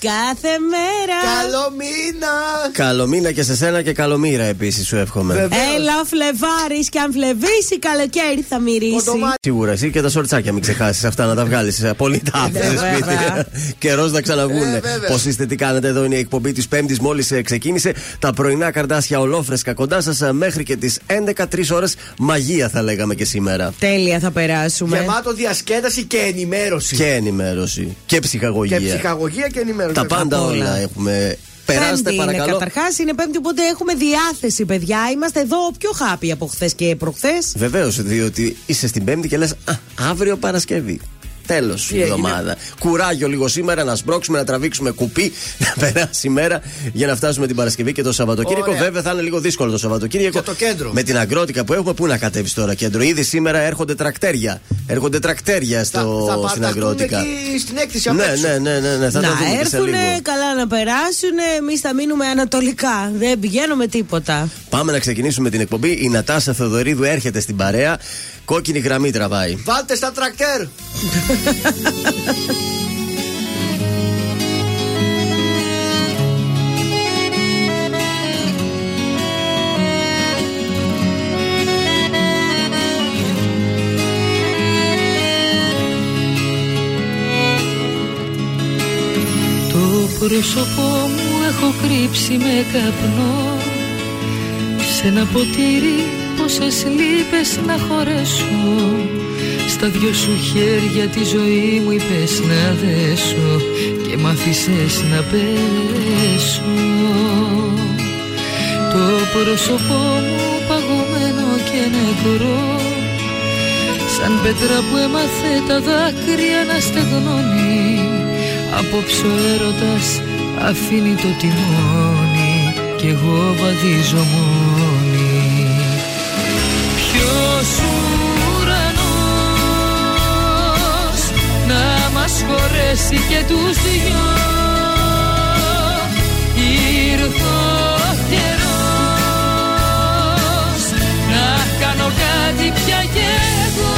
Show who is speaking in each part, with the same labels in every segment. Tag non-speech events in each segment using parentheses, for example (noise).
Speaker 1: Κάθε μέρα.
Speaker 2: Καλό μήνα.
Speaker 3: Καλό μήνα και σε σένα και καλό μοίρα επίσης σου εύχομαι.
Speaker 1: Έλα ο Φλεβάρης και αν φλεβήσει, καλοκαίρι θα μυρίσει.
Speaker 3: Σίγουρα εσύ και τα σορτσάκια μην ξεχάσεις αυτά να τα βγάλεις. Πολύ τα
Speaker 1: Ε, βέβαια.
Speaker 3: Καιρός να ξαναβγούν.
Speaker 2: Ε, βέβαια.
Speaker 3: Πώς είστε, τι κάνετε, εδώ είναι η εκπομπή της Πέμπτης μόλις ξεκίνησε. Τα πρωινά καρδάσια ολόφρεσκα κοντά σας μέχρι και τις 11 3 ώρες. Μαγεία θα λέγαμε και σήμερα.
Speaker 1: Τέλεια θα περάσουμε.
Speaker 2: Γεμάτο διασκέδαση και ενημέρωση.
Speaker 3: Και ενημέρωση. Και ψυχαγωγία.
Speaker 2: Και ψυχαγωγία και ενημέρωση.
Speaker 3: Τα πάντα
Speaker 1: Απ' όλα.
Speaker 3: όλα έχουμε. Περάστε
Speaker 1: Πέμπτη είναι
Speaker 3: παρακαλώ.
Speaker 1: καταρχάς, είναι Πέμπτη, οπότε έχουμε διάθεση, παιδιά. Είμαστε εδώ πιο χάπι από χθες και προχθές.
Speaker 3: Βεβαίως, διότι είσαι στην Πέμπτη και λες αύριο Παρασκευή. Τέλος
Speaker 2: έγινε;
Speaker 3: εβδομάδα. Κουράγιο λίγο σήμερα να σπρώξουμε, να τραβήξουμε κουπί, (laughs) να περάσει η μέρα για να φτάσουμε την Παρασκευή και το Σαββατοκύριακο.
Speaker 2: Ωραία.
Speaker 3: Βέβαια θα είναι λίγο δύσκολο το Σαββατοκύριακο.
Speaker 2: Για το κέντρο.
Speaker 3: Με την αγκρότικα που έχουμε, πού να κατέβεις τώρα κέντρο. Ήδη σήμερα έρχονται τρακτέρια. Έρχονται τρακτέρια στο,
Speaker 2: θα, θα
Speaker 3: στην
Speaker 2: παρταχτούν
Speaker 3: αγκρότικα.
Speaker 2: εκεί στην έκθεση απ'
Speaker 3: Ναι,
Speaker 2: έξω.
Speaker 3: ναι, ναι, ναι, ναι, θα
Speaker 1: να
Speaker 3: τα δούμε και σε
Speaker 1: έρθουν,
Speaker 3: λίγο.
Speaker 1: καλά να περάσουν. Εμείς θα μείνουμε ανατολικά. Δεν πηγαίνουμε τίποτα.
Speaker 3: Πάμε να ξεκινήσουμε την εκπομπή. Η Νατάσα Θεοδωρίδου έρχεται στην παρέα. Κόκκινη γραμμή τραβάει.
Speaker 2: Βάλτε στα τρακτέρ.
Speaker 4: Το πρόσωπό μου έχω κρύψει με καπνό Σε ένα ποτήρι πόσες λύπες να χωρέσω Στα δυο σου χέρια τη ζωή μου είπες να δέσω Και μ' άφησες να πέσω. Το πρόσωπό μου παγωμένο και νεκρό Σαν πέτρα που έμαθε τα δάκρυα να στεγνώνει Απόψε ο έρωτας αφήνει το τιμόνι Κι εγώ βαδίζω μόνη. Ποιος ουρανός να μας χωρέσει και τους δυο. Ήρθε ο καιρός να κάνω κάτι πια κι εγώ.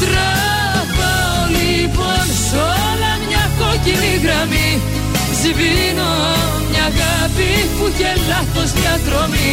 Speaker 4: Τραβάω λοιπόν σ' όλα μια κόκκινη γραμμή. Σβήνω μια αγάπη που είχε λάθος διαδρομή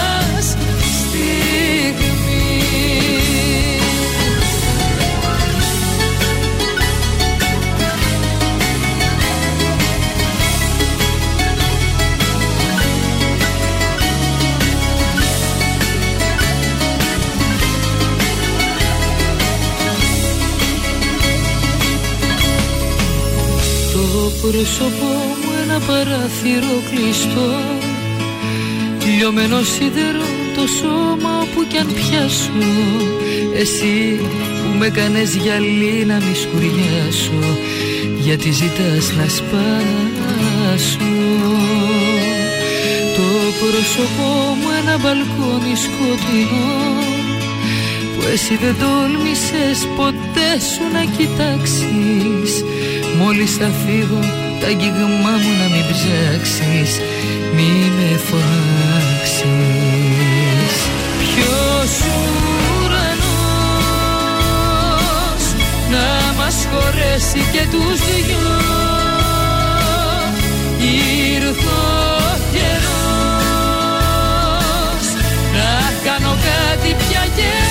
Speaker 4: πρόσωπό μου ένα παράθυρο κλειστό. Λιωμένο σίδερο το σώμα όπου κι αν πιάσω. Εσύ που με κάνες γυαλί να μη σκουριάσω. Γιατί ζητάς να σπάσω. Το πρόσωπό μου ένα μπαλκόνι σκοτεινό. Που εσύ δεν τόλμησες ποτέ σου να κοιτάξεις Μόλις θα φύγω τα αγγίγμά μου να μην ψάξεις Μη με φωνάξεις Ποιος ουρανός να μας χωρέσει και τους δυο; Ήρθε ο καιρός να κάνω κάτι πια κι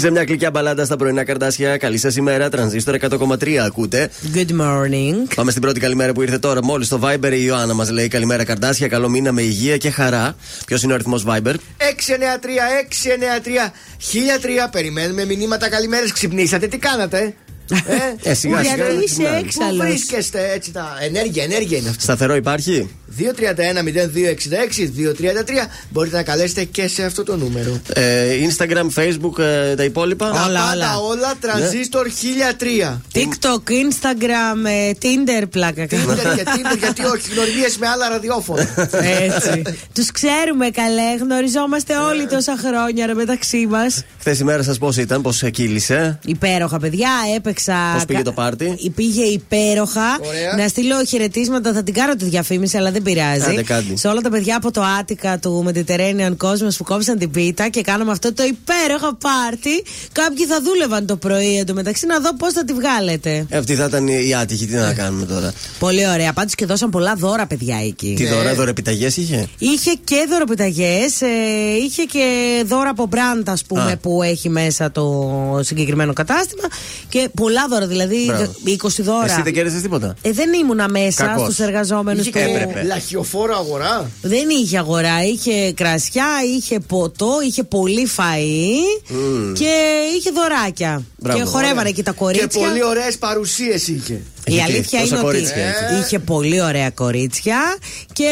Speaker 3: Βέρτη, είσαι μια κλικιά μπαλάντα στα πρωινά καρτάσια. Καλή σας ημέρα. Τρανζίστορ 100,3 ακούτε.
Speaker 1: Good morning.
Speaker 3: Πάμε στην πρώτη καλημέρα που ήρθε τώρα. Μόλις στο Viber η Ιωάννα μας λέει Καλημέρα καρτάσια. Καλό μήνα με υγεία και χαρά. Ποιος είναι ο αριθμός Viber?
Speaker 2: 693-693-1003. Περιμένουμε μηνύματα καλημέρες. Ξυπνήσατε, τι κάνατε. Ε,
Speaker 3: Ε, σιγά σιγά.
Speaker 1: Γιατί είσαι
Speaker 3: ξυπνάμε.
Speaker 2: Πού
Speaker 1: έξαλλος.
Speaker 2: βρίσκεστε έτσι τα. Ενέργεια, ενέργεια είναι αυτό.
Speaker 3: Σταθερό υπάρχει;
Speaker 2: 231-0266-233 μπορείτε να καλέσετε και σε αυτό το νούμερο.
Speaker 3: Ε, Instagram, Facebook, ε, τα υπόλοιπα.
Speaker 1: Όλα,
Speaker 2: Τα πάντα
Speaker 1: όλα.
Speaker 2: όλα τρανζίστορ 1003.
Speaker 1: TikTok, Instagram, ε, Tinder, πλάκα κάνω.
Speaker 2: Tinder και Tinder, γιατί όχι, γνωριμίες με άλλα ραδιόφωνα.
Speaker 1: Έτσι. Τους ξέρουμε καλέ, γνωριζόμαστε όλοι τόσα χρόνια ρε μεταξύ μας.
Speaker 3: Χθες η μέρα σας πώς ήταν, πώς κύλησε.
Speaker 1: Υπέροχα, παιδιά, έπαιξα.
Speaker 3: Πώς πήγε το πάρτι;
Speaker 1: Πήγε υπέροχα.
Speaker 2: Ωραία.
Speaker 1: Να στείλω χαιρετίσματα, θα την κάνω τη διαφήμιση, αλλά δεν πειράζει.
Speaker 3: Άντε, κάντε.
Speaker 1: Σε όλα τα παιδιά από το Άτικα του Mediterranean Cosmos που κόψαν την πίτα και κάναμε αυτό το υπέροχο πάρτι. Κάποιοι θα δούλευαν το πρωί εντωμεταξύ να δω πώς θα τη βγάλετε.
Speaker 3: Ε, αυτή θα ήταν η άτυχη, τι να κάνουμε τώρα.
Speaker 1: Πολύ ωραία. Πάντως και δώσαν πολλά δώρα, παιδιά εκεί.
Speaker 3: Τι δώρα, δωρεπιταγές είχε;
Speaker 1: Είχε και δωροπιταγέ, είχε και δώρα από brand, ας πούμε,
Speaker 3: Α.
Speaker 1: που έχει μέσα το συγκεκριμένο κατάστημα. Και πολλά δώρα, δηλαδή
Speaker 3: Μπράβο.
Speaker 1: 20 δώρα.
Speaker 3: Εσύ δεν κέρδισες τίποτα;
Speaker 1: Ε, δεν ήμουνα μέσα
Speaker 3: Κακός.
Speaker 1: στους εργαζόμενους
Speaker 2: Είχε
Speaker 1: που.
Speaker 3: Έπρεπε.
Speaker 2: Λαχιοφόρο αγορά.
Speaker 1: Δεν είχε αγορά, είχε κρασιά, είχε ποτό, είχε πολύ φαΐ και είχε δωράκια.
Speaker 3: Μπράβο.
Speaker 1: και χορεύανε εκεί τα
Speaker 2: Και
Speaker 1: κορίτσια.
Speaker 2: πολύ ωραίες παρουσίες είχε.
Speaker 1: Η
Speaker 3: Είχε
Speaker 1: αλήθεια
Speaker 3: τόσα
Speaker 1: είναι ότι
Speaker 3: κορίτσια είχε.
Speaker 1: είχε πολύ ωραία κορίτσια και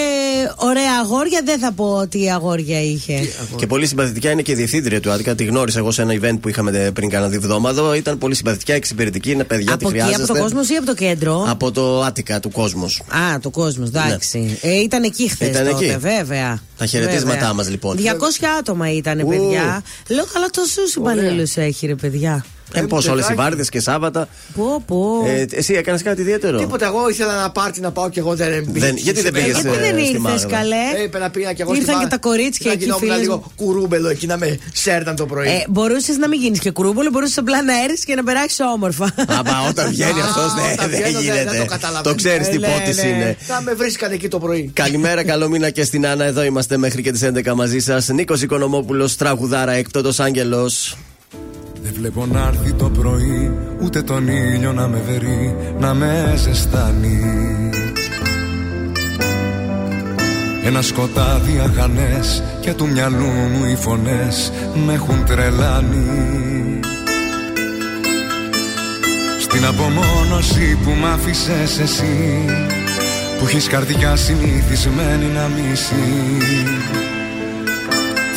Speaker 1: ωραία αγόρια. Δεν θα πω ότι αγόρια είχε.
Speaker 3: Και πολύ συμπαθητικά είναι και η διευθύντρια του Άτικα. Τη γνώρισα εγώ σε ένα event που είχαμε πριν κάνα δύο εβδομάδα. Ήταν πολύ συμπαθητικά, εξυπηρετική. Είναι παιδιά,
Speaker 1: από
Speaker 3: τη
Speaker 1: εκεί, από
Speaker 3: χρειάζεστε.
Speaker 1: το κόσμος ή από το κέντρο;
Speaker 3: Από το Άτικα του κόσμου.
Speaker 1: Α, το κόσμος, εντάξει. Ε, ήταν εκεί χθες.
Speaker 3: Ήταν
Speaker 1: τότε,
Speaker 3: εκεί.
Speaker 1: βέβαια.
Speaker 3: Τα χαιρετίσματά
Speaker 1: Βέβαια.
Speaker 3: μας, λοιπόν.
Speaker 1: 200 άτομα ήταν,
Speaker 3: Ου.
Speaker 1: παιδιά. Λέω καλά, τόσου υπαλλήλους έχει, ρε παιδιά.
Speaker 3: Ε, Πώς όλες οι
Speaker 2: παιδάκι.
Speaker 3: βάρδες και Σάββατα.
Speaker 1: Πω, πω.
Speaker 3: Ε, εσύ έκανες κάτι ιδιαίτερο;
Speaker 2: Τίποτα, εγώ ήθελα ένα πάρτι να πάω και εγώ δεν πήγα.
Speaker 3: Δεν- γιατί δεν πήγες,
Speaker 1: Γιατί
Speaker 3: ε,
Speaker 1: δεν
Speaker 3: στη
Speaker 1: ήρθες,
Speaker 3: Μάγδα;
Speaker 1: καλέ;
Speaker 2: Ε, είπε να πήγα και εγώ
Speaker 1: Ήρθαν
Speaker 2: στη
Speaker 1: και τα κορίτσια
Speaker 2: να
Speaker 1: εκεί,
Speaker 2: γινόμουν
Speaker 1: φίλες
Speaker 2: λίγο
Speaker 1: μου.
Speaker 2: κουρούμπελο εκεί να με σέρναν το πρωί.
Speaker 1: Ε, μπορούσες να μην γίνεις και κουρούμπολο, μπορούσες απλά να έρθεις και να περάσεις όμορφα.
Speaker 3: Αμπα, όταν βγαίνει
Speaker 2: Α,
Speaker 3: αυτός
Speaker 2: όταν
Speaker 3: δεν
Speaker 2: βγαίνω, δεν-
Speaker 3: γίνεται.
Speaker 2: δεν το καταλαβαίνω.
Speaker 3: Το ξέρεις τι
Speaker 1: Ε, ναι,
Speaker 3: υπόθεση
Speaker 1: ναι.
Speaker 3: είναι.
Speaker 2: Θα με βρίσκαν εκεί το πρωί.
Speaker 3: Καλημέρα, καλό μήνα και στην Άννα. Εδώ είμαστε μέχρι και τις 11 μαζί σας. Νίκος Οικονομόπουλος, τραγουδάρα, έκπτωτο Άγγελος.
Speaker 5: Δεν βλέπω να έρθει το πρωί Ούτε τον ήλιο να με βερεί Να με ζεστάνει. Ένα σκοτάδι αγανές Και του μυαλού μου οι φωνές Με έχουν τρελάνει. Στην απομόνωση που μ' άφησες εσύ Που έχεις καρδιά συνηθισμένη να μισείς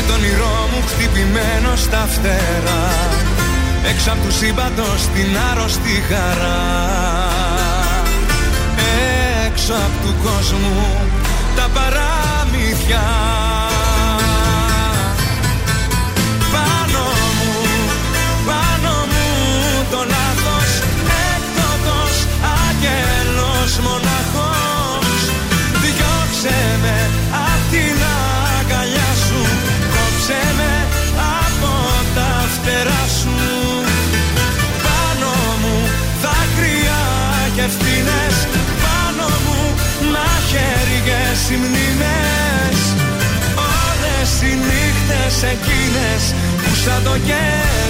Speaker 5: με τον όνειρό μου χτυπημένο στα φτερά. Έξω απ' του σύμπαντος την άρρωστη χαρά. Έξω απ' του κόσμου τα παραμύθια οι μνήμες Όλες οι νύχτες εκείνες που σαν το κέρι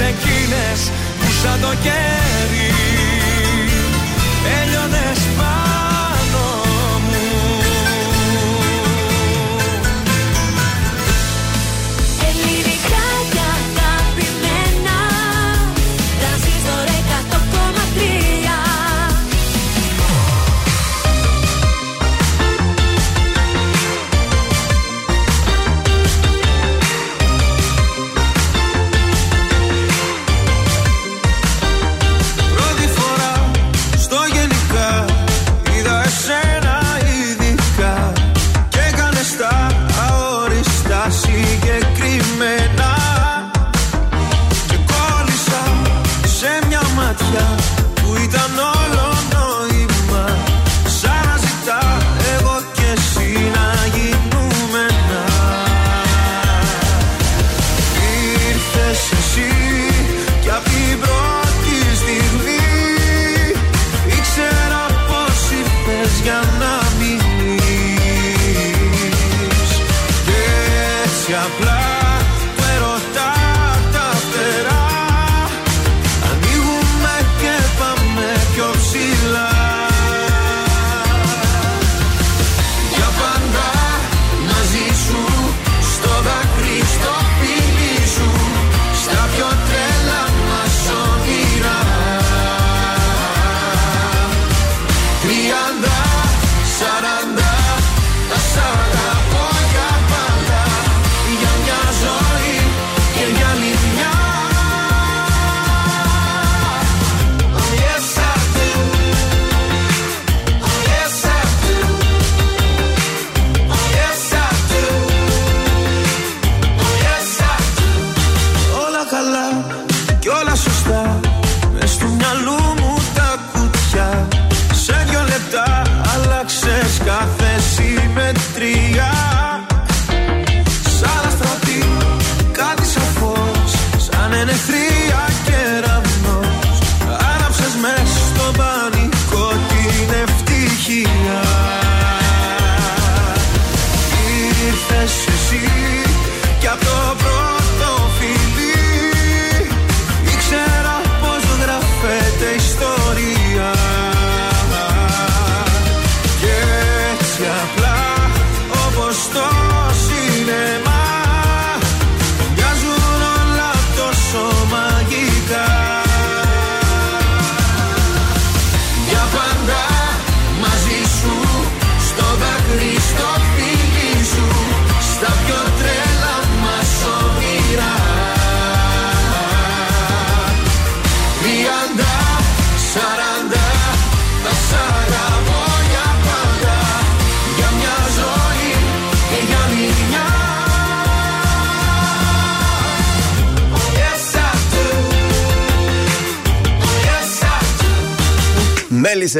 Speaker 5: εκείνες που σαν το κέρι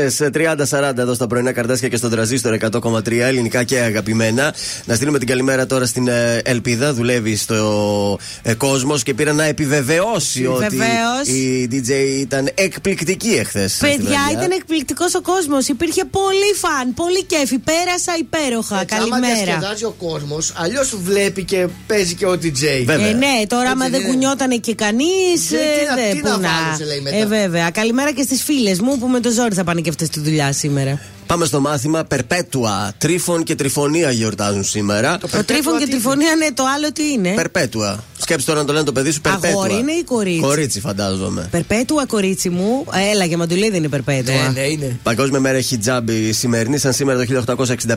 Speaker 3: Μέλισσε 30-40 εδώ στα πρωινά καρτάσια και στον τραζίστορ 100,3 ελληνικά και αγαπημένα. Να στείλουμε την καλημέρα τώρα στην ε, Ελπίδα. Δουλεύει στο ε, κόσμος και πήρα να επιβεβαιώσει ότι
Speaker 1: Βεβαίως.
Speaker 3: η DJ ήταν εκπληκτική εχθές.
Speaker 1: Παιδιά, ήταν εκπληκτικός ο κόσμος. Υπήρχε πολύ φαν, πολύ κέφι. Πέρασα υπέροχα.
Speaker 2: Έτσι, Άμα
Speaker 1: Καλημέρα.
Speaker 2: διασκεδάζει ο κόσμος, αλλιώς βλέπει και παίζει και ο DJ.
Speaker 3: Βέβαια.
Speaker 1: Ε, ναι, τώρα άμα
Speaker 2: Έτσι
Speaker 1: δεν
Speaker 2: είναι.
Speaker 1: κουνιότανε και κανείς.
Speaker 2: Τι- τι να- τι να βάλω, σε λέει μετά.
Speaker 1: Ε, βέβαια. Καλημέρα και στις φίλες μου που με το ζόρι θα πάνε και αυτές στη δουλειά σήμερα.
Speaker 3: Πάμε στο μάθημα Περπέτουα. Τρίφων και τριφωνία γιορτάζουν σήμερα.
Speaker 1: Το τρίφων και
Speaker 2: τι
Speaker 1: τριφωνία, ναι, το άλλο τι είναι;
Speaker 3: Περπέτουα. Σκέψτε τώρα να το λένε το παιδί σου Περπέτουα.
Speaker 1: Αγόρι είναι ή κορίτσι;
Speaker 3: Κορίτσι, φαντάζομαι.
Speaker 1: Περπέτουα, κορίτσι μου. Ε, Έλα, για μαντουλίδι είναι περπέτουα.
Speaker 2: Ναι, ναι, είναι.
Speaker 3: Παγκόσμια μέρα χιτζάμπη σημερινή. Σαν σήμερα το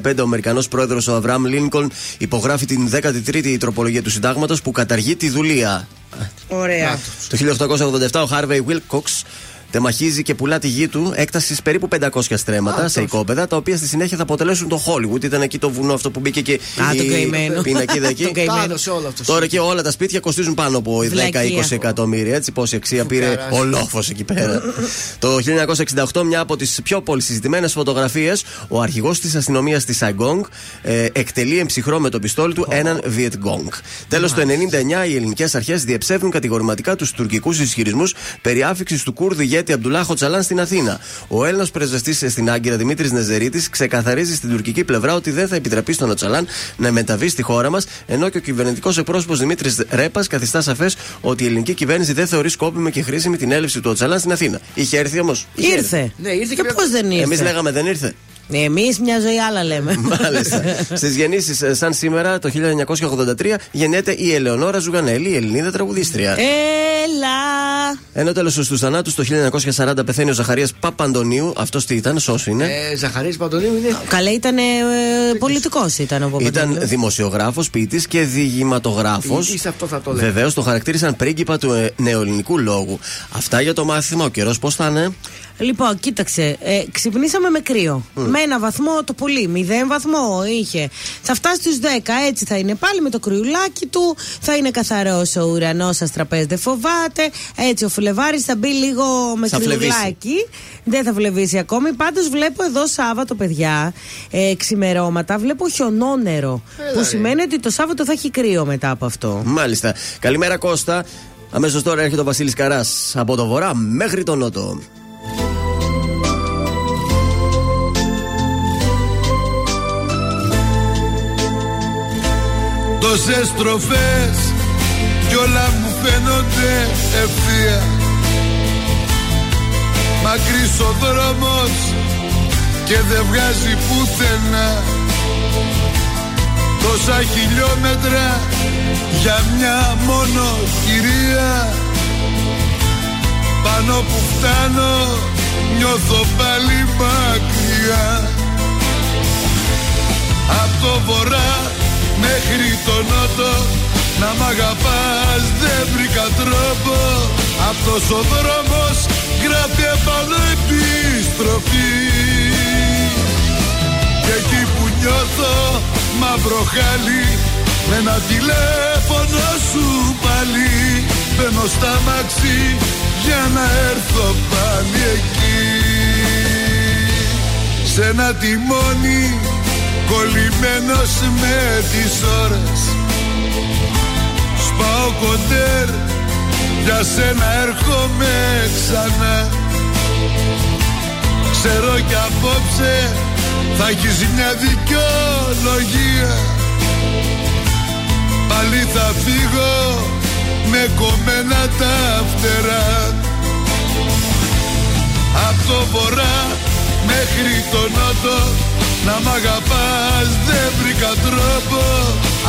Speaker 3: 1865, ο Αμερικανός πρόεδρος ο Αβραάμ Λίνκολν υπογράφει την 13η τροπολογία του Συντάγματος που καταργεί τη δουλεία.
Speaker 1: Ωραία.
Speaker 3: Το 1887 ο Χάρβεϊ Βίλκοξ τεμαχίζει και πουλά τη γη του έκτασης περίπου 500 στρέμματα σε οικόπεδα, τα οποία στη συνέχεια θα αποτελέσουν το Hollywood. Ήταν εκεί το βουνό αυτό που μπήκε και
Speaker 1: Α, το καημένο.
Speaker 3: η πινακίδα (laughs) εκεί.
Speaker 1: Το καημένο.
Speaker 2: Πάνω σε όλο αυτός.
Speaker 3: Τώρα και όλα τα σπίτια κοστίζουν πάνω από 10-20
Speaker 1: Βλακεία.
Speaker 3: εκατομμύρια. Έτσι, πόση αξία πήρε
Speaker 2: Φουκαράς.
Speaker 3: ο λόφος εκεί πέρα. το 1968, μια από τις πιο πολυσυζητημένες φωτογραφίες, ο αρχηγός της αστυνομίας της Σαϊγκόν ε, εκτελεί εν ψυχρώ με το πιστόλι του έναν Βιετκόνγκ. Τέλος, το 99, οι ελληνικές αρχές διαψεύδουν κατηγορηματικά τους τουρκικούς ισχυρισμούς περί άφηξης του Κούρδου ηγέτη Αμπτουλάχ Οτσαλάν στην Αθήνα. Ο Έλληνας πρεσβευτή στην Άγκυρα Δημήτρης Νεζερίτης ξεκαθαρίζει στην τουρκική πλευρά ότι δεν θα επιτραπεί στον Οτσαλάν να μεταβεί στη χώρα μας, ενώ και ο κυβερνητικός εκπρόσωπος Δημήτρης Ρέπας καθιστά σαφές ότι η ελληνική κυβέρνηση δεν θεωρεί σκόπιμη και χρήσιμη την έλευση του Οτσαλάν στην Αθήνα. Είχε έρθει όμως;
Speaker 1: Ήρθε.
Speaker 2: Ναι, ήρθε
Speaker 1: και
Speaker 2: και
Speaker 1: πώς δεν ήρθε;
Speaker 3: Εμεί λέγαμε δεν ήρθε.
Speaker 1: Εμείς μια ζωή άλλα λέμε. (laughs)
Speaker 3: Μάλιστα. (laughs) Στις γεννήσεις, σαν σήμερα το 1983, γεννιέται η Ελεονόρα Ζουγανέλη, η Ελληνίδα τραγουδίστρια.
Speaker 1: Έλα.
Speaker 3: Ενώ τέλος στους θανάτους το 1940 πεθαίνει ο Ζαχαρίας Παπαντονίου. Αυτός τι ήταν, σώσο είναι;
Speaker 2: Ε, Ζαχαρή Παντονίου είναι.
Speaker 1: Καλέ ήταν ε, πολιτικός ήταν ο
Speaker 3: Ήταν
Speaker 1: Παπαντονίου.
Speaker 3: δημοσιογράφος, ποιητής και διηγηματογράφος.
Speaker 2: Ποιητής, αυτό θα το λέγα.
Speaker 3: Βεβαίως το χαρακτήρισαν πρίγκιπα του ε, νεοελληνικού λόγου. Αυτά για το μάθημα. Ο καιρός πώς θα είναι;
Speaker 1: Λοιπόν, κοίταξε. Ε, ξυπνήσαμε με κρύο. Με ένα βαθμό το πολύ. Μηδέν βαθμό είχε. Θα φτάσει στους 10. Έτσι θα είναι πάλι με το κρυουλάκι του. Θα είναι καθαρό ο ουρανός. Σας τραπέζι δεν φοβάται. πάτε. Έτσι, ο Φουλεβάρη θα μπει λίγο με
Speaker 3: Θα
Speaker 1: κρυουλάκι. Δεν θα βλεβήσει ακόμη. Πάντως βλέπω εδώ Σάββατο, παιδιά, ε, ξημερώματα, βλέπω χιονόνερο. που σημαίνει ότι το Σάββατο θα έχει κρύο μετά από αυτό.
Speaker 3: Μάλιστα. Καλημέρα Κώστα. Αμέσως τώρα έρχεται ο Βασίλης Καράς από το βορρά μέχρι τον νότο.
Speaker 6: Τόσες στροφές κι όλα μου φαίνονται ευθεία. Μακρύς ο δρόμος και δεν βγάζει πουθενά. Τόσα χιλιόμετρα για μια μόνο κυρία. Πάνω που φτάνω νιώθω πάλι μακριά. Απ' το βορρά μέχρι το νότο Να μ' αγαπάς δεν βρήκα τρόπο. Αυτός ο δρόμος γράφει επάνω επιστροφή. Και εκεί που νιώθω μαύρο χάλι Με ένα τηλέφωνο σου πάλι. Μπαίνω στα μαξί για να έρθω πάλι εκεί. Σε ένα τιμόνι κολλημένος με τις ώρες. Σπάω κοντέρ για σένα έρχομαι ξανά. Ξέρω κι απόψε θα έχεις μια δικαιολογία. Πάλι θα φύγω με κομμένα τα φτερά. Απ' το βορρά μέχρι το νότο να μ' αγαπάς δεν βρήκα τρόπο.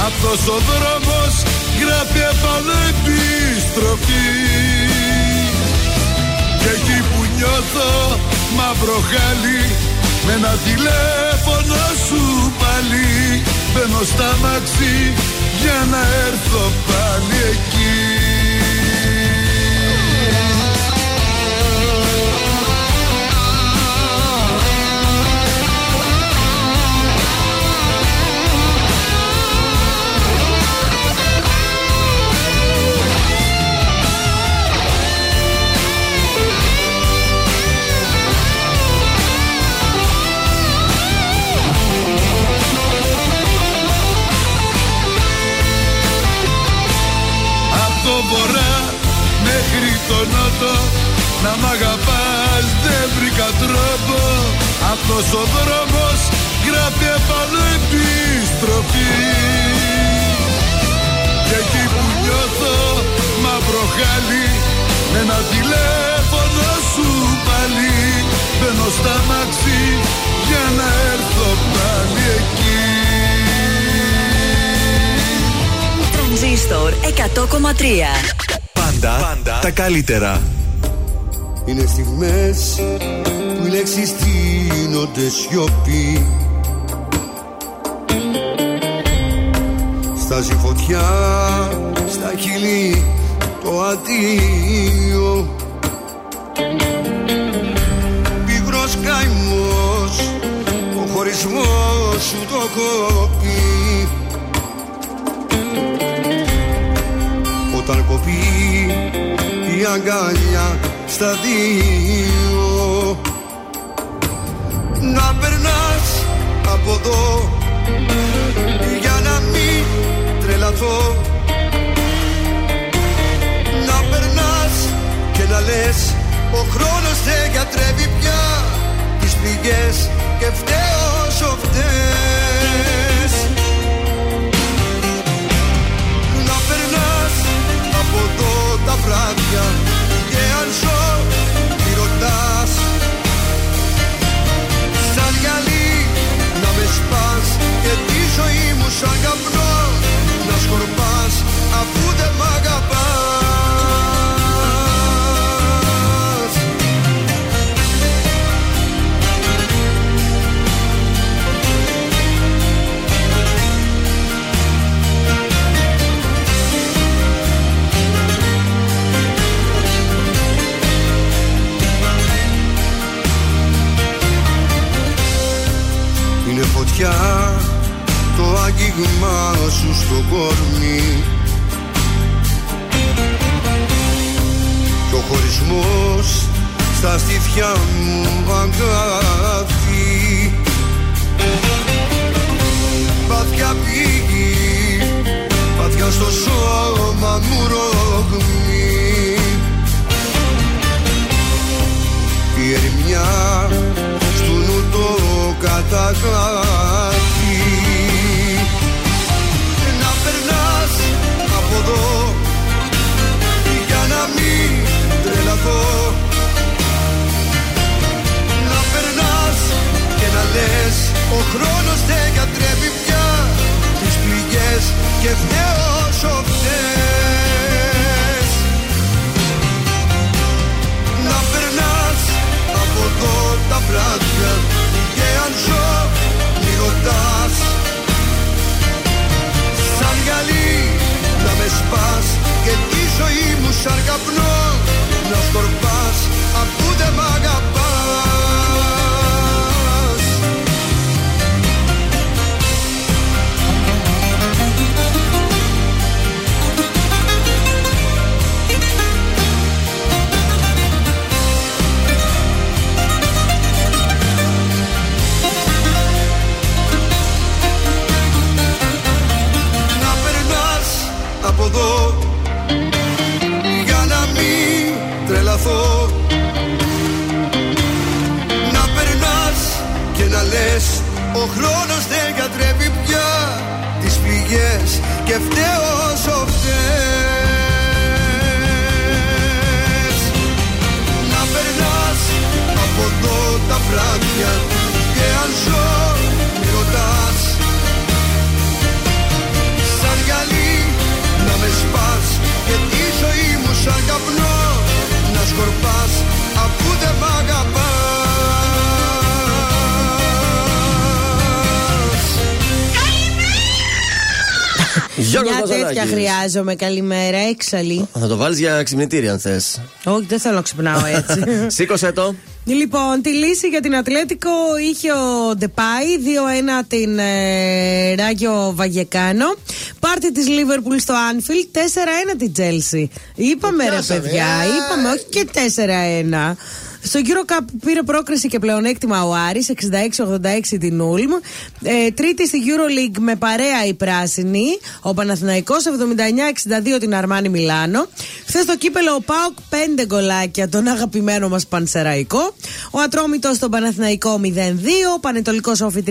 Speaker 6: Αυτός ο δρόμος γράφει επάνω επιστροφή Και εκεί που νιώθω μαύρο χάλι Με ένα τηλέφωνο σου πάλι. Μπαίνω στα μαξί για να έρθω πάλι εκεί βορρά μέχρι το νότο Να μ' αγαπάς. Δεν βρήκα τρόπο. Αυτός ο δρόμος γράφει επάνω επιστροφή. Και εκεί που νιώθω μαύρο χάλι Με ένα τηλέφωνο σου πάλι. Μπαίνω στα μαξί για να έρθω πάλι εκεί
Speaker 7: Τρανζίστορ 100,3.
Speaker 8: Πάντα, πάντα τα καλύτερα.
Speaker 9: Είναι στιγμές που οι λέξεις τίνονται σιωπή Στάζει φωτιά στα χείλη το αντίο Πίγρος καημός ο χωρισμός σου το κόπει Όταν κοπεί η αγκάλια στα δύο. Να περνάς από εδώ για να μην τρελαθώ. Να περνάς και να λες ο χρόνος δεν γιατρεύει πια τις πληγές και φταίω όσο φταίς βράδια και αν ζω τι ρωτάς. Σαν γυαλί να με σπάς και τη ζωή μου σαν καπνό Είναι φωτιά το άγγιγμά σου στο κορμί. Και ο χωρισμός στα στήθια μου αγκάθι
Speaker 3: Μαζονάκης.
Speaker 1: χρειάζομαι. Καλημέρα, έξαλλη.
Speaker 3: Θα το βάλεις για ξυπνητήρια αν θες.
Speaker 1: Όχι, δεν θέλω να ξυπνάω έτσι. (laughs)
Speaker 3: Σήκωσε το.
Speaker 1: Λοιπόν, τη λύση για την Ατλέτικο είχε ο Ντεπάη, 2-1 την ε, Ράγιο Βαγεκάνο. Πάρτι της Λίβερπουλ στο Άνφιλ, 4-1 την Τζέλσι. Είπαμε ρε
Speaker 2: πιάσαμε,
Speaker 1: παιδιά,
Speaker 2: α.
Speaker 1: είπαμε όχι και 4-1. Στο γύρο Cup πήρε πρόκριση και πλεονέκτημα ο Άρης 66-86 την Ούλμ. Ε, τρίτη στη EuroLeague με παρέα η πράσινη. Ο Παναθηναϊκός 79-62 την Αρμάνι Μιλάνο. Χθες στο κύπελο ο Πάοκ 5 γκολάκια τον αγαπημένο μας Πανσεραϊκό. Ο Ατρόμητος στον Παναθηναϊκό 0-2. Ο Πανετολικός Όφη 3-1.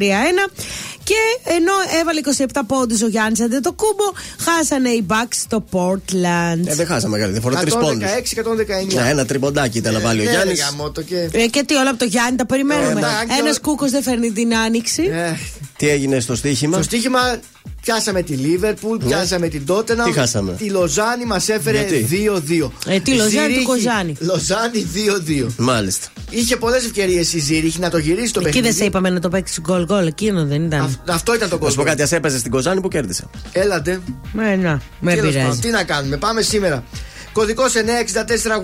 Speaker 1: Και ενώ έβαλε 27 πόντους ο Γιάννης Αντετοκούμπο, χάσανε οι Bucks στο Portland.
Speaker 3: Ε, δεν χάσαμε μεγάλη διαφορά. Τρεις
Speaker 2: 116-119.
Speaker 3: πόντους. Ναι, ένα τριμποντάκι ήταν να βάλει ο
Speaker 2: Ναι,
Speaker 3: Γιάννης.
Speaker 2: Ρε γαμώτο και...
Speaker 1: Ε, και τι όλα από το Γιάννη τα περιμένουμε.
Speaker 2: Ε, εντάξει,
Speaker 1: Ένας
Speaker 2: ο-
Speaker 1: κούκος δεν φέρνει την άνοιξη.
Speaker 2: Ε,
Speaker 3: Τι έγινε στο στοίχημα;
Speaker 2: Στο στοίχημα πιάσαμε τη Λίβερπουλ, πιάσαμε την Τότενα.
Speaker 3: Τι χάσαμε;
Speaker 2: Τη Λοζάνη μας έφερε
Speaker 3: Γιατί;
Speaker 2: 2-2.
Speaker 1: Ε, τι Λοζάνη, του Κοζάνη.
Speaker 2: Λοζάνη 2-2.
Speaker 3: Μάλιστα.
Speaker 2: Είχε πολλές ευκαιρίες η Ζήριχη να το γυρίσει το
Speaker 1: Εκεί
Speaker 2: παιχνίδι.
Speaker 1: δεν σε είπαμε να το παίξει γκολ γκολ, εκείνο δεν ήταν.
Speaker 2: Αυ- Αυτό ήταν το
Speaker 3: Να σου πω
Speaker 2: κόσμο.
Speaker 3: κάτι, ας έπαιζε στην Κοζάνη που κέρδισε.
Speaker 2: Έλατε.
Speaker 1: Ε, να, με
Speaker 2: Τέλος πάντων,
Speaker 1: πειράζει.
Speaker 2: Τι να κάνουμε, πάμε σήμερα. Κωδικός 964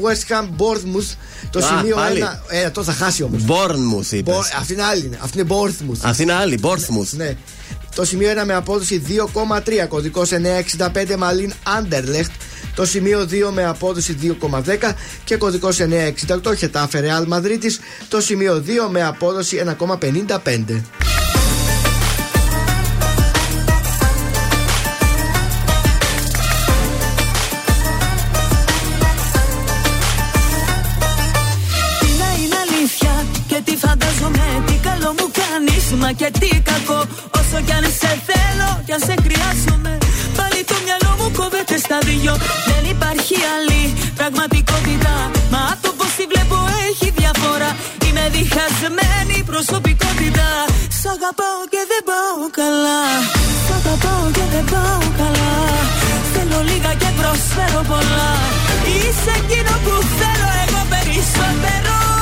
Speaker 2: West Ham Bournemouth. Το
Speaker 3: Α,
Speaker 2: σημείο 1.
Speaker 3: πάλι.
Speaker 2: Ε, το θα χάσει όμως.
Speaker 3: Μπόρνμουθ είπες.
Speaker 2: Αυτή είναι άλλη. είναι. Αυτή είναι Bournemouth.
Speaker 3: Αυτή είναι άλλη, Μπόρθμουθ.
Speaker 2: Ναι. Το σημείο 1 με απόδοση 2,3. Κωδικός 965 Μαλίν Άντερλεχτ. Το σημείο 2 με απόδοση 2,10 και κωδικός 968 Χετάφε Ρεάλ Μαδρίτης. Το σημείο 2 με απόδοση 1,55.
Speaker 7: Μα και τι κακό Όσο κι αν σε θέλω κι αν σε χρειάζομαι. Πάλι το μυαλό μου κόβεται στα δυο. Δεν υπάρχει άλλη πραγματικότητα. Μα το πως τη βλέπω έχει διαφορά. Είμαι διχασμένη προσωπικότητα. Σ' αγαπάω και δεν πάω καλά. Σ' αγαπάω και δεν πάω καλά. Θέλω λίγα και προσφέρω πολλά. Είσαι εκείνο που θέλω εγώ περισσότερο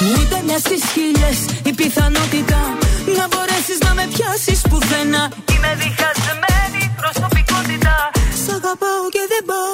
Speaker 7: Ούτε μια στις χίλιε η πιθανότητα να μπορέσεις να με πιάσεις πουθενά. Είμαι διχασμένη προσωπικότητα. Σ' αγαπάω και δεν πάω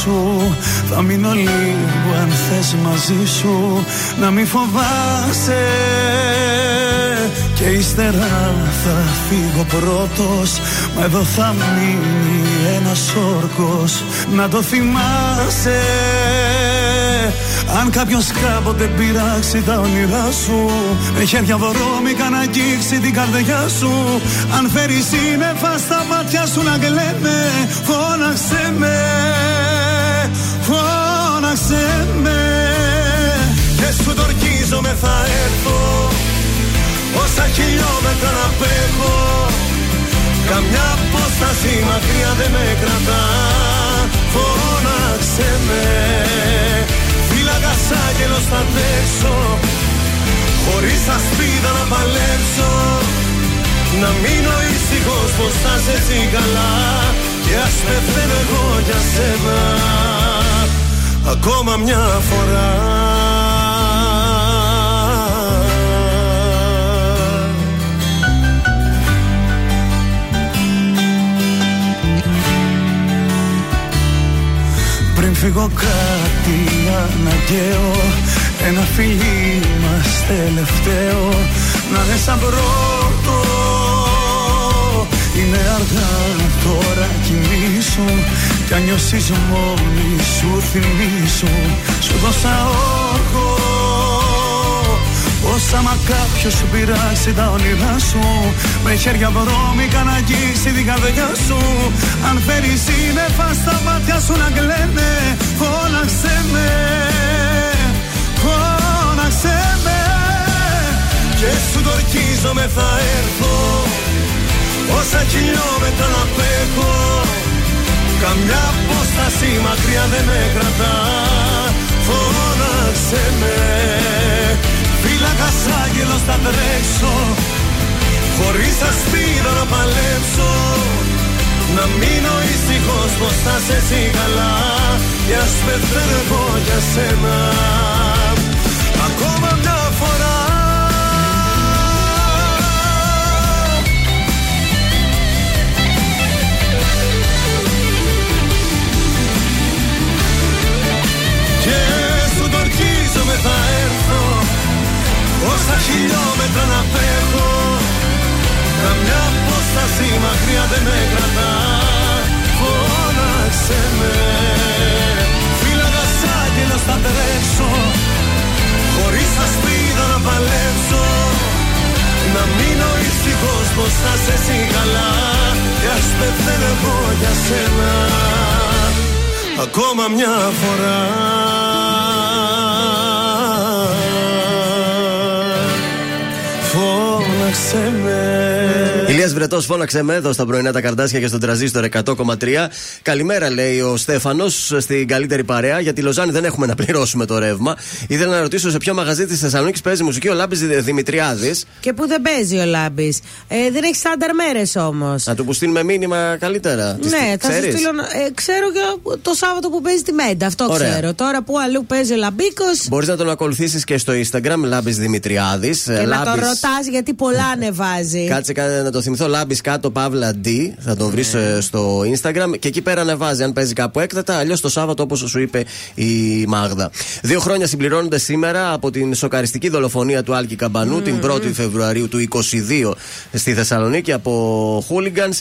Speaker 10: κοιμήσου Θα μείνω λίγο αν θες μαζί σου. Να μην φοβάσαι. Και ύστερα θα φύγω πρώτος. Μα εδώ θα μείνει ένας όρκος. Να το θυμάσαι. Αν κάποιος κάποτε πειράξει τα όνειρά σου. Με χέρια βρώμικα να αγγίξει την καρδιά σου. Αν φέρεις σύννεφα στα μάτια σου να κλαίνε Φώναξε με, φώναξε με. Και σου το ορκίζομαι θα έρθω. Όσα χιλιόμετρα να πέχω Καμιά απόσταση μακριά δεν με κρατά. Φώναξε με Φύλακας άγγελος θα τρέξω Χωρίς ασπίδα να παλέψω. Να μείνω ήσυχος πως θα σε έτσι καλά Και ας πεθαίνω εγώ για σένα Ακόμα μια φορά. Πριν φύγω κάτι αναγκαίο Ένα φιλί μας τελευταίο Να είναι σαν πρώτο. Είναι αργά τώρα κοιμήσου Κι αν νιώσεις μόνη σου θυμίσου Σου δώσα όρκο Πως άμα κάποιος σου πειράξει τα όνειρά σου Με χέρια βρώμικα να αγγίξει την καρδιά σου. Αν φέρει σύννεφα στα μάτια σου να κλαίνε Φώναξε με, φώναξε με. Και σου το ορκίζομαι θα έρθω Όσα χιλιόμετρα να πέχω Καμιά απόσταση μακριά δεν με κρατά. Φώναξε με. Φύλακας άγγελος θα τρέξω. Χωρίς ασπίδα να παλέψω. Να μείνω ήσυχος πως θα σε εσύ καλά. Και ας πεθαίνω εγώ για σένα. Ακόμα χιλιόμετρα να πέχω Καμιά απόσταση μακριά δεν με κρατά. Φώναξε με. Φύλαγας άγγελος θα τρέξω. Χωρίς ασπίδα να παλέψω. Να μείνω ήσυχος πως θα σε εσύ καλά Και ας πεθαίνω εγώ για σένα. Ακόμα μια φορά Φώναξε με
Speaker 3: Ηλίας βρετός, φώναξε με εδώ στα πρωινά τα καρδάσια και στον τραζίστορ 100,3. Καλημέρα, λέει ο Στέφανος, στην καλύτερη παρέα. Για τη Λοζάνη δεν έχουμε να πληρώσουμε το ρεύμα. Ήθελα να ρωτήσω σε ποιο μαγαζί της Θεσσαλονίκης παίζει μουσική ο Λάμπης Δημητριάδης.
Speaker 1: Και που δεν παίζει ο Λάμπης. Ε, δεν έχει στάνταρ μέρες όμως.
Speaker 3: Να του που στείλουμε μήνυμα καλύτερα. Τις
Speaker 1: Ναι,
Speaker 3: τι-
Speaker 1: θα σου
Speaker 3: ξέρεις;
Speaker 1: στείλω. ε, ξέρω και το Σάββατο που παίζει τη Μέντα. Αυτό
Speaker 3: Ωραία.
Speaker 1: ξέρω. Τώρα που αλλού παίζει ο Λαμπίκο.
Speaker 3: Μπορείς να τον ακολουθήσεις και στο Instagram Λάμπης Δημητριάδης.
Speaker 1: Και να τον ρωτάς γιατί πολλά (laughs) ανεβάζει.
Speaker 3: Κάτσε κα- να το θυμηθώ. Λάμπης κάτω, Παύλα D. Θα τον βρει
Speaker 1: Ναι.
Speaker 3: στο Instagram και εκεί πέρα ανεβάζει αν παίζει κάπου έκτατα. Αλλιώς το Σάββατο, όπως σου είπε η Μάγδα. Δύο χρόνια συμπληρώνονται σήμερα από την σοκαριστική δολοφονία του Άλκη Καμπανού την 1η Φεβρουαρίου του 22 στη Θεσσαλονίκη από χούλιγκανς.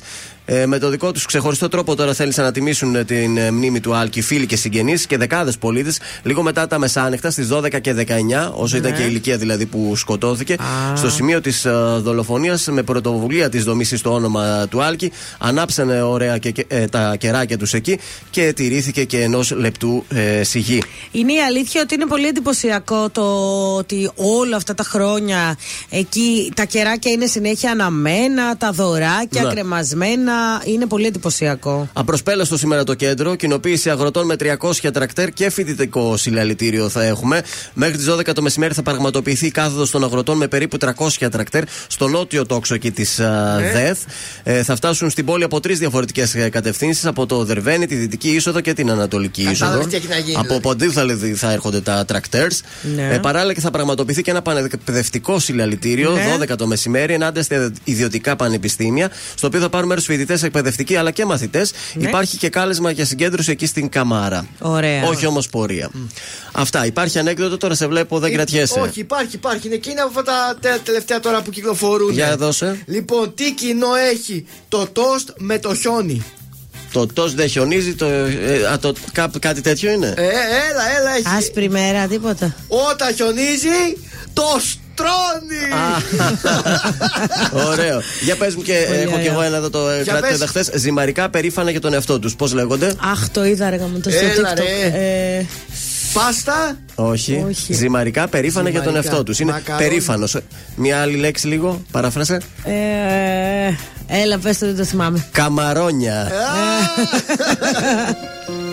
Speaker 3: Ε, με το δικό τους ξεχωριστό τρόπο τώρα θέλησαν να τιμήσουν ε, την ε, μνήμη του Άλκη φίλοι και συγγενείς και δεκάδες πολίτες λίγο μετά τα μεσάνυχτα στις 12 και 19, όσο ήταν
Speaker 1: Ναι.
Speaker 3: και η ηλικία δηλαδή που σκοτώθηκε, στο σημείο της δολοφονίας με πρωτοβουλία της δομής στο όνομα του Άλκη. Ανάψανε ωραία και, και- ε, τα κεράκια τους εκεί και τηρήθηκε και ενός λεπτού ε, σιγή.
Speaker 1: Είναι η αλήθεια ότι είναι πολύ εντυπωσιακό το ότι όλα αυτά τα χρόνια εκεί τα κεράκια είναι συνέχεια αναμένα, τα δωράκια
Speaker 3: Ναι.
Speaker 1: κρεμασμένα. Είναι πολύ εντυπωσιακό.
Speaker 3: Απροσπέλαστο σήμερα το κέντρο. Κοινοποίηση αγροτών με 300 τρακτέρ και φοιτητικό συλλαλητήριο θα έχουμε. Μέχρι τις 12 το μεσημέρι θα πραγματοποιηθεί η κάθοδος των αγροτών με περίπου 300 τρακτέρ στο νότιο τόξο εκεί της
Speaker 1: Ναι.
Speaker 3: ΔΕΘ. Ε, θα φτάσουν στην πόλη από τρεις διαφορετικές κατευθύνσεις. Από το Δερβένι, τη δυτική είσοδο και την ανατολική είσοδο.
Speaker 2: Κατάλαβες τι έχει να γίνει,
Speaker 3: Από
Speaker 2: δηλαδή.
Speaker 3: ποντί θα, δηλαδή, θα έρχονται τα τρακτέρς.
Speaker 1: Ναι.
Speaker 3: Ε, παράλληλα και θα πραγματοποιηθεί και ένα πανεκπαιδευτικό συλλαλητήριο
Speaker 1: Ναι.
Speaker 3: 12 το μεσημέρι ενάντια στα ιδιωτικά πανεπιστήμια. Στο οποίο θα πάρουν μέρος φοιτητές, εκπαιδευτικοί αλλά και μαθητές.
Speaker 1: Ναι.
Speaker 3: Υπάρχει και κάλεσμα για συγκέντρωση εκεί στην Καμάρα.
Speaker 1: Ωραία.
Speaker 3: Όχι όμως πορεία. Αυτά. Υπάρχει ανέκδοτο, τώρα σε βλέπω, δεν
Speaker 2: Ε,
Speaker 3: κρατιέσαι.
Speaker 2: Όχι, υπάρχει, υπάρχει. Είναι εκείνα από αυτά τα τε- τελευταία τώρα που κυκλοφορούν.
Speaker 3: Για δώσε.
Speaker 2: Λοιπόν, τι κοινό έχει το τόστ με το χιόνι;
Speaker 3: Το τόσ δεν χιονίζει, το, ε, α, το, κά- κάτι τέτοιο είναι;
Speaker 2: Ε, έλα, έλα, έχει.
Speaker 1: Άσπρη μέρα, τίποτα.
Speaker 2: Όταν χιονίζει, το στρώνει. (laughs)
Speaker 3: Ωραίο. Για πες μου και
Speaker 1: Πολύ
Speaker 3: έχω και
Speaker 1: ωραίο.
Speaker 3: εγώ ένα εδώ το ε,
Speaker 2: Για
Speaker 3: κράτησα
Speaker 2: πες.
Speaker 3: χθες. Ζυμαρικά περήφανα για τον εαυτό τους. Πώς λέγονται;
Speaker 1: Αχ, το είδα, ρε μου το στο
Speaker 2: Έλα,
Speaker 1: TikTok.
Speaker 2: ρε.
Speaker 1: Ε,
Speaker 2: Πάστα;
Speaker 3: Όχι.
Speaker 1: Όχι.
Speaker 3: Ζυμαρικά περήφανα για τον
Speaker 2: Ζυμαρικά.
Speaker 3: εαυτό τους. Είναι
Speaker 2: Μακαρόνι.
Speaker 3: περήφανος. Μια άλλη λέξη λίγο, παράφρασε.
Speaker 1: ε, έλα, πες το, δεν το θυμάμαι.
Speaker 3: Καμαρόνια. (laughs) (laughs)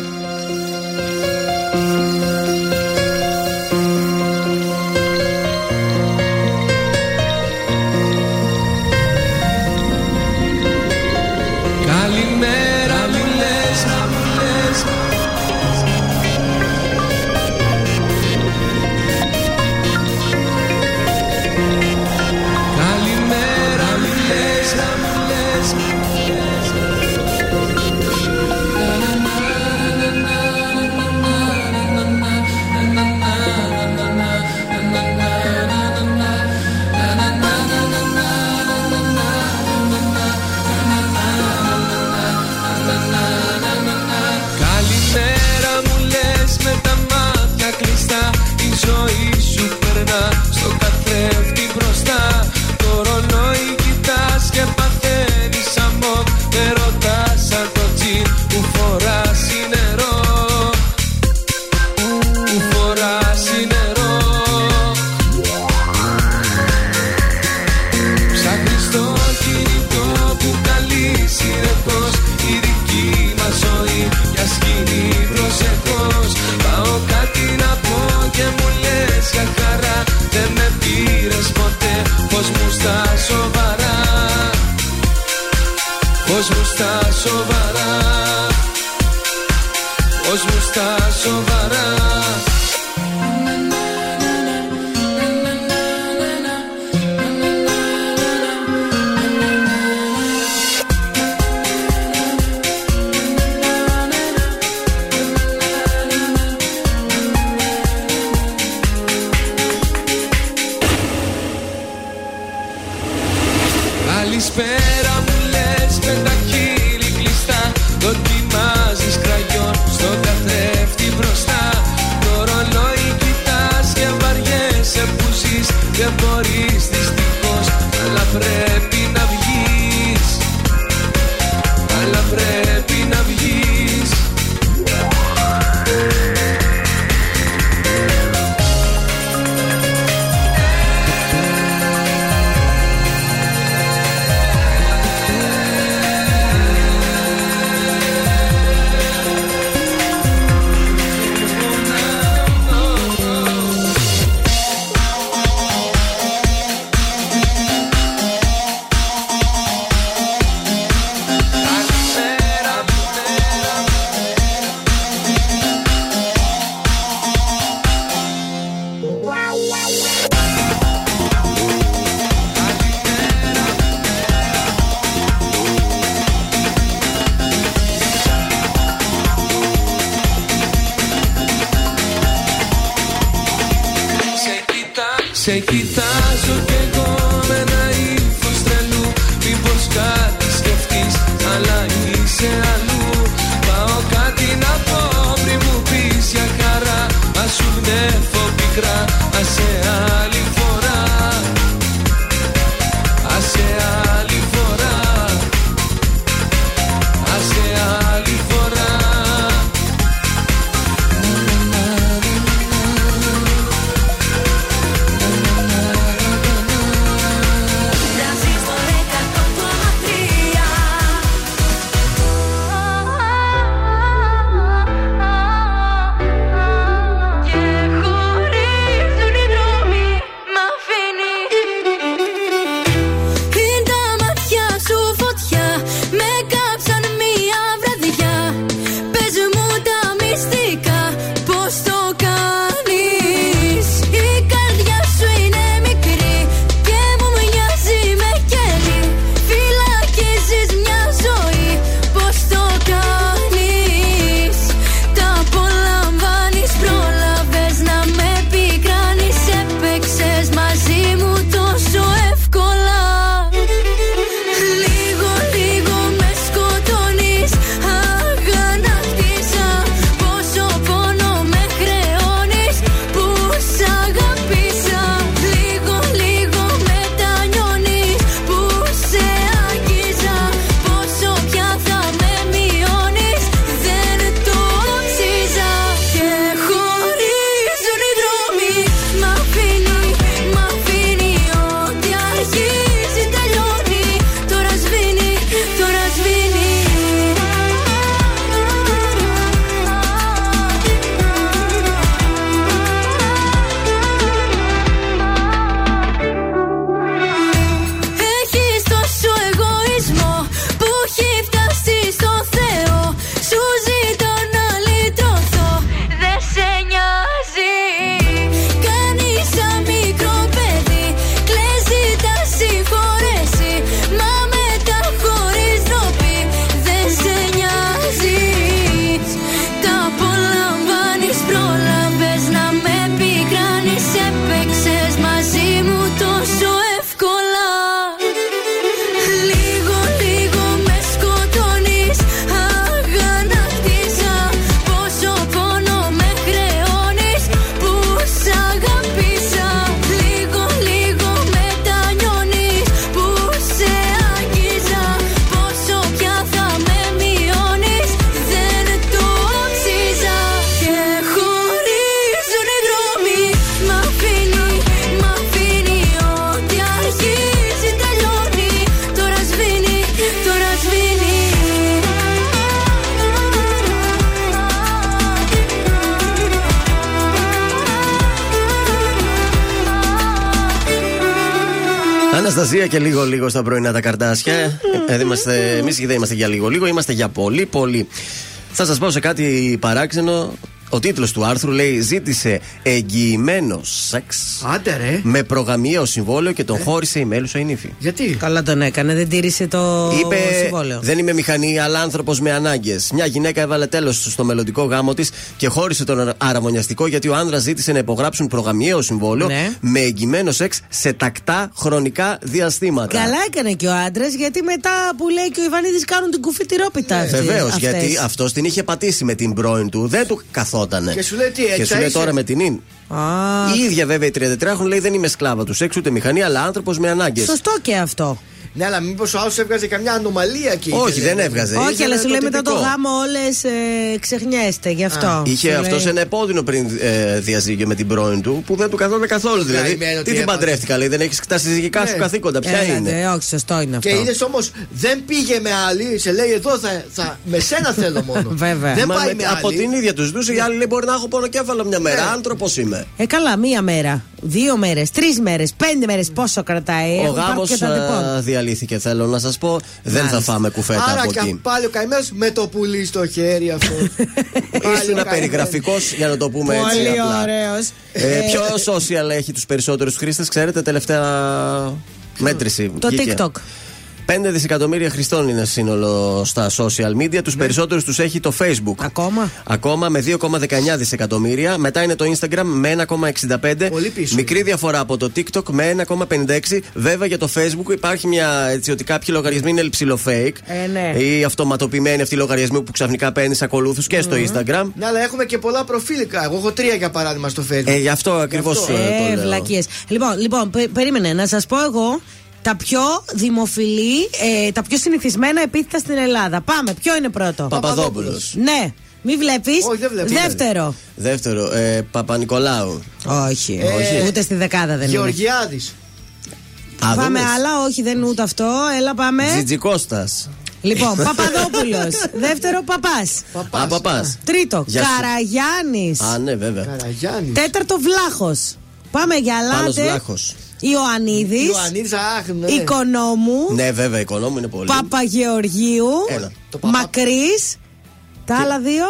Speaker 7: Σε κοιτάζω κι εγώ
Speaker 3: στα πρωινά τα καρτάσια. Ε, είμαστε, εμείς δεν είμαστε για λίγο λίγο, είμαστε για πολύ πολύ. Θα σας πω σε κάτι παράξενο. Ο τίτλος του άρθρου λέει Ζήτησε εγγυημένο σεξ
Speaker 2: Άντε ρε.
Speaker 3: με προγαμιαίο συμβόλαιο και τον χώρισε η μέλουσα η νύφη.
Speaker 2: Γιατί;
Speaker 1: Καλά τον έκανε, δεν τήρησε το
Speaker 3: Είπε
Speaker 1: συμβόλαιο.
Speaker 3: Δεν είμαι μηχανή, αλλά άνθρωπος με ανάγκες. Μια γυναίκα έβαλε τέλος στο μελλοντικό γάμο της και χώρισε τον αραβωνιαστικό γιατί ο άνδρας ζήτησε να υπογράψουν προγαμιαίο συμβόλαιο
Speaker 1: Ναι.
Speaker 3: με εγγυημένο σεξ σε τακτά χρονικά διαστήματα.
Speaker 1: Καλά έκανε και ο άντρας, γιατί μετά που λέει και ο Ιβανίδης κάνουν την κουφή τυρόπιτας. αυτοί-
Speaker 3: Βεβαίως,
Speaker 1: αυτές.
Speaker 3: γιατί αυτός την είχε πατήσει με την πρώην του. Δεν του καθότανε.
Speaker 2: Και σου λέει τι, έτσι
Speaker 3: Και σου
Speaker 2: θα
Speaker 3: λέει
Speaker 2: είσαι;
Speaker 3: τώρα με την ίν.
Speaker 1: Α,
Speaker 3: Η ίδια βέβαια η 33 λέει δεν είμαι σκλάβα τους σεξ ούτε μηχανή, αλλά άνθρωπος με ανάγκες.
Speaker 1: Σωστό και αυτό.
Speaker 2: Ναι, αλλά μήπως ο άλλος έβγαζε καμιά ανομαλία εκεί.
Speaker 3: Όχι, δεν έβγαζε.
Speaker 1: Όχι,
Speaker 3: Είχε
Speaker 1: αλλά σου λέει μετά το
Speaker 3: τυπικό.
Speaker 1: γάμο όλες ε, ξεχνιέστε γι' αυτό.
Speaker 3: Είχε
Speaker 1: Σου
Speaker 3: αυτός
Speaker 1: λέει.
Speaker 3: ένα επώδυνο πριν ε, διαζύγιο με την πρώην του που δεν του καθόταν καθόλου. Δηλαδή,
Speaker 2: Καημένο,
Speaker 3: τι
Speaker 2: τι
Speaker 3: την
Speaker 2: έπαθε.
Speaker 3: παντρεύτηκα, λέει, δεν έχεις τα συζυγικά σου
Speaker 2: Ναι.
Speaker 3: καθήκοντα. Ποια
Speaker 1: Έλατε,
Speaker 3: είναι;
Speaker 1: όχι, σωστό είναι αυτό.
Speaker 2: Και είδες όμως, δεν πήγε με άλλη, σε λέει εδώ θα, θα με σένα θέλω μόνο. (laughs)
Speaker 1: Βέβαια.
Speaker 2: Δεν
Speaker 3: Μα
Speaker 2: πάει
Speaker 3: με-
Speaker 2: με
Speaker 3: από
Speaker 2: άλλη.
Speaker 3: την ίδια τους δούσε, η άλλη λέει μπορεί να έχω πονοκέφαλο μια μέρα.
Speaker 2: Ναι.
Speaker 3: Άνθρωπος είμαι.
Speaker 1: Ε, καλά, μία μέρα, δύο μέρες, τρεις μέρες, πέντε μέρες, πόσο κρατάει.
Speaker 3: Ο
Speaker 1: Έχουν
Speaker 3: γάμος
Speaker 1: πάρει και τα λοιπόν.
Speaker 3: διαλύθηκε, θέλω να σας πω. Δεν θα
Speaker 1: Μάλιστα.
Speaker 3: φάμε κουφέτα
Speaker 2: Άρα
Speaker 3: από
Speaker 2: και
Speaker 3: εκεί.
Speaker 2: πάλι ο καημένος με το πουλί στο χέρι αυτός. (laughs) Πάλι
Speaker 3: Ήσουν
Speaker 2: ο
Speaker 3: περιγραφικός για να το πούμε έτσι.
Speaker 1: Πολύ
Speaker 3: απλά.
Speaker 1: ωραίος.
Speaker 3: Ε, ποιο social έχει τους περισσότερους χρήστες, ξέρετε, τελευταία μέτρηση.
Speaker 1: Το
Speaker 3: βγήκε.
Speaker 1: TikTok.
Speaker 3: 5 δισεκατομμύρια χρηστών είναι σύνολο στα social media. Τους περισσότερους τους έχει το Facebook.
Speaker 1: Ακόμα;
Speaker 3: Ακόμα με 2,19 δισεκατομμύρια. Μετά είναι το Instagram με 1,65.
Speaker 2: Πολύ πίσω.
Speaker 3: Μικρή διαφορά από το TikTok με 1,56. Βέβαια για το Facebook υπάρχει μια έτσι ότι κάποιοι λογαριασμοί είναι ψηλό fake.
Speaker 1: Ε, ναι.
Speaker 3: Ή αυτοματοποιημένοι αυτοί οι λογαριασμοί που ξαφνικά παίρνεις ακολούθους και στο Instagram.
Speaker 2: Ναι, αλλά έχουμε και πολλά προφίλικα. Εγώ έχω τρία για παράδειγμα στο Facebook.
Speaker 3: Ε, γι' αυτό ακριβώς το
Speaker 1: Ε,
Speaker 3: λέω.
Speaker 1: βλακίες. Λοιπόν, λοιπόν πε- περίμενε να σας πω εγώ τα πιο δημοφιλή, ε, τα πιο συνηθισμένα επίθετα στην Ελλάδα. Πάμε, ποιο είναι πρώτο;
Speaker 3: Παπαδόπουλος.
Speaker 1: Ναι, μη βλέπεις.
Speaker 2: Όχι, δεν βλέπω.
Speaker 1: Δεύτερο.
Speaker 3: Δεύτερο, ε, Παπα-Νικολάου.
Speaker 1: Όχι.
Speaker 2: Ε,
Speaker 1: Ούτε στη δεκάδα δεν είναι.
Speaker 2: Γεωργιάδης.
Speaker 3: Α, δεν
Speaker 1: Πάμε
Speaker 3: λες.
Speaker 1: άλλα, όχι δεν είναι ούτε αυτό. Έλα πάμε.
Speaker 3: Τζιτζικώστας.
Speaker 1: Λοιπόν, Παπαδόπουλος. (laughs) Δεύτερο, Παπάς.
Speaker 3: Α, παπάς.
Speaker 1: Τρίτο,
Speaker 3: Γεια σου.
Speaker 1: Καραγιάννης.
Speaker 3: Α, ναι, βέβαια.
Speaker 2: Καραγιάννης.
Speaker 1: Τέταρτο, Βλάχος. Πάμε για
Speaker 3: Πάνος
Speaker 1: λάτε.
Speaker 3: Βλάχος.
Speaker 1: Ιωαννίδης.
Speaker 2: Ιωαννίδης, αχ, ναι.
Speaker 1: Οικονόμου.
Speaker 3: Ναι, βέβαια, η οικονόμου είναι πολύ.
Speaker 1: Παπαγεωργίου.
Speaker 3: Έλα.
Speaker 1: Μακρύς. Τα άλλα δύο.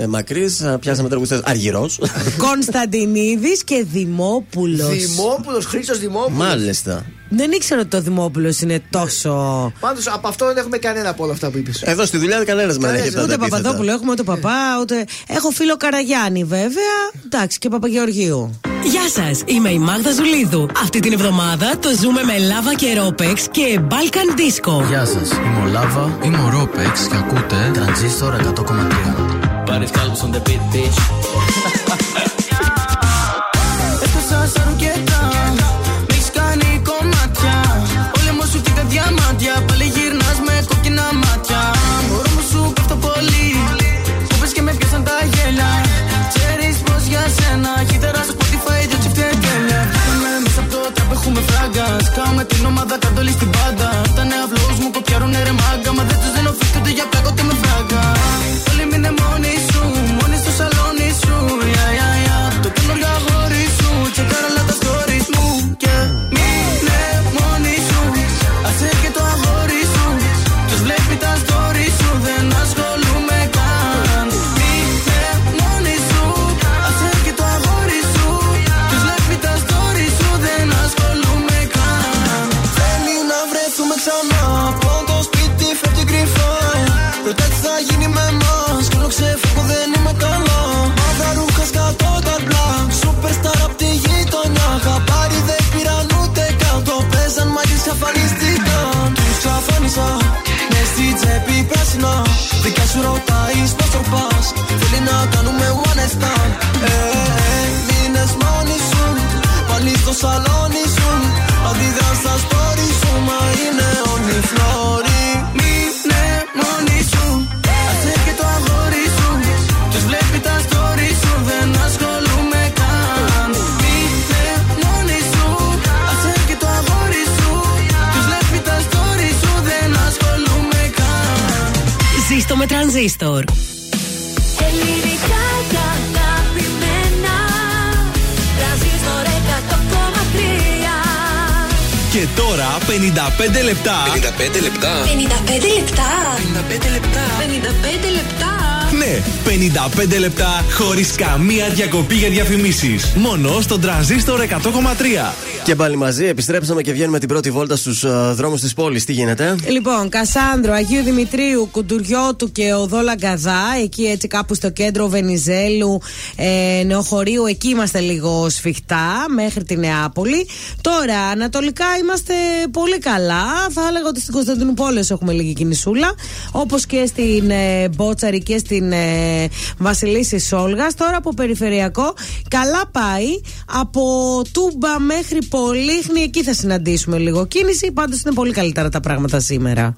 Speaker 3: Ε, Μακρύς, πιάσαμε τραγουδιστέ. Αργυρός. (laughs)
Speaker 1: Κωνσταντινίδης και Δημόπουλος.
Speaker 2: Δημόπουλος, Χρήστος Δημόπουλος.
Speaker 3: Μάλιστα.
Speaker 1: Δεν ήξερα ότι το Δημόπουλος είναι τόσο.
Speaker 2: Πάντως από αυτό δεν έχουμε κανένα από όλα αυτά που είπες.
Speaker 3: Εδώ στη δουλειά κανένας δεν έχει αυτά
Speaker 1: Ούτε
Speaker 3: τα επίθετα.
Speaker 1: Παπαδόπουλο έχουμε, ούτε Παπά, ούτε. Έχω φίλο Καραγιάννη βέβαια. Εντάξει, και Παπαγεωργίου.
Speaker 11: Γεια σας, είμαι η Μάγδα Ζουλίδου. Αυτή την εβδομάδα το ζούμε με λάβα και ρόπεξ και Balkan Disco.
Speaker 12: Γεια σας, είμαι ο Λάβα, είμαι ο Ρόπεξ και ακούτε Τρανζίστορ 100,3.
Speaker 13: Πάρεις κάλπους on the beat, bitch.
Speaker 14: Έφτασα σαν ρουκέτα Μ' έχεις κάνει κομμάτια. Όλη μου σου και τα διαμάτια. Πάλι γυρνάς με κόκκινα μάτια. Μωρό μου σου πέφτω πολύ. Μου πες και με πιάσαν τα γέλια. Ξέρεις πως για σένα Χύτερα στο Spotify δεν τσιφτέ τέλεια. Βγήκαμε μέσα από το τραπ έχουμε φράγκα. Σκάμε την ομάδα κάτω όλη στην πάντα σου ρωτάεις πως το πας. Θέλει να κάνουμε one night stand. Ε, ε, μείνες μόνη σου Πάλι στο σαλόνι σου. Αντιδράς στα story σου Μα είναι όλη
Speaker 11: με τρανζίστορ.
Speaker 7: Ελληνικά και αγαπημένα Τρανζίστορ 100,3
Speaker 8: Και τώρα 55 λεπτά.
Speaker 15: 55 λεπτά.
Speaker 7: 55 λεπτά
Speaker 14: 55 λεπτά
Speaker 7: 55 λεπτά
Speaker 8: Ναι, 55 λεπτά χωρίς καμία διακοπή για διαφημίσεις. Μόνο στον τρανζίστορ 100,3.
Speaker 3: Και πάλι μαζί επιστρέψαμε και βγαίνουμε την πρώτη βόλτα στους δρόμους της πόλης. Τι γίνεται;
Speaker 1: Λοιπόν, Κασάνδρο, Αγίου Δημητρίου, Κουντουριώτου και Οδό Λαγκαδά, εκεί έτσι κάπου στο κέντρο Βενιζέλου, ε, Νεοχωρίου, εκεί είμαστε λίγο σφιχτά μέχρι τη Νεάπολη. Τώρα, ανατολικά είμαστε πολύ καλά. Θα έλεγα ότι στην Κωνσταντινούπολη έχουμε λίγη κινησούλα, όπως και στην ε, Μπότσαρη και στην ε, Βασιλίση Σόλγας. Τώρα από περιφερειακό, καλά πάει. Από Τούμπα μέχρι Πολύχνη, εκεί θα συναντήσουμε λίγο κίνηση. Πάντως είναι πολύ καλύτερα τα πράγματα σήμερα.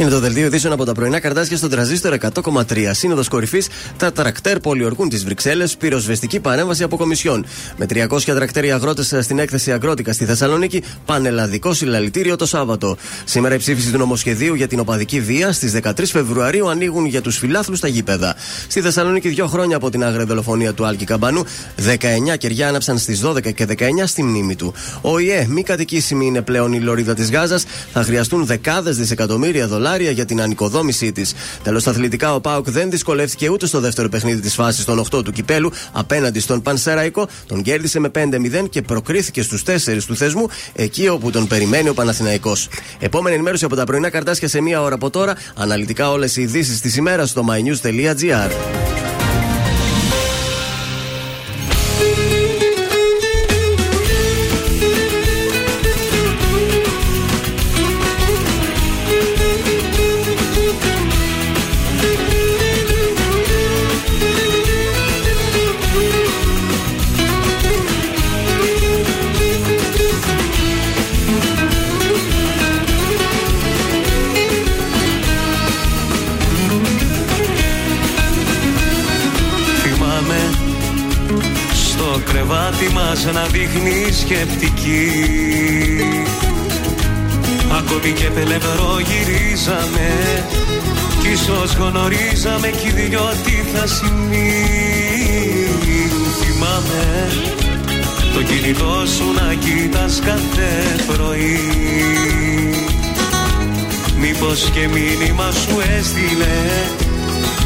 Speaker 3: Είναι το δελτίο ειδήσεων από τα πρωινά καρτάσια στον τραζίστορ 100,3. Σύνοδος κορυφής, τα τρακτέρ πολιορκούν τις Βρυξέλλες, πυροσβεστική παρέμβαση από κομισιόν. Με 300 τρακτέρια αγρότες στην έκθεση Αγρότικα στη Θεσσαλονίκη, πανελλαδικό συλλαλητήριο το Σάββατο. Σήμερα η ψήφιση του νομοσχεδίου για την οπαδική βία στις 13 Φεβρουαρίου ανοίγουν για τους φιλάθλους στα γήπεδα. Στη Θεσσαλονίκη, δύο χρόνια από την άγρια δολοφονία του Άλκη Καμπανού, 19 κεριά άναψαν στις 12 και 19 στη μνήμη του. Ο ΙΕ, μη κατοικήσιμη είναι πλέον η λωρίδα της Γάζας, θα χρειαστούν δεκάδες δισεκατομμύρια δολάρια δολάρια για την ανοικοδόμησή της. Τέλος, στα αθλητικά, ο Πάοκ δεν δυσκολεύτηκε ούτε στο δεύτερο παιχνίδι της φάσης των 8 του κυπέλου απέναντι στον Πανσεραϊκό. Τον κέρδισε με 5-0 και προκρίθηκε στους 4 του θεσμού, εκεί όπου τον περιμένει ο Παναθηναϊκός. Επόμενη ενημέρωση από τα πρωινά καρτάσια σε μία ώρα από τώρα. Αναλυτικά όλες οι ειδήσεις της ημέρας στο mynews.gr.
Speaker 16: δείχνει σκεπτική. Ακόμη και πελευρό γυρίζαμε Κι ίσως γνωρίζαμε κι οι δυο τι θα συμβεί. Θυμάμαι το κινητό σου να κοίτας κάθε πρωί. Μήπως και μήνυμα σου έστειλε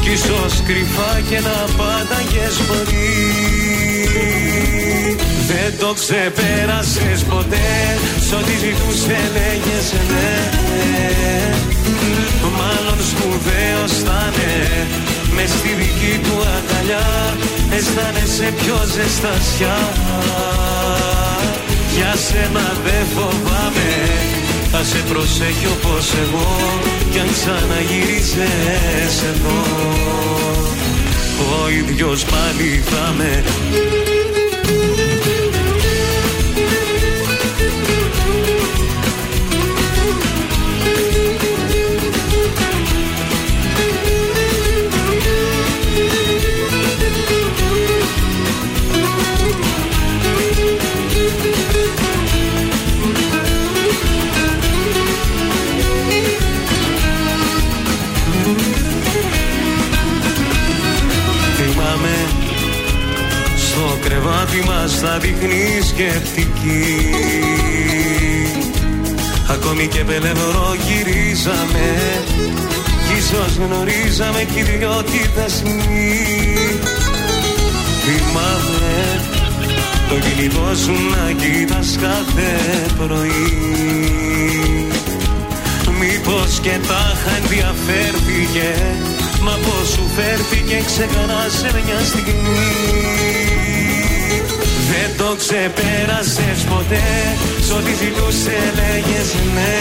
Speaker 16: κι ίσως κρυφά και να πάνταγες πολύ Δεν το ξεπέρασες ποτέ. Σ' ό,τι ζητούσε λέγες ναι. Μάλλον σπουδαίος θα είναι Μες στη δική του αγκαλιά Αισθάνεσαι πιο ζεστασιά. Για σένα δεν φοβάμαι. Θα σε προσέχει όπως εγώ. Κι αν ξαναγυρίζεις εδώ. Ο ίδιος πάλι θα με μας θα δείχνεις σκεπτική. Ακόμη και πελευρό γυρίζαμε Κι ίσως γνωρίζαμε κι οι δυο τι θα συμβεί Θυμάμαι το κινητό σου να κοίτας κάθε πρωί. Μήπως και τάχα ενδιαφέρθηκε Μα πως σου φέρθηκε ξανά σε μια στιγμή Δεν το ξεπέρασες ποτέ. Σ' ό,τι ζητούσε λέγες ναι.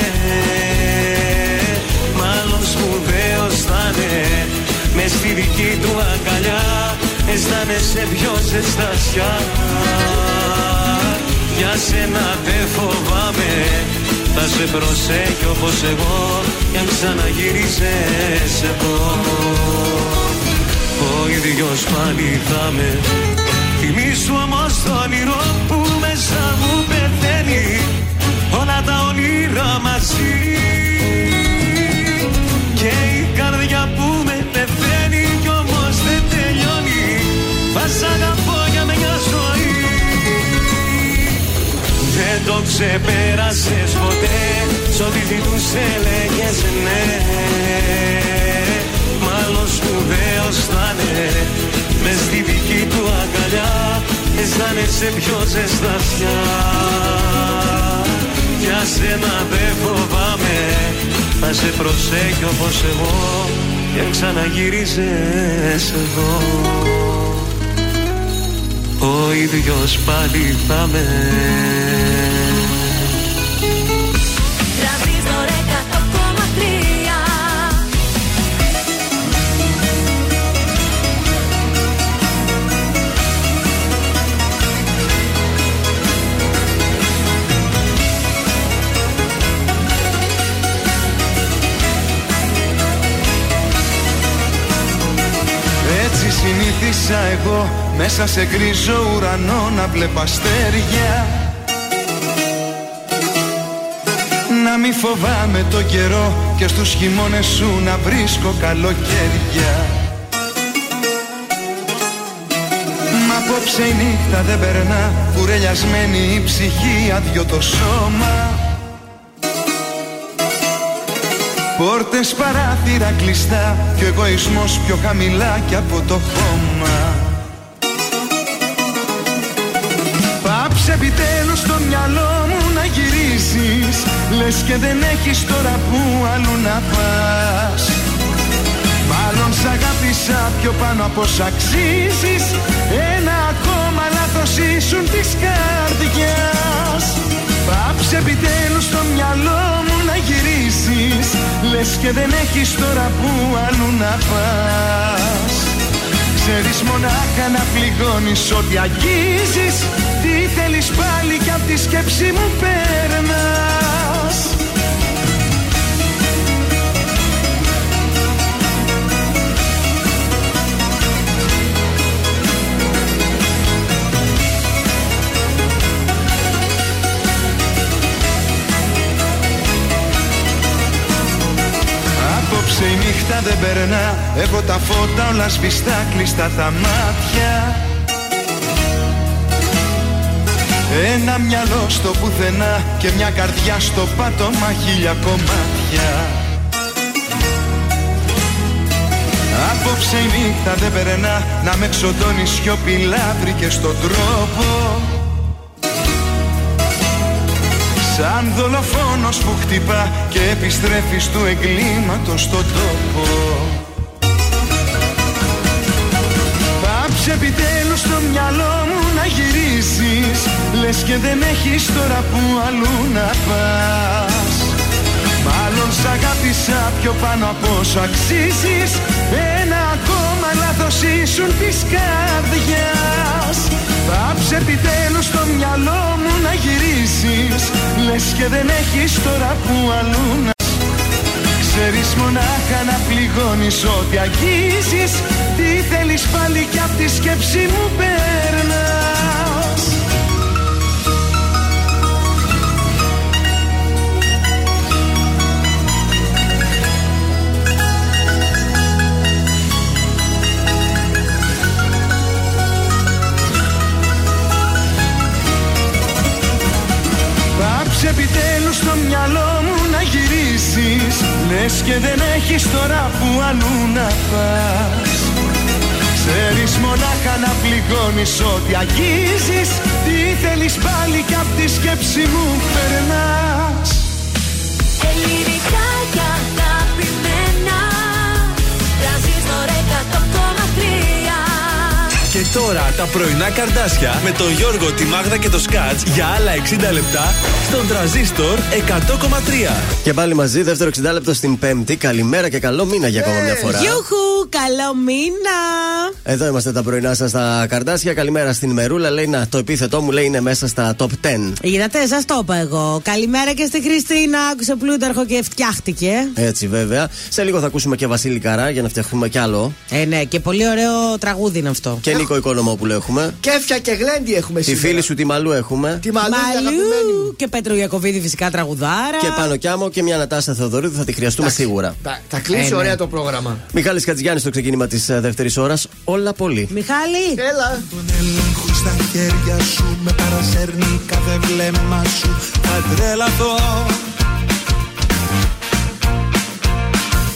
Speaker 16: Μάλλον σπουδαίος θα είναι Μες στη δική του αγκαλιά Αισθάνεσαι πιο ζεστασιά. Για σένα δεν φοβάμαι. Θα σε προσέχει όπως εγώ Κι αν ξαναγυρίζεις εδώ. Ο ίδιος πάλι θα με. Θυμήσου όμως το όνειρο που μέσα μου πεθαίνει. Όλα τα όνειρα μαζί. Και η καρδιά που με πεθαίνει Κι όμως δεν τελειώνει. Θα σ' αγαπώ για μια ζωή. Δεν το ξεπέρασες ποτέ. Σ' ό,τι ζητούσε λέγες ναι. Μάλλον σπουδαίος θα είναι. Μες στη δική του αγκαλιά Αισθάνεσαι πιο ζεστασιά Για σένα δεν φοβάμαι. Θα σε προσέχει όπως εγώ Και αν ξαναγυρίζεις εδώ. Ο ίδιος πάλι θα με
Speaker 5: συνήθισα εγώ μέσα σε γκρίζο ουρανό να βλέπω αστέρια. Να μη φοβάμαι το καιρό και στους χειμώνες σου να βρίσκω καλοκαίρια. Μα απόψε η νύχτα δεν περνά κουρελιασμένη η ψυχή άδειο το σώμα Πόρτες παράθυρα κλειστά Και ο εγωισμός πιο χαμηλά και από το χώμα. Πάψε επιτέλους στο μυαλό μου να γυρίσεις Λες και δεν έχεις τώρα που αλλού να πας. Μάλλον σ' αγάπησα πιο πάνω από σ' αξίζεις Ένα ακόμα λάθος ήσουν της καρδιάς Πάψε επιτέλους στο μυαλό μου να γυρίσεις Λες και δεν έχεις τώρα που αλλού να πας. Ξέρεις μονάχα να πληγώνεις ό,τι αγγίζεις Τι θέλεις πάλι κι απ' τη σκέψη μου περνάς νύχτα δεν περνά. Έχω τα φώτα όλα σβηστά κλειστά τα μάτια. Ένα μυαλό στο πουθενά Και μια καρδιά στο πάτωμα χίλια κομμάτια. Απόψε η νύχτα δεν περνά. Να με ξοντώνει σιωπηλά βρήκες τον τρόπο Σαν δολοφόνος που χτυπά και επιστρέφεις του εγκλήματος στον τόπο. Πάψε επιτέλους στο μυαλό μου να γυρίσεις Λες και δεν έχεις τώρα που αλλού να πας. Μάλλον σ' αγάπησα πιο πάνω από όσο αξίζεις Ένα ακόμα λάθος ήσουν της καρδιάς. Πάψε επιτέλους στο μυαλό μου να γυρίσεις. Λες και δεν έχεις τώρα που αλλού να Ξέρεις μονάχα να πληγώνεις ό,τι αγγίζεις. Τι θέλεις πάλι κι απ' τη σκέψη μου περνάς επιτέλους στο μυαλό μου να γυρίσεις. Λες και δεν έχεις τώρα που αλλού να πας. Ξέρεις μονάχα να πληγώνεις ό,τι αγγίζεις. Τι θέλεις πάλι κι απ' τη σκέψη μου περνάς.
Speaker 7: Ελληνικά και αγαπημένα
Speaker 8: Και τώρα τα πρωινά καρδάσια με τον Γιώργο, τη Μάγδα και το Σκάτς για άλλα 60 λεπτά στον τραζίστορ 100,3.
Speaker 3: Και πάλι μαζί, δεύτερο 60 λεπτό στην Πέμπτη. Καλημέρα και καλό μήνα για ακόμα μια φορά.
Speaker 1: Γιούχου, καλό μήνα!
Speaker 3: Εδώ είμαστε τα πρωινά σας στα καρδάσια. Καλημέρα στην Μερούλα. Λέει να το επίθετό μου λέει είναι μέσα στα top 10.
Speaker 1: Είδατε, σας το είπα εγώ. Καλημέρα και στη Χριστίνα. Άκουσε πλούταρχο και φτιάχτηκε.
Speaker 3: Έτσι βέβαια. Σε λίγο θα ακούσουμε και Βασίλη Καρά για να φτιαχτούμε κι άλλο.
Speaker 1: Ε, ναι, και πολύ ωραίο τραγούδι είναι αυτό.
Speaker 3: Και Νίκο Οικονομόπουλο έχουμε.
Speaker 2: Κέφια και γλέντι έχουμε
Speaker 3: Τη
Speaker 2: σήμερα.
Speaker 3: φίλη σου τη Μαλού έχουμε.
Speaker 2: Τη Μαλού, η αγαπημένη μου.
Speaker 1: Και Πέτρο Ιακοβίδη φυσικά τραγουδάρα.
Speaker 3: Και πάνω κι άμμο και μια Νατάσα Θεοδωρίδου θα τη χρειαστούμε σίγουρα.
Speaker 2: Θα- Θα κλείσει
Speaker 1: Ε, ναι.
Speaker 2: ωραία το πρόγραμμα.
Speaker 3: Μιχάλης Κατζιάννη στο ξεκίνημα της δεύτερης ώρας. Όλα πολύ.
Speaker 1: Μιχάλη!
Speaker 2: Έλα.
Speaker 6: Τον έλεγχο στα χέρια σου με παρασέρνει κάθε βλέμμα σου Θα τρελαθώ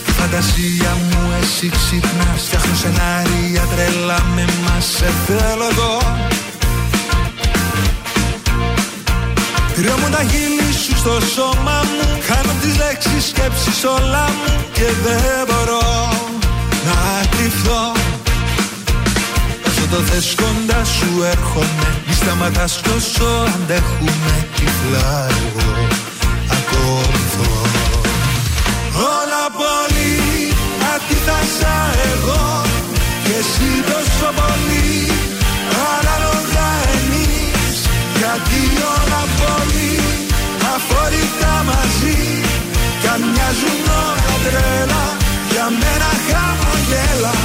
Speaker 6: Τη φαντασία μου εσύ ξυπνάς Φτιάχνω σενάρια τρελά με μας Σε θέλω εδώ Τριώ μου τα χείλη σου στο σώμα μου. Κάνω τις λέξεις σκέψεις όλα μου Και δεν μπορώ να κρυφθώ Όσο το θες κοντά σου έρχομαι. Μη σταματάς κι όσο αντέχουμε Τυφλά εγώ. Ακολουθώ αντίθασα εγώ Και εσύ τόσο πολύ Ανάλογα εμείς Γιατί όλα πολύ αφορικά μαζί Κι αν μοιάζουν όλα τρέλα Για μένα χαμογέλα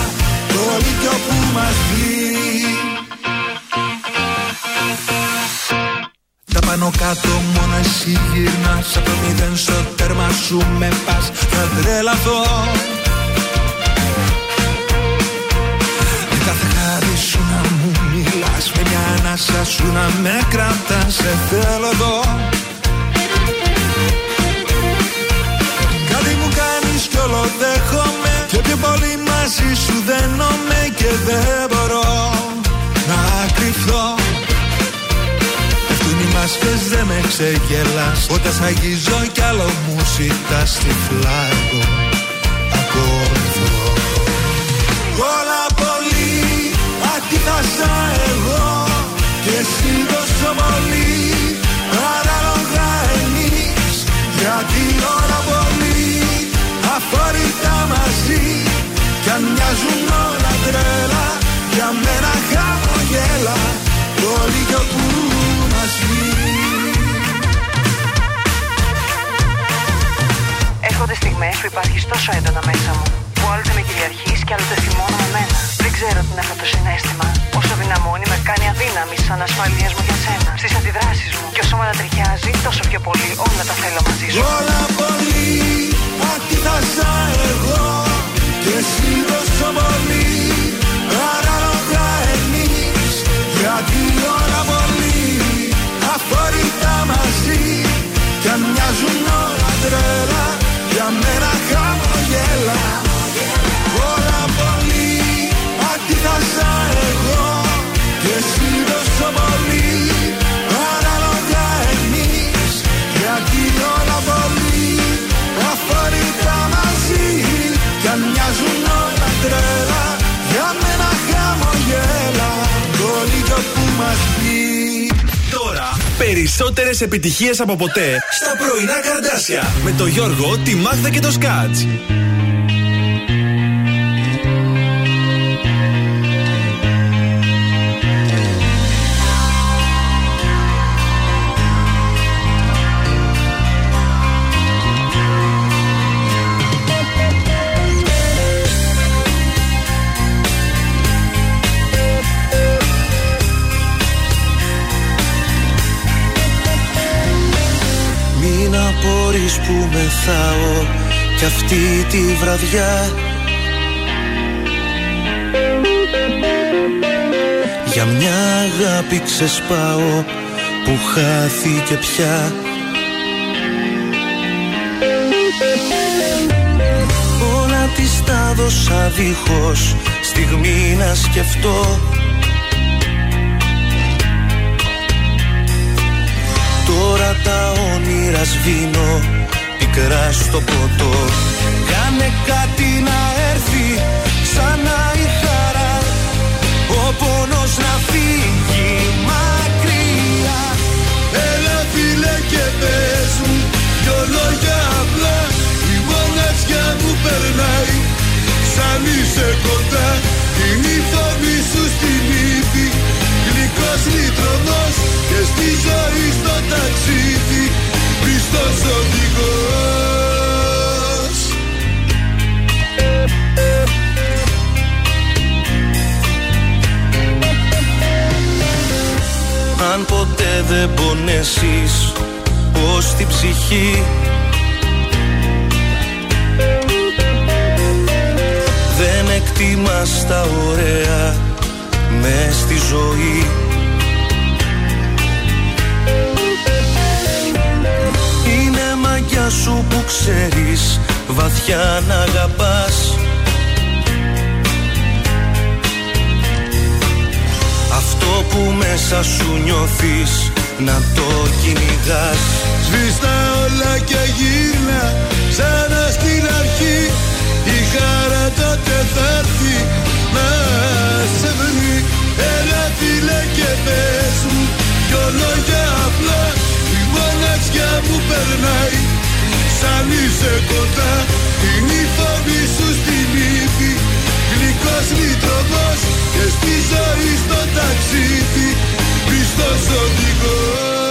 Speaker 6: Το λύκειο που μας βγει Τα πάνω κάτω μόνο εσύ γυρνάς Από το μηδέν στο τέρμα σου με πας. Θα τρελαθώ κάθε χάρη σου να μου μιλάς Με μια ανάσα σου να με κρατάς Σε θέλω εδώ. Κάτι μου κάνεις όλο δέχομαι Και πιο πολύ μαζί σου δένομαι Και δεν μπορώ να κρυφθώ Πέφτουν οι μάσκες δεν με ξεγελάς Όταν σ' αγγίζω κι άλλο μου ζητάς τυφλά εγώ ακολουθώ Όλα πολύ αντίθασα εγώ. Και εσύ τόσο πολύ Ανάλογα εμείς Γιατί όλα πολύ αφορικά μαζί. Κι αν μοιάζουν όλα τρέλα Για μένα χαμογέλα. Όλοι κι όπου μαζί.
Speaker 17: Έρχονται στιγμές που υπάρχεις τόσο έντονα μέσα μου Που άλλοτε με κυριαρχείς και άλλοτε θυμώνω με μένα Δεν ξέρω τι είναι αυτό το συνέστημα. Όσο δυναμώνει με κάνει αδύναμη σαν ασφαλείες μου για σένα. Στις αντιδράσεις μου. Και όσο με ανατριχιάζει Τόσο πιο πολύ όλα τα θέλω μαζί σου.
Speaker 6: Όλα πολύ αντίθασα εγώ. Και εσύ τόσο πολύ Ανάλογα εμείς. Γιατί
Speaker 8: περισσότερες επιτυχίες από ποτέ στα πρωινά καρδάσια με το Γιώργο, τη Μάγδα και το Σκάτς.
Speaker 18: Απορείς που μεθάω κι αυτή τη βραδιά. Για μια αγάπη ξεσπάω που χάθηκε πια. Όλα της τα δώσα δίχως στιγμή να σκεφτώ Τώρα τα όνειρα σβήνω πικρά στο ποτό. Κάνε κάτι να έρθει σαν να η χαρά. Ο πόνος να φύγει μακριά.
Speaker 6: Έλα φίλε και πες μου δυο λόγια απλά. Η μοναξιά μου περνάει σαν είσαι κοντά. Είναι η φωνή σου στη ζωή στο ταξίδι Χριστός οδηγός.
Speaker 18: Αν ποτέ δεν πονέσεις πως την ψυχή; Δεν εκτιμάς τα ωραία μες στη ζωή ξέρεις βαθιά να αγαπάς. Αυτό που μέσα σου νιώθεις να το κυνηγάς.
Speaker 6: Σβήστα όλα και γύρνα σαν στην αρχή. Η χαρά τότε θα έρθει να σε βρει. Έλα φίλε και πες μου δυο λόγια απλά Η μοναξιά μου περνάει σαν είσαι κοντά Είναι η φωνή σου στην ύφη Γλυκός λιτροβός και στη ζωή στο ταξίδι. Πιστός οδηγός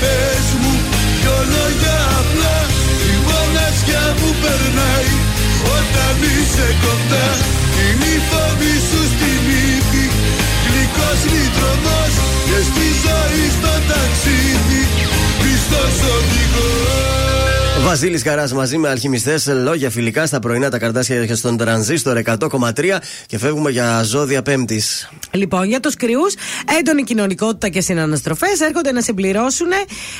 Speaker 6: πες μου δυο λόγια απλά. Η μοναξιά μου περνάει όταν είσαι κοντά. Είναι η φόβη σου στη μύτη. Γλυκός λιτρωμός και στη ζωή στο ταξίδι. Πιστός οδηγός.
Speaker 3: Βασίλη Καράς μαζί με αλχημιστές, λόγια φιλικά στα πρωινά τα καρτάσια και στον τρανζίστορ 100,3 και φεύγουμε για ζώδια Πέμπτης.
Speaker 1: Λοιπόν, για τους κρυούς, έντονη κοινωνικότητα και συναναστροφές έρχονται να συμπληρώσουν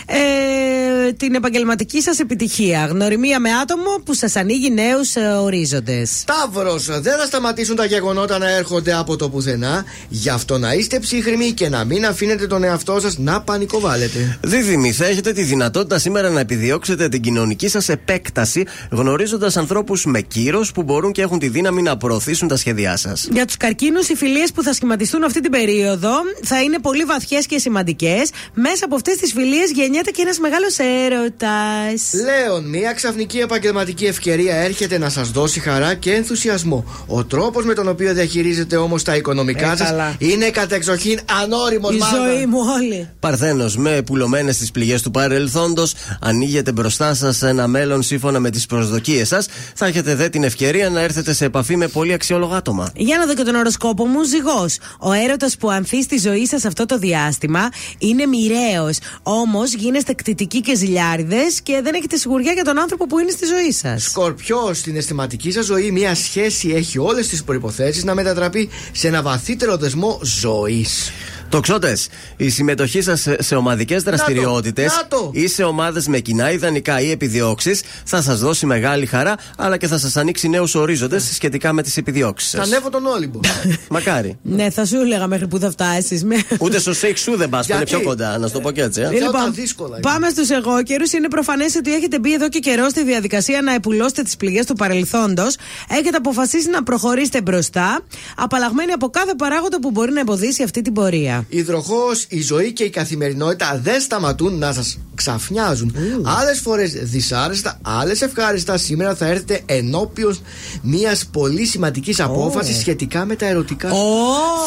Speaker 1: ε, την επαγγελματική σας επιτυχία. Γνωριμία με άτομο που σας ανοίγει νέους ε, ορίζοντες.
Speaker 2: Ταύρο, δεν θα σταματήσουν τα γεγονότα να έρχονται από το πουθενά. Γι' αυτό να είστε ψύχρημοι και να μην αφήνετε τον εαυτό σας να πανικοβάλλετε.
Speaker 3: Δίδυμη, θα έχετε τη δυνατότητα σήμερα να επιδιώξετε την κοινωνική σας επέκταση γνωρίζοντας ανθρώπους με κύρος που μπορούν και έχουν τη δύναμη να προωθήσουν τα σχέδιά σας.
Speaker 1: Για τους καρκίνους, οι φιλίες που θα σχηματιστούν αυτή την περίοδο θα είναι πολύ βαθιές και σημαντικές. Μέσα από αυτές τις φιλίες γεννιέται και ένας μεγάλος έρωτας.
Speaker 2: Λέων, μια ξαφνική επαγγελματική ευκαιρία έρχεται να σας δώσει χαρά και ενθουσιασμό. Ο τρόπος με τον οποίο διαχειρίζετε όμως τα οικονομικά
Speaker 1: Ε,
Speaker 2: σας
Speaker 1: καλά.
Speaker 2: είναι κατεξοχήν ανώριμος
Speaker 1: Η ζωή μου όλη.
Speaker 3: Παρθένος, με πουλωμένες τις πληγές του παρελθόντος, ανοίγεται μπροστά σας ένα μέλλον σύμφωνα με τις προσδοκίες σας. Θα έχετε δε την ευκαιρία να έρθετε σε επαφή με πολύ αξιόλογα άτομα.
Speaker 1: Για να δω και τον οροσκόπο μου, ζυγός. Ο έρωτας που ανθεί στη ζωή σας αυτό το διάστημα είναι μοιραίος. Όμως γίνεστε κτητικοί και ζηλιάριδες και δεν έχετε σιγουριά για τον άνθρωπο που είναι στη ζωή σας.
Speaker 2: Σκορπιό, στην αισθηματική σας ζωή, μια σχέση έχει όλες τις προποθέσει να μετατραπεί σε ένα βαθύτερο δεσμό ζωής.
Speaker 3: Τοξότε, η συμμετοχή σας σε, σε ομαδικές δραστηριότητες
Speaker 2: να το.
Speaker 3: ή σε ομάδες με κοινά ιδανικά ή επιδιώξεις θα σας δώσει μεγάλη χαρά, αλλά και θα σας ανοίξει νέους ορίζοντες σχετικά με τις επιδιώξεις
Speaker 2: Θα
Speaker 3: σα.
Speaker 2: ανέβω τον Όλυμπο. (laughs)
Speaker 3: Μακάρι.
Speaker 1: Ναι, θα σου έλεγα μέχρι που θα φτάσεις.
Speaker 3: Ούτε στο σεξ σου δεν πας, που είναι
Speaker 2: Γιατί;
Speaker 3: πιο κοντά, να σου το πω και έτσι. ε.
Speaker 1: Λοιπόν,
Speaker 2: δύσκολα.
Speaker 1: πάμε στους εγώκερους. Είναι προφανές ότι έχετε μπει εδώ και καιρό στη διαδικασία να επουλώσετε τις πληγές του παρελθόντος. Έχετε αποφασίσει να προχωρήσετε μπροστά, απαλλαγμένοι από κάθε παράγοντα που μπορεί να εμποδίσει αυτή την πορεία.
Speaker 2: Υδροχό, η ζωή και η καθημερινότητα δεν σταματούν να σας ξαφνιάζουν. Άλλες φορές δυσάρεστα, άλλες ευχάριστα. Σήμερα θα έρθετε ενώπιον μιας πολύ σημαντικής απόφασης σχετικά με τα ερωτικά σου.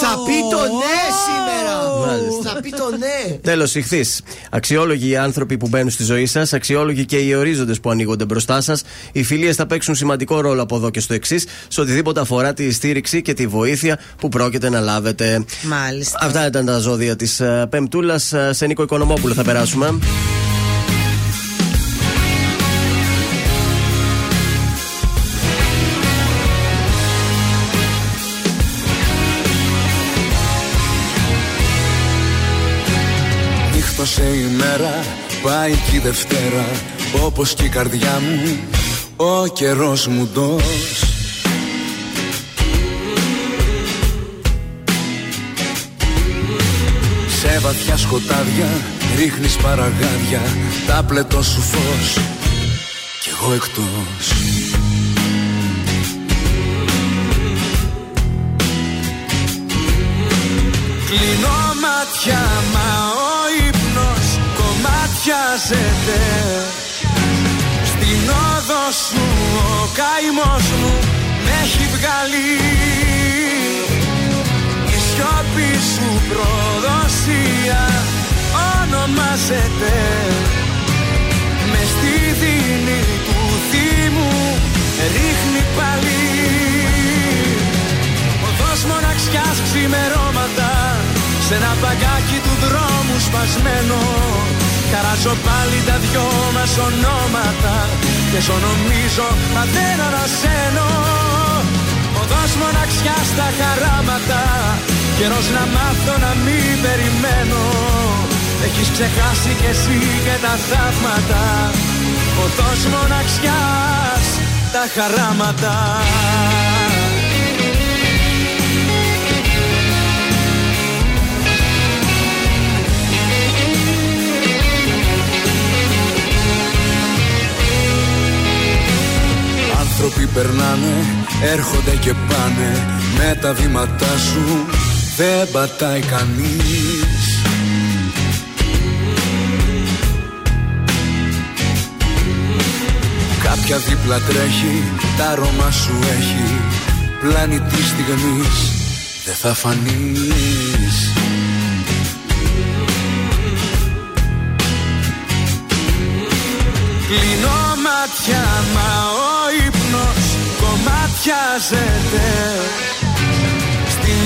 Speaker 2: Θα πει το ναι σήμερα!
Speaker 3: Μάλιστα.
Speaker 2: Θα πει το ναι!
Speaker 3: Τέλος, ηχθείς. Αξιόλογοι οι άνθρωποι που μπαίνουν στη ζωή σας, αξιόλογοι και οι ορίζοντες που ανοίγονται μπροστά σας. Οι φιλίες θα παίξουν σημαντικό ρόλο από εδώ και στο εξής, σε οτιδήποτε αφορά τη στήριξη και τη βοήθεια που πρόκειται να λάβετε.
Speaker 1: Μάλιστα.
Speaker 3: Αυτά ήταν τα ζώδια της Πεμπτούλα. Σε Νίκο Οικονομόπουλο θα περάσουμε.
Speaker 10: Νύχτωσε η μέρα, πάει και η Δευτέρα Όπως και η καρδιά μου, ο καιρός μου ντός Σε βαθιά σκοτάδια ρίχνεις παραγάδια Τα πλετό σου φως κι εγώ εκτός.
Speaker 5: Κλείνω μάτια μα ο ύπνος κομμάτιαζεται. Στην όδο σου ο καημός μου με έχει βγάλει. Η σιώπη σου προδοσία ονομάζεται. Με στη δίνη του θύμου ρίχνει πάλι. Οδός μοναξιάς ξημερώματα Σ' ένα παγκάκι του δρόμου σπασμένο. Καράζω πάλι τα δυο μας ονόματα Και ζω νομίζω μα δεν ανασένω. Οδός μοναξιάς στα χαράματα Καιρός να μάθω να μην περιμένω. Έχεις ξεχάσει κι εσύ και τα θαύματα. Οδός μοναξιάς τα χαράματα.
Speaker 10: Άνθρωποι περνάνε, έρχονται και πάνε Με τα βήματά σου δεν πατάει κανείς. Κάποια δίπλα τρέχει, τα αρώμα σου έχει. Πλάνη της στιγμής, δεν θα φανείς.
Speaker 5: Κλείνω μάτια μα ο ύπνος κομμάτιαζεται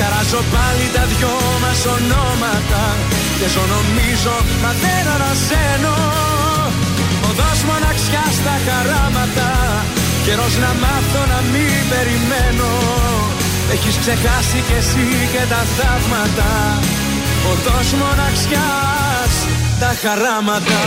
Speaker 5: Καράζω πάλι τα δυο μας ονόματα Και ζω νομίζω μα δεν ανασένω Οδός μοναξιά στα χαράματα Καιρός να μάθω να μην περιμένω. Έχεις ξεχάσει κι εσύ και τα θαύματα Οδός μοναξιάς τα χαράματα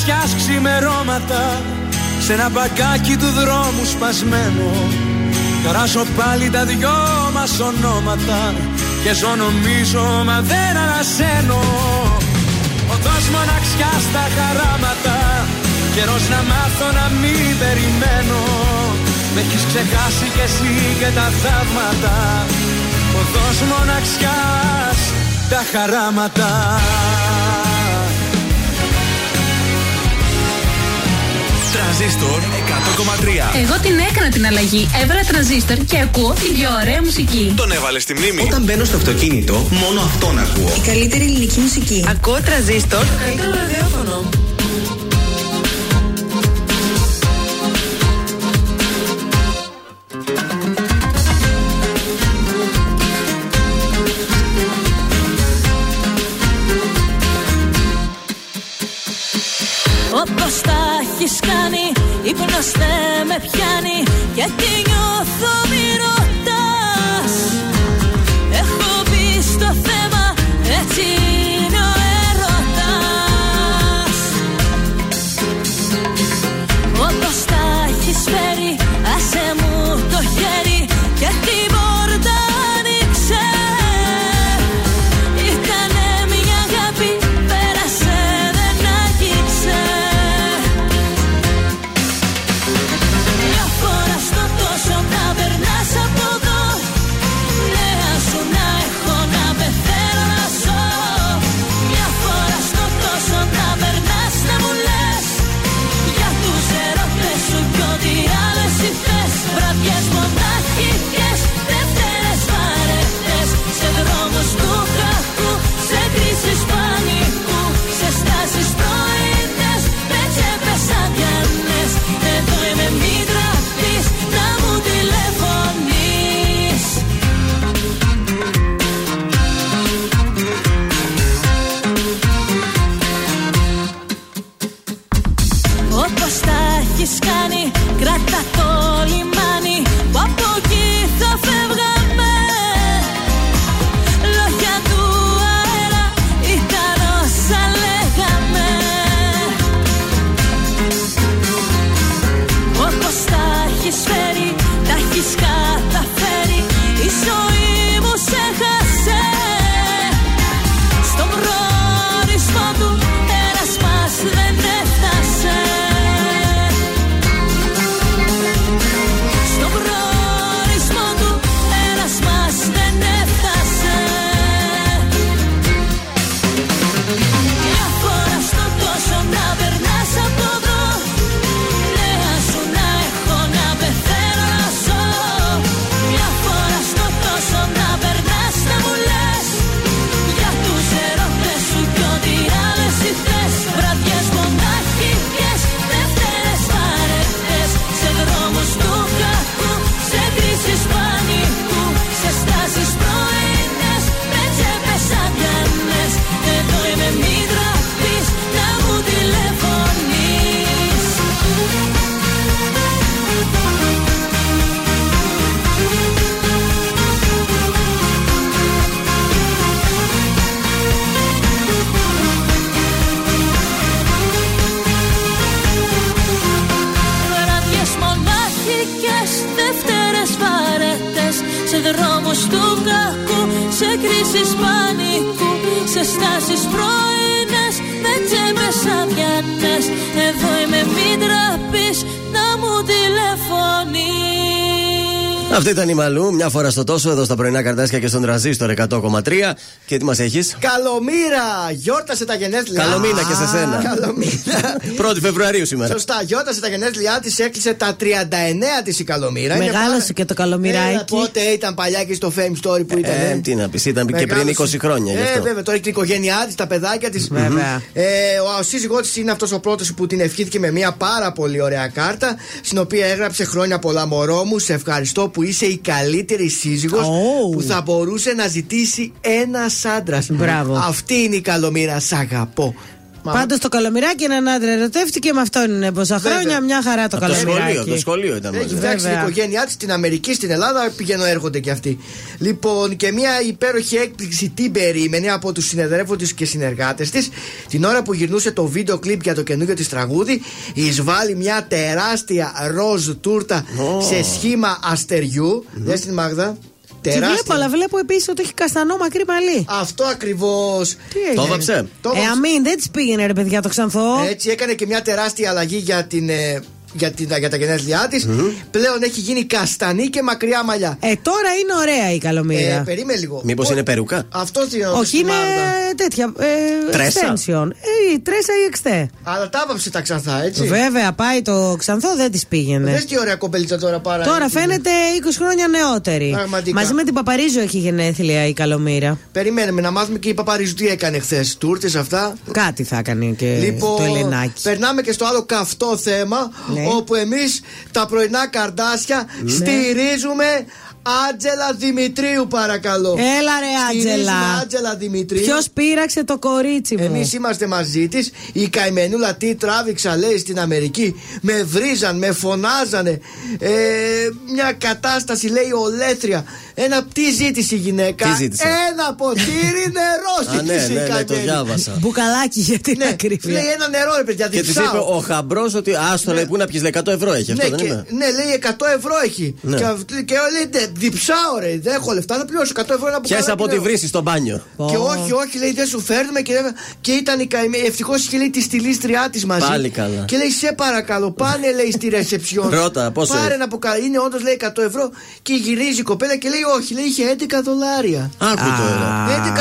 Speaker 5: μοναξιάς ξημερώματα Σε ένα μπαγκάκι του δρόμου σπασμένο. Καράζω πάλι τα δυο μας ονόματα Και ζω νομίζω μα δεν ανασένω. Οδός μοναξιάς στα χαράματα Καιρός να μάθω να μην περιμένω. Με έχεις ξεχάσει κι εσύ και τα θαύματα. Οδός μοναξιάς τα χαράματα
Speaker 8: Τρανζίστορ 100,3.
Speaker 19: Εγώ την έκανα την αλλαγή. Έβαλα τρανζίστορ και ακούω την πιο ωραία μουσική.
Speaker 8: Τον έβαλες στη μνήμη.
Speaker 15: Όταν μπαίνω στο αυτοκίνητο, μόνο αυτόν ακούω.
Speaker 19: Η καλύτερη ελληνική μουσική. Ακούω τρανζίστορ. Το καλύτερο ραδιόφωνο.
Speaker 7: Ύπνος δεν με πιάνει Γιατί νιώθω
Speaker 3: Αυτή ήταν η Μαλού, μια φορά στο τόσο εδώ στα πρωινά καρτάσια και στον τραζίστορ 100,3. Και τι μας έχεις;
Speaker 2: Καλομήρα! Γιόρτασε τα γενέθλιά
Speaker 3: Καλομήνα και σε σένα.
Speaker 2: Καλομήρα.
Speaker 3: 1η Φεβρουαρίου σήμερα.
Speaker 2: Σωστά, γιόρτασε τα γενέθλιά της, έκλεισε τα 39 της η Καλομήρα. Είναι
Speaker 1: Μεγάλωσε
Speaker 2: πάρα-
Speaker 1: και το
Speaker 2: Ε,
Speaker 1: καλομυράκι.
Speaker 2: Πότε ήταν παλιά και στο Fame Story που ήταν.
Speaker 3: Ε,
Speaker 2: ε.
Speaker 3: τι να πεις, ήταν και πριν 20 χρόνια γι'
Speaker 2: Ε,
Speaker 3: αυτό.
Speaker 2: βέβαια, τώρα έχει την οικογένειά της, τα παιδάκια της.
Speaker 1: Βέβαια.
Speaker 2: Ε, ο σύζυγός της είναι αυτός ο πρώτος που την ευχήθηκε με μια πάρα πολύ ωραία κάρτα. Στην οποία έγραψε χρόνια πολλά μωρό μου. Σε ευχαριστώ που είσαι η καλύτερη σύζυγος
Speaker 1: Oh.
Speaker 2: που θα μπορούσε να ζητήσει ένας άντρας.
Speaker 1: Μπράβο.
Speaker 2: Αυτή είναι η καλομήρα. Σ' αγαπώ. Μα-
Speaker 1: Πάντως το καλομυράκι έναν άντρα ερωτεύτηκε με αυτόν είναι πόσα
Speaker 2: Βέβαια.
Speaker 1: χρόνια. Μια χαρά το
Speaker 3: Από το σχολείο,
Speaker 1: καλομυράκι.
Speaker 3: το σχολείο ήταν
Speaker 2: Έχει
Speaker 3: μαζί.
Speaker 2: φτιάξει την
Speaker 1: Βέβαια.
Speaker 2: οικογένειά της στην Αμερική, στην Ελλάδα, πηγαίνω έρχονται και αυτοί. Λοιπόν, και μια υπέροχη έκπληξη την περίμενε από τους συνεδρεύοντε και συνεργάτες της. Την ώρα που γυρνούσε το βίντεο κλιπ για το καινούργιο της τραγούδι, εισβάλλει μια τεράστια ροζ τούρτα σε σχήμα αστεριού. Δες την Μάγδα.
Speaker 1: Τη βλέπω,
Speaker 2: Τεράστια.
Speaker 1: αλλά βλέπω επίσης ότι έχει καστανό μακρύ μαλλί.
Speaker 2: Αυτό ακριβώς.
Speaker 1: Τι έγινε;
Speaker 3: Το έβαψε.
Speaker 1: Ε, αμήν, δεν της πήγαινε ρε παιδιά το ξανθό.
Speaker 2: Έτσι έκανε και μια τεράστια αλλαγή για, την, ε, για, την, για τα γενέθλιά της. Πλέον έχει γίνει καστανή και μακριά μαλλιά.
Speaker 1: Ε, τώρα είναι ωραία η καλομήρα.
Speaker 2: Ε, περίμενε λίγο.
Speaker 3: Μήπως είναι περούκα;
Speaker 2: Αυτός τι
Speaker 1: Όχι, είναι τέτοια. Ε,
Speaker 3: Τρέσα.
Speaker 1: extension. Ε, η τρέσα ή εξτέ.
Speaker 2: Αλλά τα άβαψε τα ξανθά, έτσι.
Speaker 1: Βέβαια, πάει το ξανθό, δεν της πήγαινε.
Speaker 2: Δες τι ωραία κομπελίτσα τώρα πάρα.
Speaker 1: Τώρα φαίνεται 20 χρόνια νεότερη.
Speaker 2: Πραγματικά.
Speaker 1: Μαζί με την Παπαρίζου έχει γενέθλια η Καλομήρα.
Speaker 2: Περιμένουμε να μάθουμε και η Παπαρίζου τι έκανε χθες. Τούρτες αυτά.
Speaker 1: Κάτι θα έκανε και
Speaker 2: Λοιπόν,
Speaker 1: το Ελενάκι.
Speaker 2: περνάμε και στο άλλο καυτό θέμα.
Speaker 1: Ναι.
Speaker 2: Όπου εμείς τα πρωινά καρδάσια στηρίζουμε Άντζελα Δημητρίου, παρακαλώ.
Speaker 1: Έλα ρε
Speaker 2: Στηρίζουμε
Speaker 1: Άντζελα.
Speaker 2: Άντζελα Δημητρίου.
Speaker 1: Ποιος πήραξε το κορίτσι μου;
Speaker 2: Εμείς είμαστε μαζί της. Η καημενούλα τι τράβηξα, λέει στην Αμερική. Με βρίζαν, με φωνάζανε. Ε, μια κατάσταση, λέει, ολέθρια. Ένα τι ζήτησε η γυναίκα;
Speaker 3: Τι ζήτησε;
Speaker 2: Ένα ποτήρι νερό
Speaker 3: Α, ναι,
Speaker 2: ζήτησε η
Speaker 3: ναι, ναι, το
Speaker 2: καημένη.
Speaker 3: διάβασα.
Speaker 1: Μπουκαλάκι για την
Speaker 2: Ναι,
Speaker 1: ακρίβεια.
Speaker 2: λέει ένα νερό, ρε παιδιά,
Speaker 3: Και τη
Speaker 2: διψάω.
Speaker 3: είπε ο χαμπρός ότι άστο λέει πού να πιεις 100 ευρώ έχει αυτό
Speaker 2: Ναι,
Speaker 3: δεν
Speaker 2: και,
Speaker 3: είναι;
Speaker 2: ναι, λέει 100 ευρώ έχει.
Speaker 3: Ναι.
Speaker 2: Και, αυτή- και λέει, «Ναι, διψάω ρε, δεν έχω λεφτά να πληρώσω 100 ευρώ ένα
Speaker 3: Πιάσε
Speaker 2: μπουκαλάκι
Speaker 3: από τη
Speaker 2: νερό».
Speaker 3: βρύση στο μπάνιο.
Speaker 2: Και όχι, όχι, λέει δεν σου φέρνουμε και, και ήταν η καημένη. Ευτυχώς είχε λέει τη στυλίστριά της μαζί.
Speaker 3: Πάλι καλά.
Speaker 2: Και λέει σε παρακαλώ, πάνε λέει στη ρεσεψιόν.
Speaker 3: Ρώτα, πόσο
Speaker 2: Πάρε
Speaker 3: έχει;
Speaker 2: ένα μπουκαλάκι. Είναι όντως λέει 100 ευρώ. Και γυρίζει η κοπέλα και λέει όχι, λέει είχε 11 δολάρια.
Speaker 3: Άκου τώρα.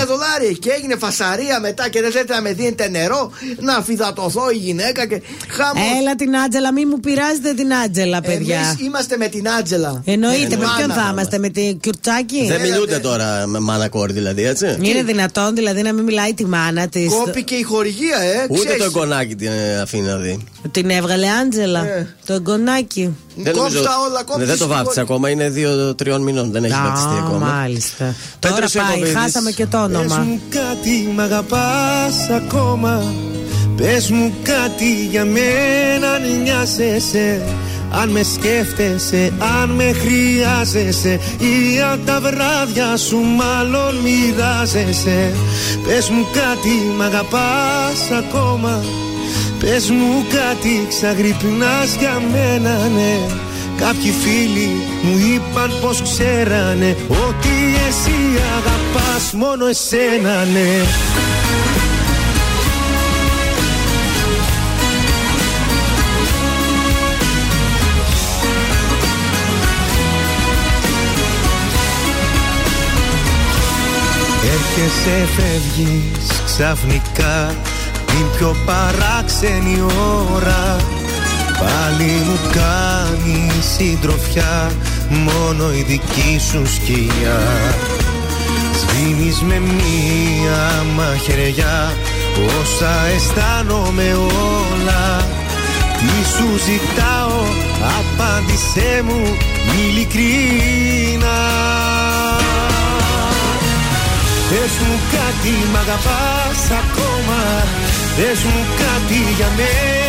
Speaker 2: 11 δολάρια και έγινε φασαρία μετά και δεν θέλετε να με δίνετε νερό, να φυδατωθώ η γυναίκα και χαμός.
Speaker 1: Έλα την Άντζελα, μη μου πειράζετε την Άντζελα, παιδιά.
Speaker 2: Εμείς είμαστε με την Άτζελα.
Speaker 1: Εννοείται, με
Speaker 2: Μάνα.
Speaker 1: ποιον θα είμαστε, με την Κιουρτσάκη;
Speaker 3: Δεν μιλούνται τώρα με μάνα κόρη δηλαδή έτσι;
Speaker 1: Είναι δυνατόν δηλαδή να μην μιλάει τη μάνα της.
Speaker 2: Κόπηκε η χορηγία, ε.
Speaker 3: Ούτε
Speaker 2: ξέρεις.
Speaker 3: το εγγονάκι την ε, αφήνει να δει.
Speaker 1: Την έβγαλε Άντζελα.
Speaker 2: Ε.
Speaker 1: Το εγγονάκι.
Speaker 3: Δεν
Speaker 2: Κόψτα
Speaker 3: νομίζω-
Speaker 2: όλα, κόψτε
Speaker 3: Ναι, δεν το
Speaker 2: συγχωρεί.
Speaker 3: βάφτισε ακόμα, είναι 2-3 μηνών, δεν έχει
Speaker 1: Α,
Speaker 3: βαφτιστεί ακόμα.
Speaker 1: Μάλιστα. Τώρα
Speaker 3: Πέτρος
Speaker 1: πάει,
Speaker 3: Ιακωβίδης.
Speaker 1: χάσαμε και το
Speaker 18: Πες
Speaker 1: όνομα.
Speaker 18: μου κάτι, μ' αγαπάς ακόμα Πες μου κάτι για μένα αν νοιάζεσαι Αν με σκέφτεσαι, αν με χρειάζεσαι Ή αν τα βράδια σου μάλλον μοιράζεσαι Πες μου κάτι, μ' αγαπάς ακόμα Πες μου κάτι, ξαγρυπνάς για μένα, ναι Κάποιοι φίλοι μου είπαν πως ξέρανε Ότι εσύ αγαπάς μόνο εσένα, ναι. Έρχεσαι φεύγεις ξαφνικά Την πιο παράξενη ώρα Πάλι μου κάνει συντροφιά Μόνο η δική σου σκιά. Σβήνεις με μία μαχαιριά Όσα αισθάνομαι όλα. Τι σου ζητάω Απάντησέ μου ειλικρινά Πες μου κάτι μ' αγαπάς ακόμα. Πες μου κάτι για μένα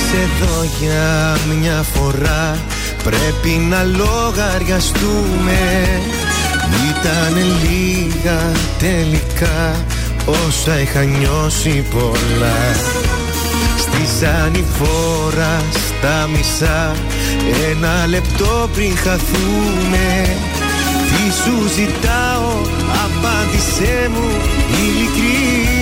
Speaker 18: εδώ για μια φορά. Πρέπει να λογαριαστούμε. Ήταν λίγα τελικά. Όσα είχα νιώσει πολλά. Στη ανηφόρα στα μισά. Ένα λεπτό πριν χαθούμε. Τι σου ζητάω Απάντησέ μου ειλικρίνα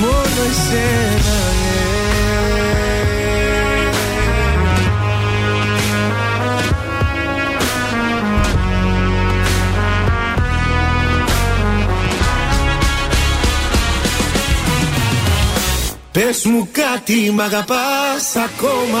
Speaker 18: μόνο εσένα ναι. Πες μου κάτι μ' αγαπάς ακόμα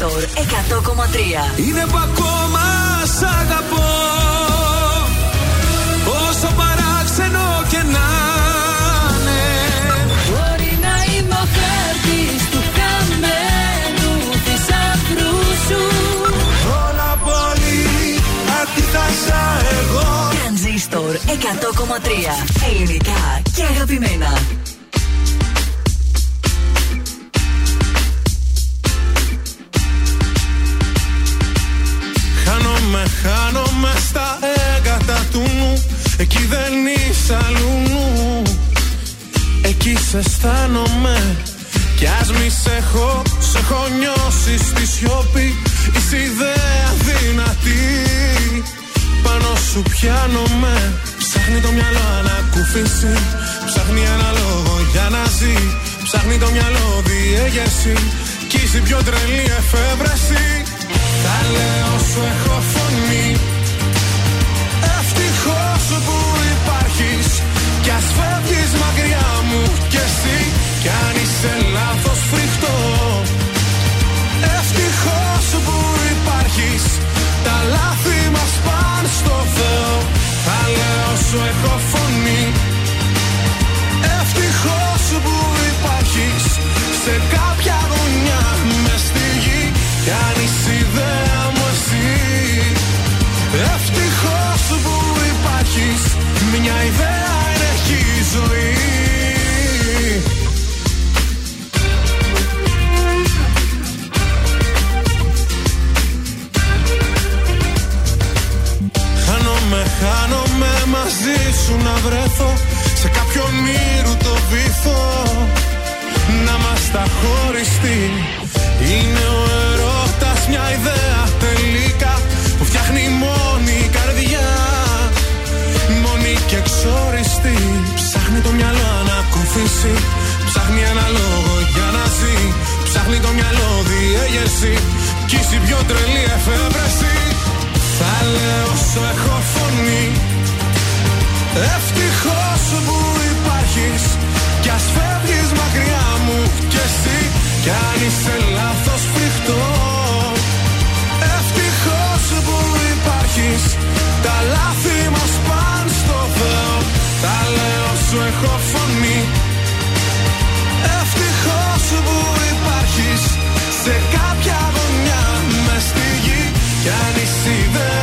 Speaker 20: Τρανζίστορ 100,3
Speaker 21: Είναι που ακόμα σ' αγαπώ. Όσο παράξενο και να είναι.
Speaker 7: Μπορεί να είμαι ο χάρτης του χαμένου θησαυρού σου.
Speaker 21: Όλα πολύ αντίθασα εγώ
Speaker 20: Τρανζίστορ 100,3 Ελληνικά και αγαπημένα
Speaker 5: Χάνομαι, χάνομαι στα έγκατα του νου. Εκεί δεν είσαι αλλού νου. Εκεί σε αισθάνομαι. Κι ας μη σε έχω, σε έχω νιώσει στη σιωπή. Είσαι ιδέα δυνατή. Πάνω σου πιάνομαι. Ψάχνει το μυαλό ανακουφίσει Ψάχνει ένα λόγο για να ζει. Ψάχνει το μυαλό διέγερση. Κι είσαι η πιο τρελή εφεύρεση Τα λέω σου έχω φωνή. Ευτυχώς που υπάρχεις. Κι ας φεύγεις μακριά μου κι εσύ. Κι αν είσαι λάθος φρικτό. Ευτυχώς που υπάρχεις. Τα λάθη μας πάνε στο Θεό. Τα λέω σου έχω φωνή. Ευτυχώς που υπάρχεις. Σε σου να βρεθώ Σε κάποιο όνειρου το βυθό. Να μας τα χωριστεί. Είναι ο ερώτας μια ιδέα τελικά Που φτιάχνει μόνη η καρδιά. Μόνη και εξοριστή Ψάχνει το μυαλό να ακουφίσει Ψάχνει ένα λόγο για να ζει. Ψάχνει το μυαλό διέγερση. Κι είσαι η πιο τρελή εφεύρεση. Θα λέω σου έχω φωνή Ευτυχώς που υπάρχεις Κι ας φεύγεις μακριά μου κι εσύ Κι αν είσαι λάθος φρικτό. Ευτυχώς που υπάρχεις Τα λάθη μας πάνε στο Θεό Τα λέω σου έχω φωνή. Ευτυχώς που υπάρχεις Σε κάποια γωνιά μες στη γη Κι αν είσαι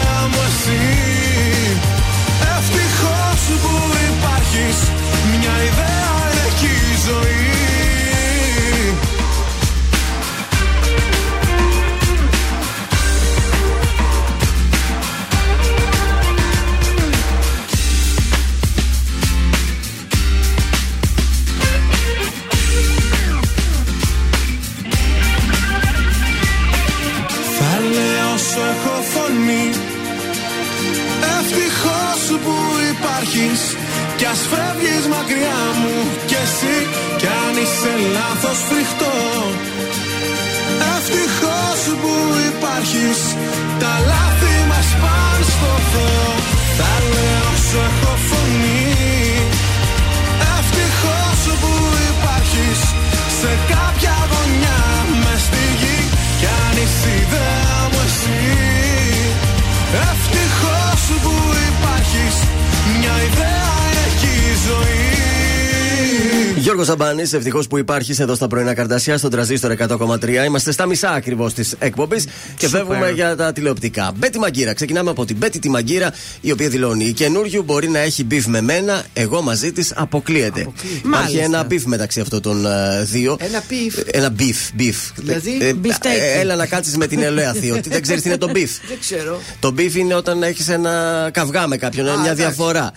Speaker 3: Γιώργο Σαμπάνη, ευτυχώς που υπάρχεις εδώ στα πρωινά καρντάσια στον τρανζίστορ 100,3. Είμαστε στα μισά ακριβώς της εκπομπής και φεύγουμε για τα τηλεοπτικά. Μπέττυ Μαγγίρα. Ξεκινάμε από την Μπέττυ τη Μαγγίρα, η οποία δηλώνει: Η Καινούργιου μπορεί να έχει beef με μένα, εγώ μαζί της αποκλείεται. Υπάρχει
Speaker 2: Μάλιστα.
Speaker 3: ένα beef μεταξύ αυτών των ε, δύο.
Speaker 2: Ένα πιφ.
Speaker 3: Ένα μπιφ, μπιφ.
Speaker 2: Δηλαδή,
Speaker 3: Ε,
Speaker 2: μπιφτέκι.
Speaker 3: ε, Έλα να κάτσεις με την Ελέαθη, ότι δεν ξέρεις τι είναι το beef; (laughs)
Speaker 2: Δεν ξέρω.
Speaker 3: Το beef είναι όταν έχεις ένα καυγά με κάποιον,
Speaker 2: Α,
Speaker 3: μια
Speaker 2: εντάξει.
Speaker 3: διαφορά.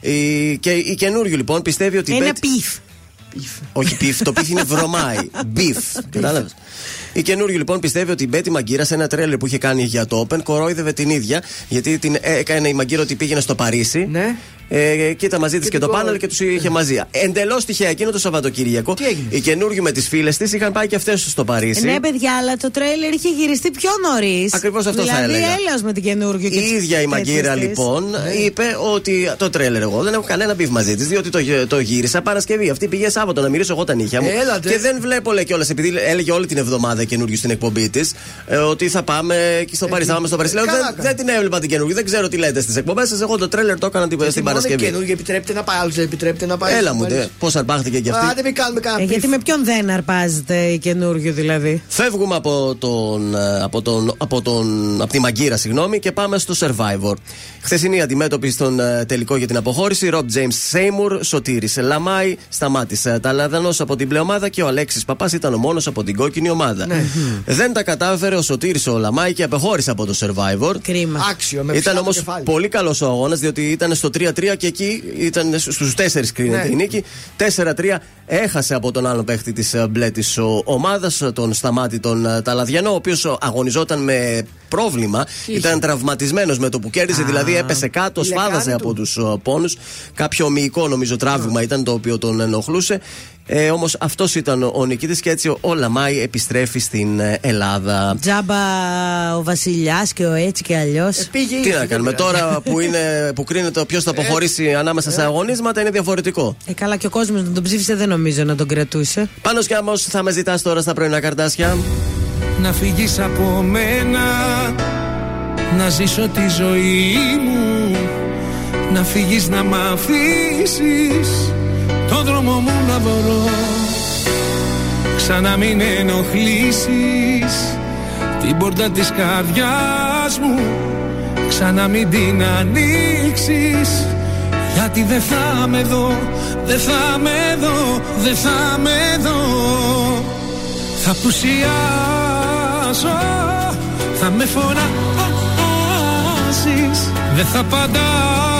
Speaker 3: Η, και η Καινούργιου λοιπόν πιστεύει ότι. η
Speaker 1: Ένα
Speaker 3: Μπέττυ-
Speaker 1: πιφ.
Speaker 3: Όχι πιφ, το πιφ είναι βρωμάει. Beef. Κατάλαβες. Η Καινούργιου λοιπόν πιστεύει ότι η Μπέττυ Μαγγίρα σε ένα τρέιλερ που είχε κάνει για το Open κορόιδευε την ίδια γιατί την έκανε η Μαγγίρα ότι πήγαινε στο Παρίσι.
Speaker 2: Ναι.
Speaker 3: Ε, και ήταν μαζί της και,
Speaker 2: την
Speaker 3: το
Speaker 2: κορο-
Speaker 3: πάνελ και τους είχε μαζί. Εντελώς τυχαία εκείνο το Σαββατοκύριακο. Η Καινούργιου με τις φίλες της είχαν πάει και αυτές στο Παρίσι.
Speaker 1: Ναι, παιδιά, αλλά το τρέιλερ είχε γυριστεί πιο νωρίς.
Speaker 3: Ακριβώς αυτό θα
Speaker 1: δηλαδή,
Speaker 3: έλεγα.
Speaker 1: έλεος με την Καινούργιου
Speaker 3: Η ίδια η Μαγγίρα λοιπόν είπε ότι το τρέιλερ εγώ δεν έχω κανένα beef μαζί της, διότι το, το γύρισα Παρασκευή. Αυτή πήγε Σάββατο να μυρίσω εγώ τα νύχια μου.
Speaker 2: Έλα ντε.
Speaker 3: Και δεν βλέπω λέει κιόλας, επειδή έλεγε όλη την εβδομάδα Καινούργιου στην εκπομπή της, ότι θα πάμε και στο Παρίσι. Θα πάμε στο Παρίσι. Λέω
Speaker 2: καλά
Speaker 3: δεν, δεν την έβλεπα την Καινούργιου, δεν ξέρω τι λέτε στις εκπομπές σας. Εγώ το τρέιλερ το έκανα την, στην Παρασκευή.
Speaker 2: Καινούργια επιτρέπεται να πάει, άλλος δεν επιτρέπεται να πάει.
Speaker 3: Έλα μου, πώς αρπάχτηκε κι αυτή.
Speaker 2: Άντε, μην κάνουμε κανένα
Speaker 1: Ε, γιατί
Speaker 2: πιφ.
Speaker 1: με ποιον δεν αρπάζεται η Καινούργιου δηλαδή;
Speaker 3: Φεύγουμε από, τον, ε, από, τον, από, τον, από τη Μαγκύρα συγγνώμη, και πάμε στο Survivor. Χθεσινή αντιμέτωπη στον ε, τελικό για την αποχώρηση. Ρομπ Τζέιμς Σέιμουρ, Σωτήρης Λαμάη, σταμάτησε Ταλαδανό από την πλεομάδα και ο Αλέξης Παπάς ήταν ο μόνος από την κόκκινη ομάδα.
Speaker 2: Ναι.
Speaker 3: Δεν τα κατάφερε ο Σωτήρης ο Λαμάη και απεχώρησε από το Survivor.
Speaker 1: Κρίμα.
Speaker 2: Άξιο, με
Speaker 3: Ήταν
Speaker 2: ψηλά το
Speaker 3: όμως
Speaker 2: κεφάλι.
Speaker 3: πολύ καλός ο αγώνας, διότι ήταν στο 3-3 και εκεί ήταν στους 4 κρίνεται
Speaker 2: Ναι.
Speaker 3: η νίκη. 4-3 έχασε από τον άλλο παίχτη της μπλε τη ομάδας, τον Σταμάτη τον ε, Ταλαδιανό, ο οποίος αγωνιζόταν με πρόβλημα. Ήταν τραυματισμένος με το που κέρδισε, δηλαδή έπεσε κάτω,
Speaker 2: η λεκάνη
Speaker 3: σφάδασε
Speaker 2: του.
Speaker 3: από τους πόνους. Κάποιο μυϊκό νομίζω τραύμα ήταν το οποίο τον ενοχλούσε. Ε, Όμως αυτός ήταν ο νικητή και έτσι ο, ο Λαμάη επιστρέφει στην ε, Ελλάδα.
Speaker 1: Τζάμπα ο Βασιλιάς και ο έτσι και αλλιώς.
Speaker 2: Πήγε
Speaker 3: Τι
Speaker 2: ήρθε,
Speaker 3: να κάνουμε
Speaker 2: δεν
Speaker 3: τώρα που, είναι, που κρίνεται ποιος θα αποχωρήσει ανάμεσα σε αγωνίσματα είναι διαφορετικό.
Speaker 1: Ε, καλά, και ο κόσμος να τον ψήφισε δεν νομίζω να τον κρατούσε.
Speaker 3: Πάνω σκάμο θα με ζητάς τώρα στα πρωινά καρτάσια.
Speaker 5: Να φύγεις από μένα Να ζήσω τη ζωή μου Να φύγεις να μ' αφήσεις Το δρόμο μου να βρω Ξανά μην ενοχλήσεις Την πόρτα της καρδιάς μου Ξανά μην την ανοίξεις Γιατί δεν θα με δω Δεν θα με δω Δεν θα με δω θα πουσιάζω Θα με φωνάζεις Δεν θα απαντάω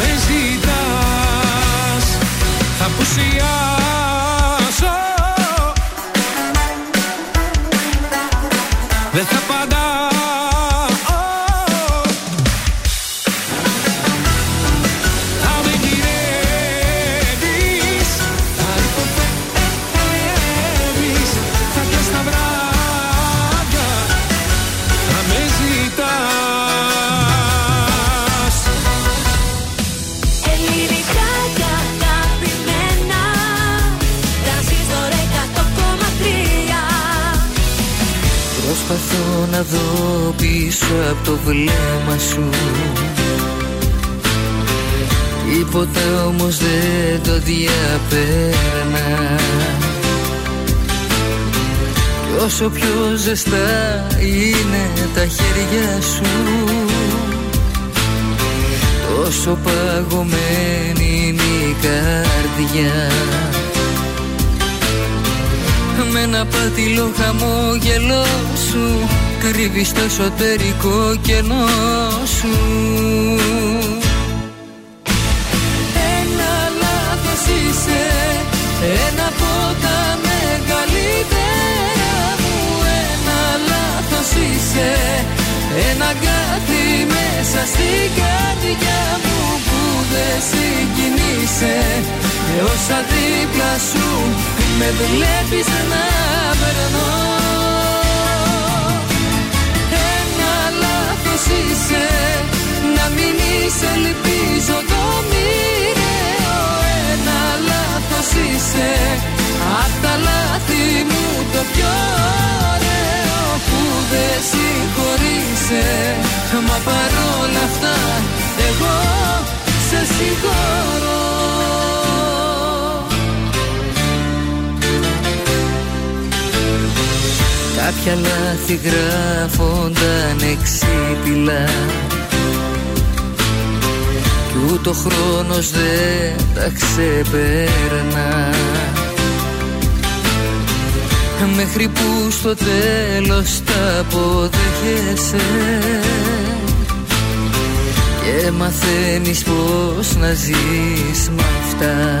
Speaker 5: με ζητάς. Θα πουσιάσω. Δεν θα
Speaker 4: να δω πίσω από το βλέμμα σου. Τίποτα όμως δεν το διαπέρνα. Κι όσο πιο ζεστά είναι τα χέρια σου Τόσο παγωμένη είναι η καρδιά. Με ένα πάτηλο χαμόγελό σου Κρύβεις το εσωτερικό κενό σου. Ένα λάθος είσαι Ένα από τα μεγαλύτερα μου. Ένα λάθος είσαι Ένα κάτι μέσα στην καρδιά μου Που δεν συγκινείσαι. Και όσα δίπλα σου με βλέπεις να περνώ λάθος είσαι Να μην είσαι ελπίζω το μοιραίο. Ένα λάθος είσαι Απ' τα λάθη μου το πιο ωραίο. Που δεν συγχωρείσαι Μα παρόλα αυτά εγώ σε συγχωρώ Κάποια λάθη γράφονταν εξίπηλα Κι ούτω χρόνος δεν τα ξεπέρνα. Μέχρι που στο τέλος τα αποδέχεσαι. Και μαθαίνεις πως να ζεις με αυτά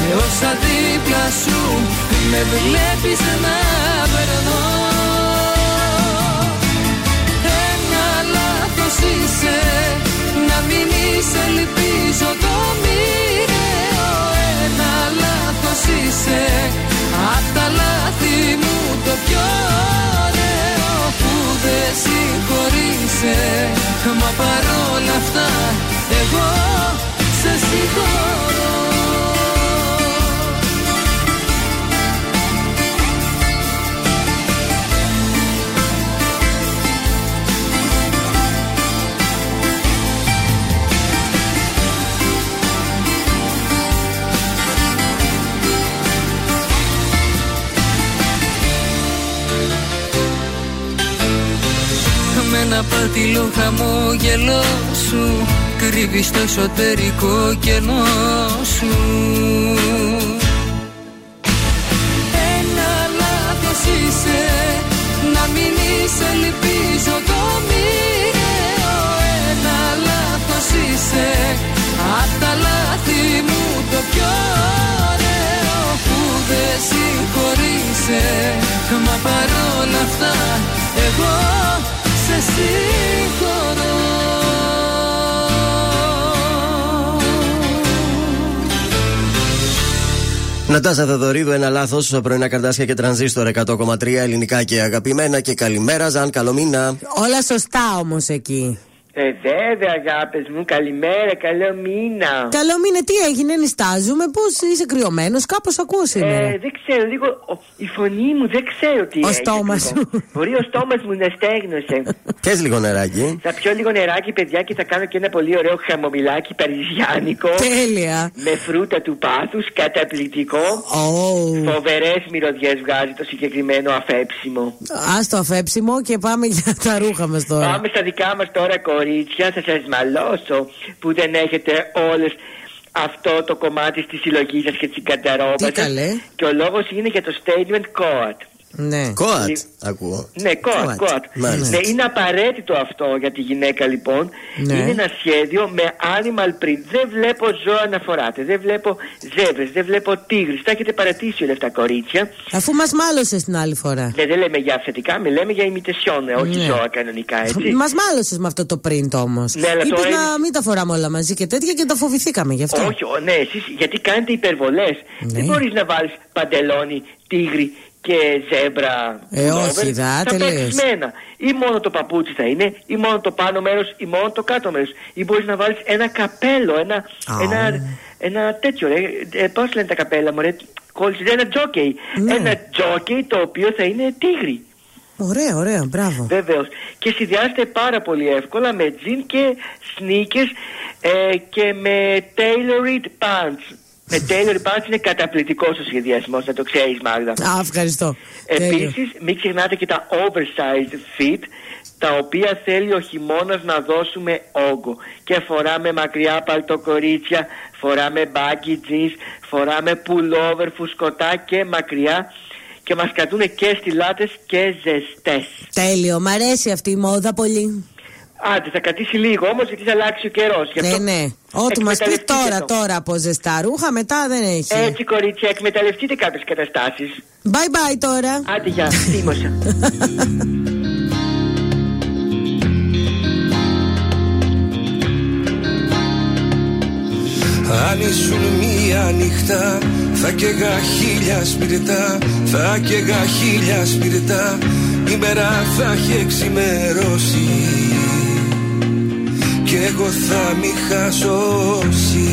Speaker 4: Και όσα δίπλα σου με βλέπεις να περνώ. Ένα λάθος είσαι Να μην είσαι ελπίζω το μοιραίο. Ένα λάθος είσαι Απ' τα λάθη μου το πιο ωραίο. Που δεν συγχωρείσαι Μα παρόλα αυτά εγώ σε συγχωρώ ένα πάτηλο χαμόγελό σου Κρύβεις το εσωτερικό κενό σου. Ένα λάθος είσαι Να μην είσαι ελπίζω το μοιραίο. Ένα λάθος είσαι Απ' τα λάθη μου το πιο ωραίο. Που δεν συγχωρείσαι Μα παρόλα αυτά εγώ σε συγχωρώ
Speaker 3: Νατάζα Θεοδωρίδου, ένα λάθος. Πρωινά καρτάσια και τρανζίστορ 100,3 ελληνικά και αγαπημένα. Και καλημέρα, Ζαν, καλό μήνα.
Speaker 1: Όλα σωστά όμως εκεί.
Speaker 22: Ε, βέβαια, αγάπες μου, καλημέρα, καλό μήνα.
Speaker 1: Καλό μήνα, τι έγινε, νιστάζουμε, πώς είσαι κρυωμένος, κάπως ακούω σήμερα.
Speaker 22: Ε, δεν ξέρω, λίγο. ο- η φωνή μου δεν ξέρω τι
Speaker 1: Ο
Speaker 22: έχει
Speaker 1: στόμας
Speaker 22: ακριβώς.
Speaker 1: σου.
Speaker 22: Μπορεί ο στόμας μου να στέγνωσε. (laughs)
Speaker 3: Πιες λίγο νεράκι;
Speaker 22: θα πιω λίγο νεράκι, παιδιά, και θα κάνω και ένα πολύ ωραίο χαμομηλάκι παριζιάνικο.
Speaker 1: Τέλεια.
Speaker 22: Με φρούτα του πάθους, καταπληκτικό.
Speaker 1: Oh.
Speaker 22: Φοβερές μυρωδιές βγάζει το συγκεκριμένο αφέψιμο.
Speaker 1: Α το αφέψιμο και πάμε για τα ρούχα μας τώρα.
Speaker 22: Πάμε στα δικά μας τώρα κορίτσια, θα σας μαλώσω που δεν έχετε όλες αυτό το κομμάτι στη συλλογή σας και στην κανταρόπα
Speaker 1: Τι
Speaker 22: σας.
Speaker 1: καλέ.
Speaker 22: Και ο λόγος είναι για το statement coat.
Speaker 1: Ναι.
Speaker 3: Κόατ, ακούω.
Speaker 22: Ναι, coat,
Speaker 3: Coat.
Speaker 22: coat.
Speaker 3: Μάλιστα.
Speaker 22: Ναι, είναι απαραίτητο αυτό για τη γυναίκα λοιπόν.
Speaker 1: Ναι.
Speaker 22: Είναι ένα σχέδιο με animal print. Δεν βλέπω ζώα να φοράτε. Δεν βλέπω ζεύρες, δεν βλέπω τίγρης. Τα έχετε παρατήσει όλα αυτά τα κορίτσια.
Speaker 1: Αφού μας μάλωσε την άλλη φορά.
Speaker 22: Ναι, δεν λέμε για θετικά, μιλάμε για ημιτεσιόν, όχι
Speaker 1: Ναι.
Speaker 22: ζώα κανονικά, έτσι.
Speaker 1: Μας μάλωσες με αυτό το print όμως.
Speaker 22: Ναι, αλλά
Speaker 1: Είπες
Speaker 22: τώρα
Speaker 1: να
Speaker 22: είναι-
Speaker 1: μην τα φοράμε όλα μαζί και τέτοια και τα φοβηθήκαμε γι' αυτό.
Speaker 22: Όχι, ο- ναι, εσείς γιατί κάνετε υπερβολές.
Speaker 1: Ναι.
Speaker 22: Δεν μπορείς να βάλεις παντελόνι, τίγρη και ζέμπρα.
Speaker 1: Ε,
Speaker 22: πουλόβερ.
Speaker 1: όχι, δα,
Speaker 22: Θα
Speaker 1: τελείως.
Speaker 22: παίξεις με ένα. Ή μόνο το παπούτσι θα είναι, ή μόνο το πάνω μέρος, ή μόνο το κάτω μέρος. Ή μπορείς να βάλεις ένα καπέλο, ένα,
Speaker 1: Α.
Speaker 22: ένα, ένα τέτοιο, ρε. Ε, πώς λένε τα καπέλα μου, ρε. Κόλλησε, ένα τζόκεϊ.
Speaker 1: Ναι.
Speaker 22: Ένα τζόκεϊ το οποίο θα είναι τίγρη.
Speaker 1: Ωραία, ωραία, μπράβο.
Speaker 22: Βεβαίως. Και συνδυάζεται πάρα πολύ εύκολα με τζιν και sneakers ε, και με tailored pants. Με tailored pants είναι καταπληκτικός ο σχεδιασμός, να το ξέρεις, Μάγδα.
Speaker 1: Α, ευχαριστώ. Τέλειο.
Speaker 22: Επίσης, μην ξεχνάτε και τα oversized fit, τα οποία θέλει ο χειμώνας να δώσουμε όγκο. Και φοράμε μακριά παλτοκορίτσια, φοράμε baggy jeans, φοράμε pullover, φουσκωτά και μακριά. Και μας κρατούν και στιλάτες και ζεστές.
Speaker 1: Τέλειο, μ' αρέσει αυτή η μόδα πολύ.
Speaker 22: Άντε, θα κρατήσει λίγο όμως γιατί θα αλλάξει ο καιρός.
Speaker 1: Ναι, ναι. Ό,τι μας πει
Speaker 22: εκμεταλλευτείτε
Speaker 1: τώρα,
Speaker 22: το.
Speaker 1: τώρα από ζεστά ρούχα, μετά δεν έχει.
Speaker 22: Έτσι, κορίτσια, εκμεταλλευτείτε κάποιες καταστάσεις.
Speaker 1: Bye bye τώρα.
Speaker 22: Άντε, γεια, (laughs) θύμωσα.
Speaker 6: Αν ήσουν μία νύχτα θα καίγα χίλια σπιρτά Θα καίγα χίλια σπιρτά Η μέρα θα έχει εξημερώσει Κι εγώ θα μη χασώσει.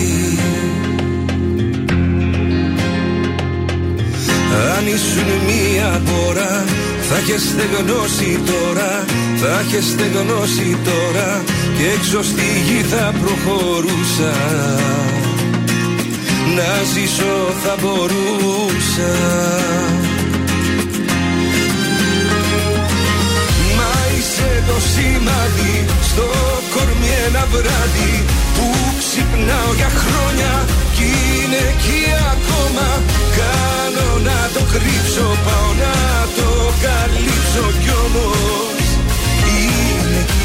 Speaker 6: Αν ήσουν μία μπόρα θα είχες στεγνώσει τώρα Θα είχες στεγνώσει τώρα Και έξω στη γη θα προχωρούσα. Να ζήσω θα μπορούσα. Μα είσαι το σημάδι στο κορμί ένα βράδυ Που ξυπνάω για χρόνια κι είναι εκεί ακόμα. Κάνω να το κρύψω, πάω να το καλύψω κι όμως είναι εκεί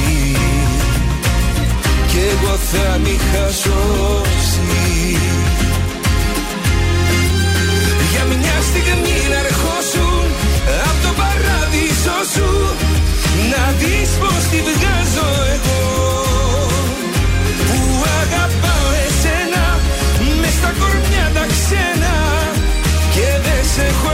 Speaker 6: Κι εγώ θα μη χασώσει Για μια στιγμή να ερχόσουν Απ' το παράδεισο σου Να δεις πως τη βγάζω εγώ. Που αγαπάω εσένα Μες στα κορμιά τα ξένα Και δεν σε έχω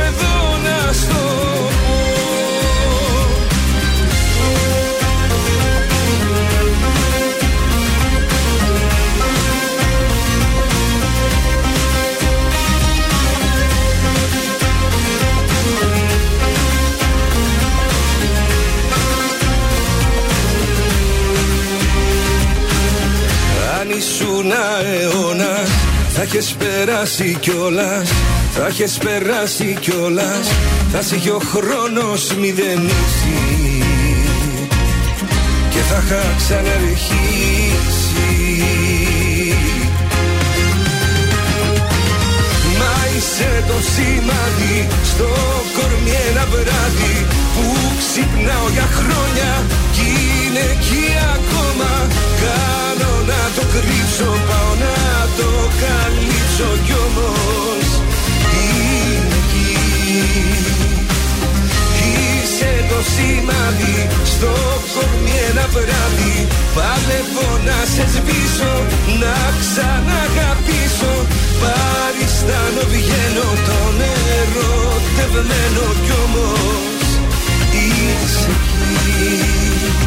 Speaker 6: Αν ήσουν αιώνα θα έχεις περάσει κιόλας. Θα έχεις περάσει κιόλας. Θα σε είχε ο χρόνος μηδενίσει Και θα είχα ξαναρχίσει Μα είσαι το σημάδι στο κορμί ένα βράδυ Που ξυπνάω για χρόνια κι είναι είναι εκεί ακόμα Κάνω να το κρύψω, πάω να το καλύψω κι όμως είναι εκεί. Είσαι το σημάδι στο κορμί ένα βράδυ. Παλεύω να σε σβήσω, να ξαναγαπήσω. Παριστάνω βγαίνω τον ερωτευμένο κι όμως Είσαι εκεί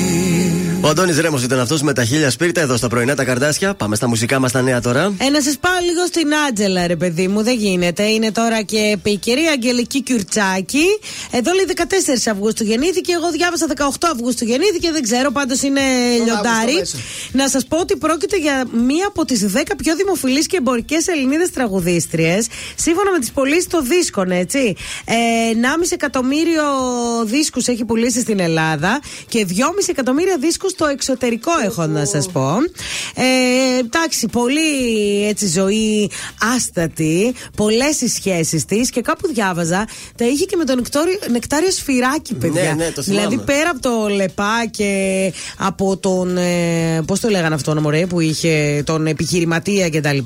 Speaker 3: Ο Αντώνης Ρέμος ήταν αυτός με τα χίλια σπίρτα εδώ στα πρωινά τα καρδάσια. Πάμε στα μουσικά μας τα νέα τώρα.
Speaker 1: Ε, να σας πάω λίγο στην Άτζελα, ρε παιδί μου, δεν γίνεται. Είναι τώρα και επίκαιρη Αγγελική Κιουρτσάκη. Εδώ λέει 14 Αυγούστου γεννήθηκε. Εγώ διάβασα 18 Αυγούστου γεννήθηκε. Δεν ξέρω, πάντως είναι λιοντάρι.
Speaker 2: μέσα.
Speaker 1: Να σας πω ότι πρόκειται για μία από τις 10 πιο δημοφιλείς και εμπορικές Ελληνίδες τραγουδίστριες. Σύμφωνα με τις πωλήσεις των δίσκων, έτσι. Ε, 1,5 εκατομμύριο δίσκους έχει πουλήσει στην Ελλάδα και 2,5 εκατομμύρια δίσκους στο εξωτερικό, έχω να σας πω. Ε, εντάξει, πολύ έτσι ζωή άστατη, πολλές οι σχέσεις της και κάπου διάβαζα τα είχε και με τον νεκτόριο, νεκτάριο σφυράκι, παιδιά.
Speaker 3: Ναι, ναι, το θυμάμαι.
Speaker 1: δηλαδή πέρα από το λεπά και από τον. Ε, Πώς το λέγανε αυτό, μωρέ, που είχε τον επιχειρηματία κτλ.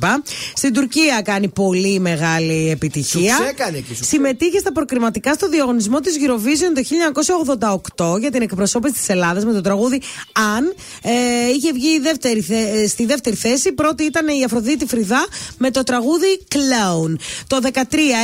Speaker 1: Στην Τουρκία κάνει πολύ μεγάλη επιτυχία.
Speaker 2: Σουξέ έκανε εκεί, σουξέ.
Speaker 1: Συμμετείχε στα προκριματικά στο διαγωνισμό της Eurovision το 1988 για την εκπροσώπηση της Ελλάδας με το τραγούδι Αν. Ε, είχε βγει η δεύτερη, θε- ε, στη δεύτερη θέση. Πρώτη ήταν η Αφροδίτη Φρυδά με το τραγούδι Clown. Το 2013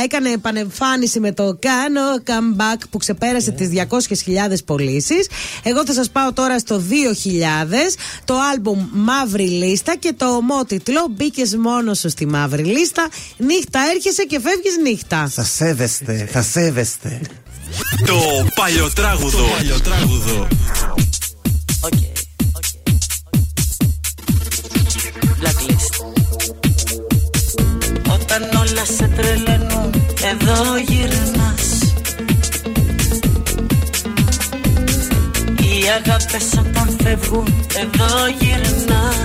Speaker 1: έκανε επανεμφάνιση με το Κάνω Comeback που ξεπέρασε τις 200.000 πωλήσεις. Εγώ θα σας πάω τώρα στο 2000 το άλμπουμ Μαύρη Λίστα και το ομότιτλο Μπήκες μόνος σου στη Μαύρη Λίστα. Νύχτα έρχεσαι και φεύγεις νύχτα.
Speaker 3: Θα σέβεστε, θα σέβεστε.
Speaker 8: Το παλιοτράγουδο. παλιοτράγουδο.
Speaker 7: Blacklist. Όταν όλα σε τρελαίνουν, εδώ γυρνάς Οι αγάπες όταν φεύγουν, εδώ γυρνάς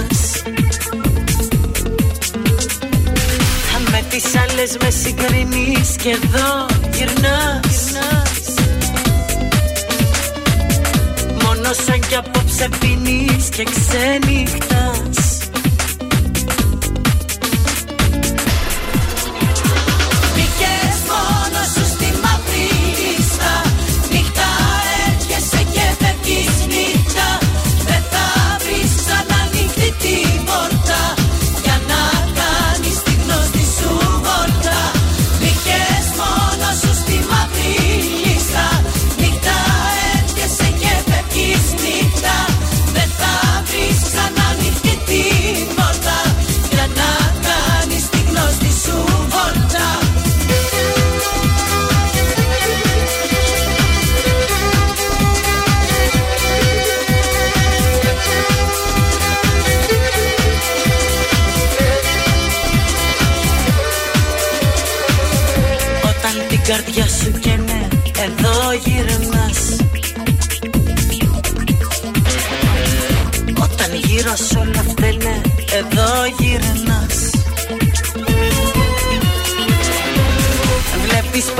Speaker 7: σαν κι απόψε πίνεις και ξενυχτάς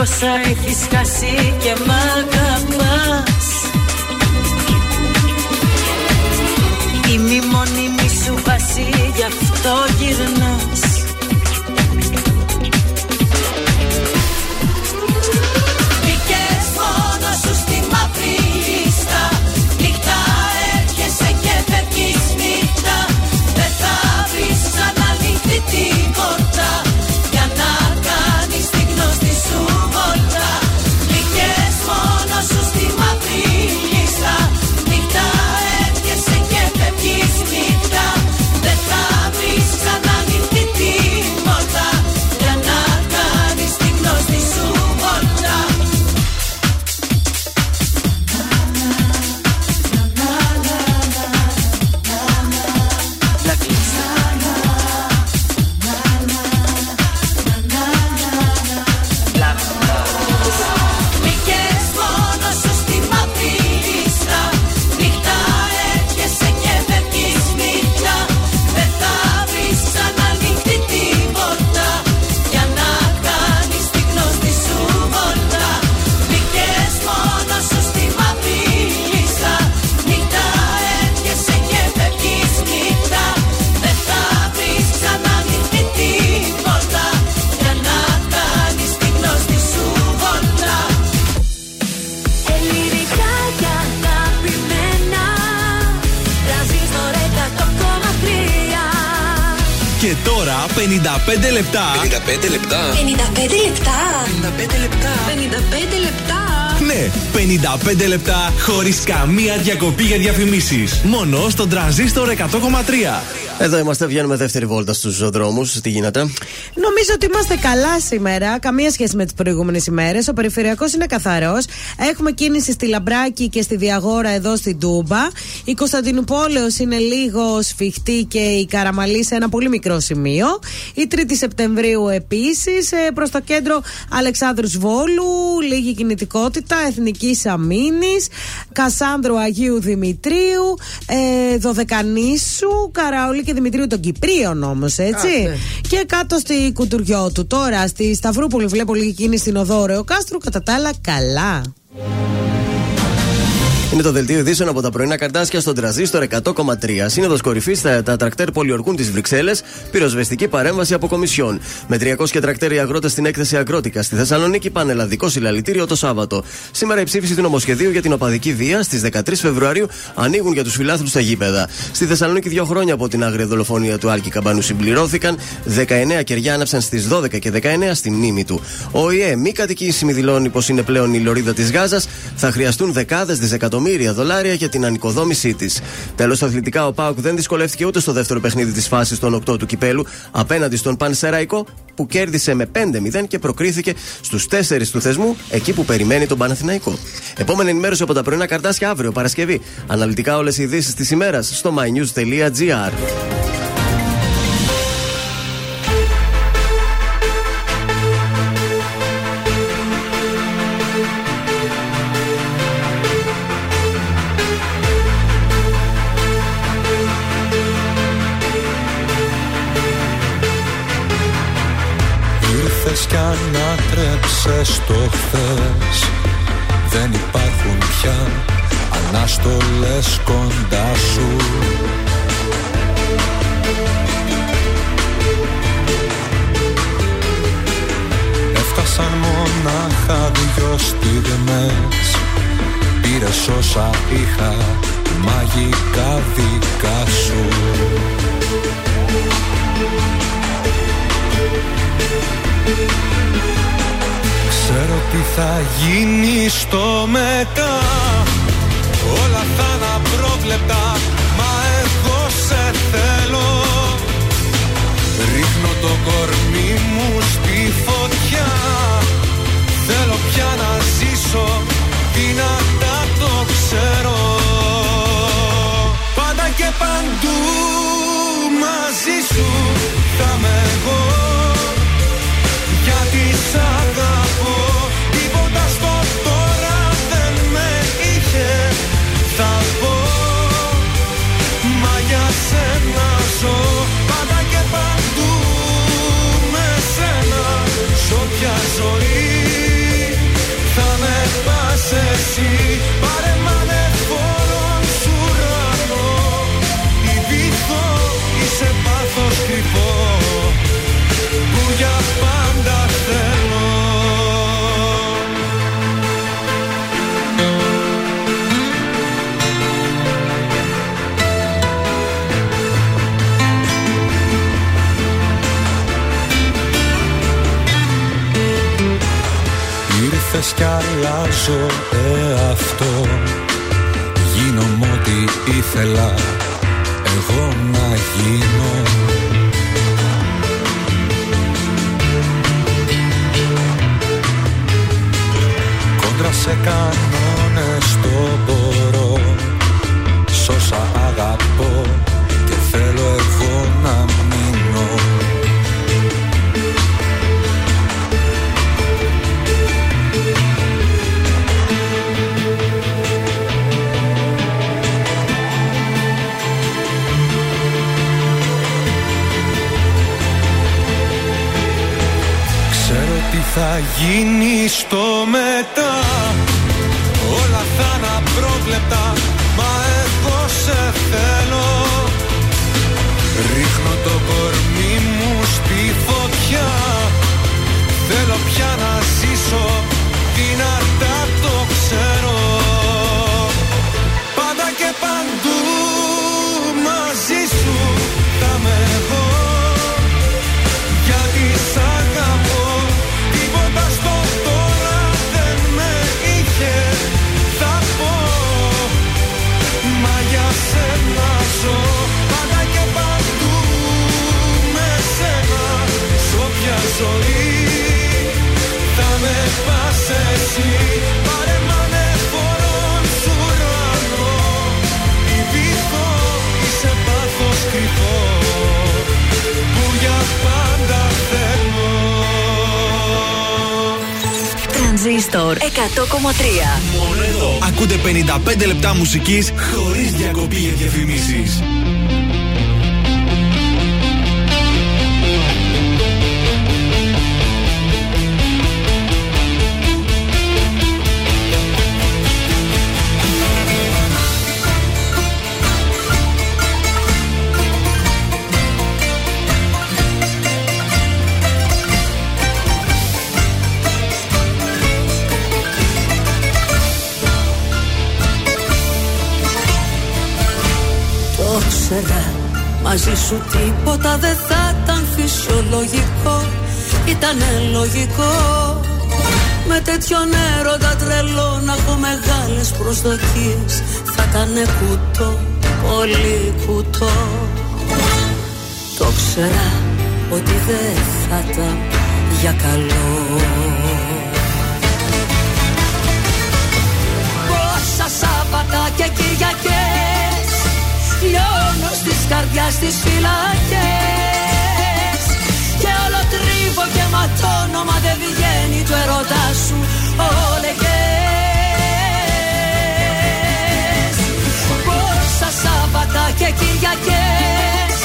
Speaker 7: Βλέπεις πόσα έχεις χάσει και μ' αγαπάς. Είμαι η μόνιμη σου βάση γι' αυτό γυρνάς
Speaker 8: λεπτά.
Speaker 23: 55 λεπτά.
Speaker 24: 55 λεπτά.
Speaker 23: 55 λεπτά.
Speaker 24: 55 λεπτά.
Speaker 8: Ναι, 55 λεπτά χωρίς καμία διακοπή για διαφημίσεις. Μόνο στον τραζίστορ 100,3.
Speaker 3: Εδώ είμαστε, βγαίνουμε δεύτερη βόλτα στους δρόμου. Τι γίνεται;
Speaker 1: Νομίζω ότι είμαστε καλά σήμερα. Καμία σχέση με τις προηγούμενες ημέρες. Ο περιφερειακός είναι καθαρός. Έχουμε κίνηση στη Λαμπράκη και στη Διαγόρα εδώ στην Τούμπα. Η Κωνσταντινούπολεω είναι λίγο σφιχτή και η Καραμαλή σε ένα πολύ μικρό σημείο. Η 3η Σεπτεμβρίου επίσης. Προς το κέντρο Αλεξάνδρου Βόλου. Λίγη κινητικότητα. Εθνική Αμήνη. Κασάνδρου Αγίου Δημητρίου. Ε, Δωδεκανήσου. Καραολί και Δημητρίου των Κυπρίων όμως, έτσι.
Speaker 3: Α, ναι.
Speaker 1: Και κάτω στη Κουτουριό του. Τώρα στη Σταυρούπολη βλέπω λίγη κίνηση στην οδό Ρεο Κάστρου. Κατά τα άλλα, καλά.
Speaker 3: Είναι το δελτίο ειδήσεων από τα πρωινά καρτάσια στον τραζίστορ 100,3. Σύνοδος κορυφής στα τα τρακτέρ πολιορκούν τις Βρυξέλλες. Πυροσβεστική παρέμβαση από κομισιόν. Με 300 και τρακτέρ οι αγρότες στην έκθεση Αγρότικα. Στη Θεσσαλονίκη πανελλαδικό συλλαλητήριο το Σάββατο. Σήμερα η ψήφιση του νομοσχεδίου για την οπαδική βία στις 13 Φεβρουαρίου ανοίγουν για τους φιλάθλους στα γήπεδα. Στη Θεσσαλονίκη, δύο χρόνια από την άγρια δολοφονία του Άλκη Καμπάνου συμπληρώθηκαν. 19 κεριά άναψαν στις 12 και 19 στη μνήμη του. Ο ΙΕ μη κατοικήσιμη δηλώνει πως είναι πλέον η λωρίδα της Γάζας. Θα χρειαστούν δεκάδες δισεκατομμύρια δολάρια για την ανοικοδόμησή της. Τέλος, στα αθλητικά, ο Πάουκ δεν δυσκολεύτηκε ούτε στο δεύτερο παιχνίδι της φάσης των 8 του κυπέλου απέναντι στον Πανσεραϊκό που κέρδισε με 5-0 και προκρίθηκε στους 4 του θεσμού εκεί που περιμένει τον Παναθηναϊκό. Επόμενη ενημέρωση από τα πρωινά καρτάσια αύριο Παρασκευή. Αναλυτικά όλες οι ειδήσεις της ημέρας στο mynews.gr.
Speaker 5: ανάτρεψες το χθες. Δεν υπάρχουν πια ανάστολες κοντά σου. Έφτασαν μονάχα δυο στιγμές. Πήρες όσα είχα μαγικά δικά σου Ξέρω τι θα γίνει στο μετά. Όλα θα είναι απρόβλεπτα Μα εγώ σε θέλω. Ρίχνω το κορμί μου στη φωτιά. Θέλω πια να ζήσω Δυνατά το ξέρω. Πάντα και παντού μαζί σου Θα είμαι εγώ. Γιατί σ' αγαπώ ζωή. Θα με πας εσύ Ήρθες κι αλλάζω εαυτό Γίνομαι ό,τι ήθελα εγώ να γίνω. Κόντρα σε κανόνες το θα γίνει στο μετά. Όλα θα είναι απρόβλεπτα Μα εγώ σε θέλω. Ρίχνω το κορμί μου στη φωτιά. Θέλω πια να ζήσω Δυνατά το ξέρω. Πάντα και παντού
Speaker 25: Τρανζίστορ 100,3.
Speaker 8: Μόνο εδώ. Ακούτε 55 λεπτά μουσικής χωρίς διακοπή για διαφημίσεις.
Speaker 7: Μαζί σου τίποτα δεν θα ήταν φυσιολογικό. Ήτανε λογικό. Με τέτοιον έρωτα τρελό να έχω μεγάλες προσδοκίες. Θα ήταν κουτό, πολύ κουτό. Το ξέρα ότι δεν θα ήταν για καλό Λιώνω στις καρδιάς τις φυλακές. Και όλο τρίβω και ματώνω Μα δεν βγαίνει το ερώτα σου όλεγες Πόσα Σάββατα και Κυριακές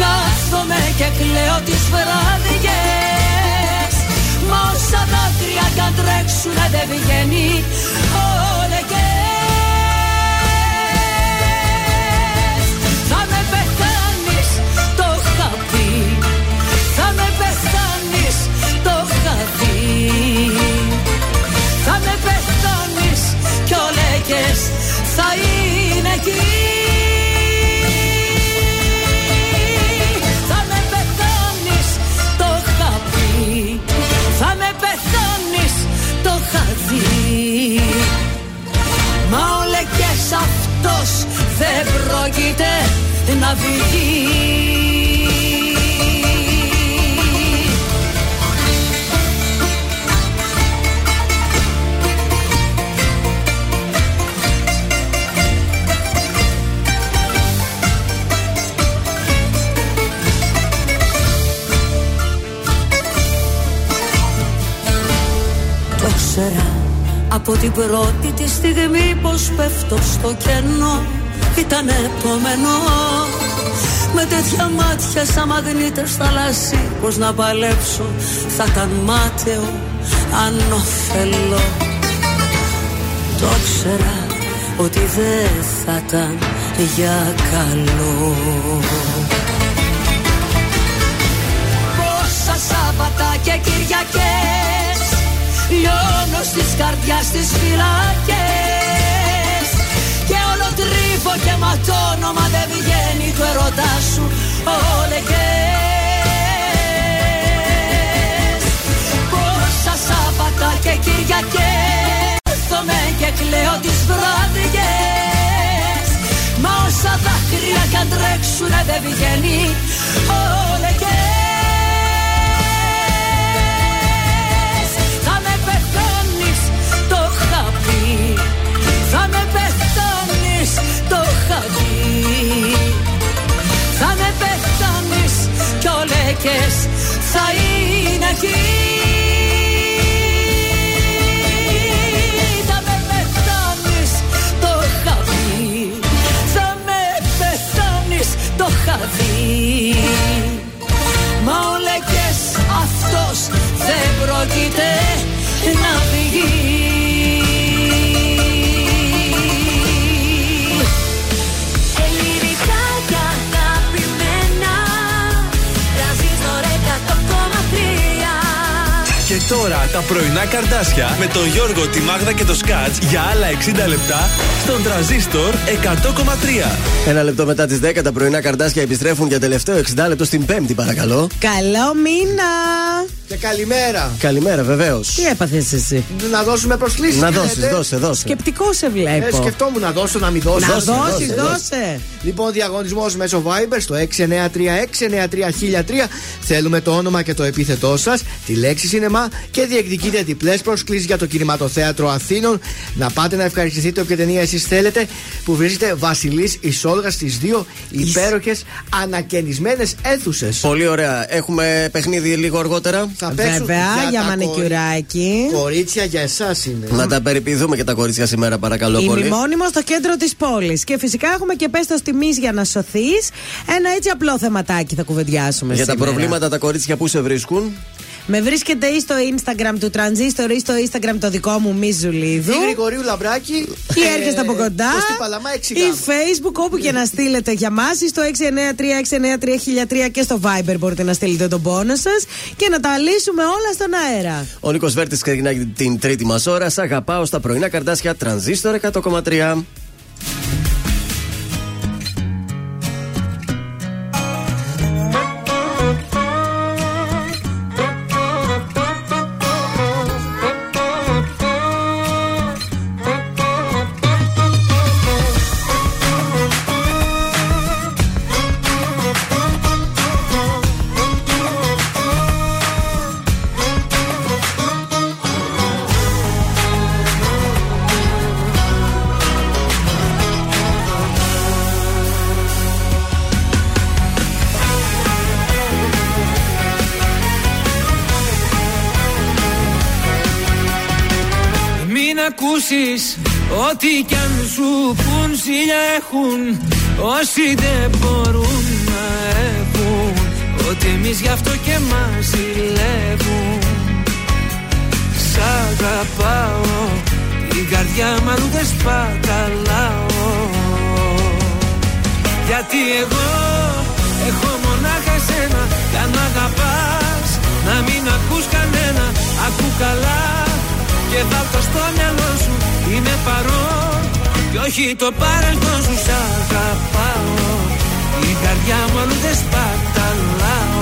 Speaker 7: Κάθομαι και κλαίω τις βραδιές Μα όσα δάκρυα κι αν τρέξουνε δεν βγαίνει όλεγες κι ο λέγες θα είναι εκεί. Θα με πεθάνεις, το είχα πει Θα με πεθάνεις, το είχα δει Μα ο λέγες αυτός δεν πρόκειται να βγει από την πρώτη τη στιγμή πως πέφτω στο κενό Ήταν επόμενο Με τέτοια μάτια σαν μαγνήτες θαλάσσι Πως να παλέψω θα ήταν μάταιο ανώφελο Το ξέρα ότι δεν θα ήταν για καλό. Πόσα Σάββατα και Κυριακές Λιώνω στις καρδιάς τις φυλακές. Και όλο τρίβω και ματώνω Μα δεν βγαίνει το ερώτα σου όλεγες Πόσα Σάββατα και Κυριακές Έρθομαι και κλαίω τις βραδιές Μα όσα δάκρυα κι αν τρέξουνε δεν βγαίνει όλεγες το είχα δει Θα με πεθάνεις κι ο λέγες θα είναι εκεί. Θα με πεθάνεις, το είχα πει Θα με πεθάνεις, το είχα δει Μα ο λέγες αυτός δεν πρόκειται να βγει
Speaker 8: τώρα τα πρωινά καρδάσια με τον Γιώργο, τη Μάγδα και το Σκάτς για άλλα 60 λεπτά στον τραζίστορ 100,3.
Speaker 3: Ένα λεπτό μετά τις 10 τα πρωινά καρτάσια επιστρέφουν για τελευταίο 60 λεπτό στην Πέμπτη, παρακαλώ.
Speaker 1: Καλό μήνα!
Speaker 2: Και καλημέρα.
Speaker 3: Καλημέρα, βεβαίως.
Speaker 1: Τι έπαθες εσύ;
Speaker 2: Να δώσουμε προσκλήσεις.
Speaker 3: Να δώσεις, δώσε, δώσε.
Speaker 1: Σκεπτικό σε
Speaker 2: Ε,
Speaker 1: βλέπω.
Speaker 2: σκεφτόμουν να δώσω, να μην δώσω.
Speaker 1: Να
Speaker 3: Δώσε,
Speaker 1: δώσεις,
Speaker 3: δώσε,
Speaker 1: δώσε.
Speaker 2: Λοιπόν, διαγωνισμός μέσω Viber στο 693-693-1003. Θέλουμε το όνομα και το επίθετό σας, τη λέξη σινεμά και διεκδικείτε διπλές προσκλήσεις για το κινηματοθέατρο Αθήνων. Να πάτε να ευχαριστηθείτε όποια ταινία εσείς θέλετε που βρίσκεται Βασιλής Ισόλγα στις δύο υπέροχες ανακαινισμένες αίθουσες.
Speaker 3: Πολύ ωραία. Έχουμε παιχνίδι λίγο αργότερα.
Speaker 2: Θα παίξουν
Speaker 1: Βέβαια, για
Speaker 2: τα
Speaker 1: μανικιουράκι.
Speaker 2: κορι- Κορίτσια για εσάς είναι.
Speaker 3: Να τα περιποιηθούμε και τα κορίτσια σήμερα, παρακαλώ πολύ.
Speaker 1: Ημιμόνιμο στο κέντρο της πόλης. Και φυσικά έχουμε και πέστο τιμή για να σωθείς. Ένα έτσι απλό θεματάκι θα κουβεντιάσουμε
Speaker 3: Για τα
Speaker 1: σήμερα.
Speaker 3: προβλήματα τα κορίτσια που σε βρίσκουν.
Speaker 1: Με βρίσκεται ή στο Instagram του Transistor ή στο Instagram το δικό μου Μη Ζουλίδου.
Speaker 2: Η Γρηγορίου Λαμπράκη.
Speaker 1: Ή έρχεστε από κοντά.
Speaker 2: Κωστή Παλαμά, 6
Speaker 1: Ή Facebook, όπου και να στείλετε για μας, ή στο 693-693-1003 και στο Viber μπορείτε να στείλετε τον πόνο σας και να τα λύσουμε όλα στον αέρα.
Speaker 3: Ο Νίκος Βέρτης ξεκινάει την τρίτη μας ώρα. Σ' αγαπάω στα πρωινά καρτάσια τρανζίστορ 100,3.
Speaker 13: Έχουν Όσοι δεν μπορούν να έχουν Ότι εμείς γι' αυτό και μας ζηλεύουν. Σ' αγαπάω Την καρδιά μου αλλού δεν σπαταλάω. Γιατί εγώ έχω μονάχα εσένα Κι αν μ' αγαπάς να μην ακούς κανένα. Ακού καλά και βάλ' το στο μυαλό σου Είμαι παρόν και όχι το παρελθόν σου Σ' αγαπάω. Η καρδιά μου αλλού δεν σπαταλάω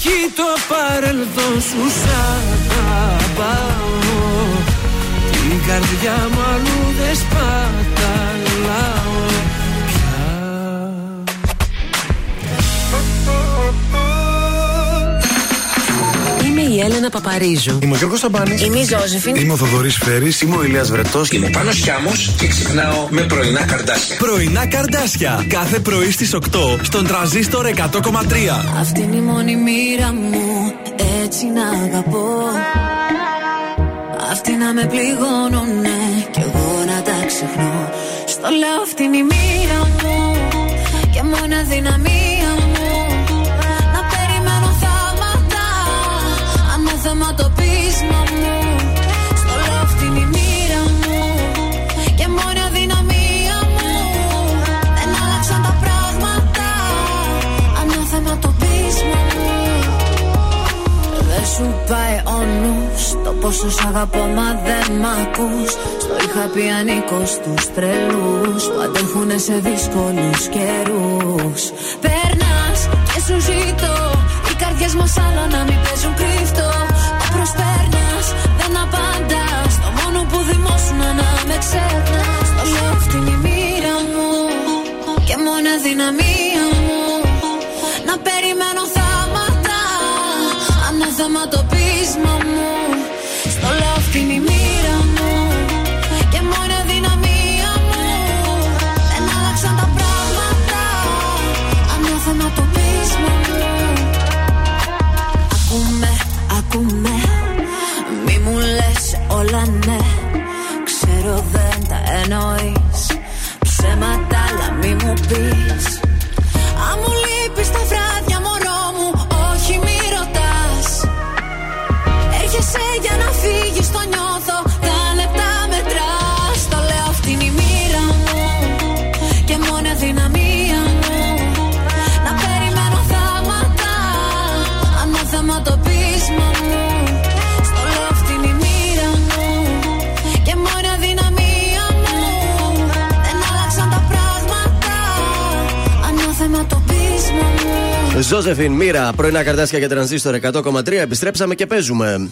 Speaker 13: κι όχι το παρελθόν σου Σ' αγαπάω. Την καρδιά μου αλλού δεν σπαταλάω
Speaker 26: η Έλενα Παπαρίζου.
Speaker 27: Είμαι ο Γιώργος Σαμπάνης.
Speaker 26: Είμαι η Ζώζεφιν.
Speaker 27: Είμαι ο Θοδωρής Φέρης. Είμαι ο Ηλίας Βρετός.
Speaker 23: Είμαι ο Πάνος Χιάμος και ξυπνάω με πρωινά καρδάσια.
Speaker 8: Πρωινά καρδάσια. Κάθε πρωί στις 8 στον τραζίστορ 100,3.
Speaker 7: Αυτή είναι η μόνη μοίρα μου Έτσι να αγαπώ Αυτή να με πληγώνουνε Κι εγώ να τα ξεχνώ Στο λέω αυτή είναι η μοίρα μου Και μόνο αδυναμία πείσμα μου. Στο λέω αυτή είναι η μοίρα μου. Και μόνο η αδυναμία μου. Δεν άλλαξαν τα πράγματα. Ανάθεμα το πείσμα μου. Δεν σου πάει ο νους. Το πόσο σ' αγαπώ μα δεν μ' ακούς. Στο είχα πει ανήκως στους τρελούς Που αντέχουνε σε δύσκολους καιρούς. Περνάς και σου ζητώ Οι καρδιές μας άλλο να μην παίζουν κρύφτο να με ξεχνάς. Το λέω αυτή είναι η μοίρα μου Και μόνο η αδυναμία μου. Να περιμένω θάματα Ανάθεμα το μη
Speaker 3: Ζώζεφιν, Μοίρα, πρωινά καρντάσια και τρανζίστορ 100,3. Επιστρέψαμε και παίζουμε.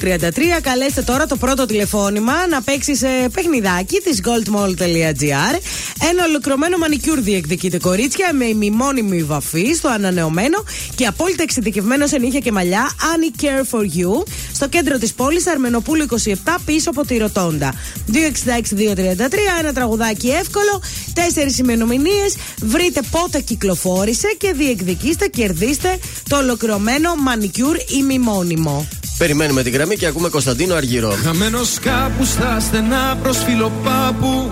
Speaker 1: 266-233. Καλέστε τώρα το πρώτο τηλεφώνημα να παίξει σε παιχνιδάκι της goldmall.gr. Ένα ολοκληρωμένο μανικιούρ διεκδικείται κορίτσια με ημιμόνιμη βαφή στο ανανεωμένο και απόλυτα εξειδικευμένο σε νύχια και μαλλιά Annie Care For You στο κέντρο της πόλης Αρμενοπούλου 27 πίσω από τη Ροτόντα. 266-233. Ένα τραγουδάκι εύκολο. Τέσσερις ημερομηνίες. Βρείτε πότε κυκλοφόρησε και διεκδικήστε, κερδίστε το ολοκληρωμένο μανικιούρ ημιμόνιμο.
Speaker 3: Περιμένουμε την γραμμή και ακούμε Κωνσταντίνο Αργυρό.
Speaker 5: Χαμένος κάπου στα στενά προ φιλοπάπου.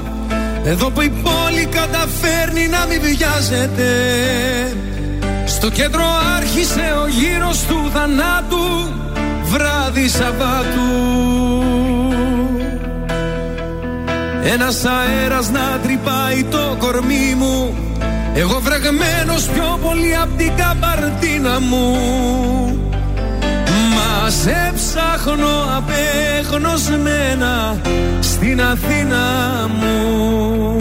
Speaker 5: Εδώ που η πόλη καταφέρνει να μην βιάζεται. Στο κέντρο άρχισε ο γύρος του θανάτου. Βράδυ Σαββάτου. Ένας αέρας να τρυπάει το κορμί μου Εγώ βρεγμένος πιο πολύ απ' την καμπαρτίνα μου. Μας σε ψάχνω απέγνωσμένα στην Αθήνα μου.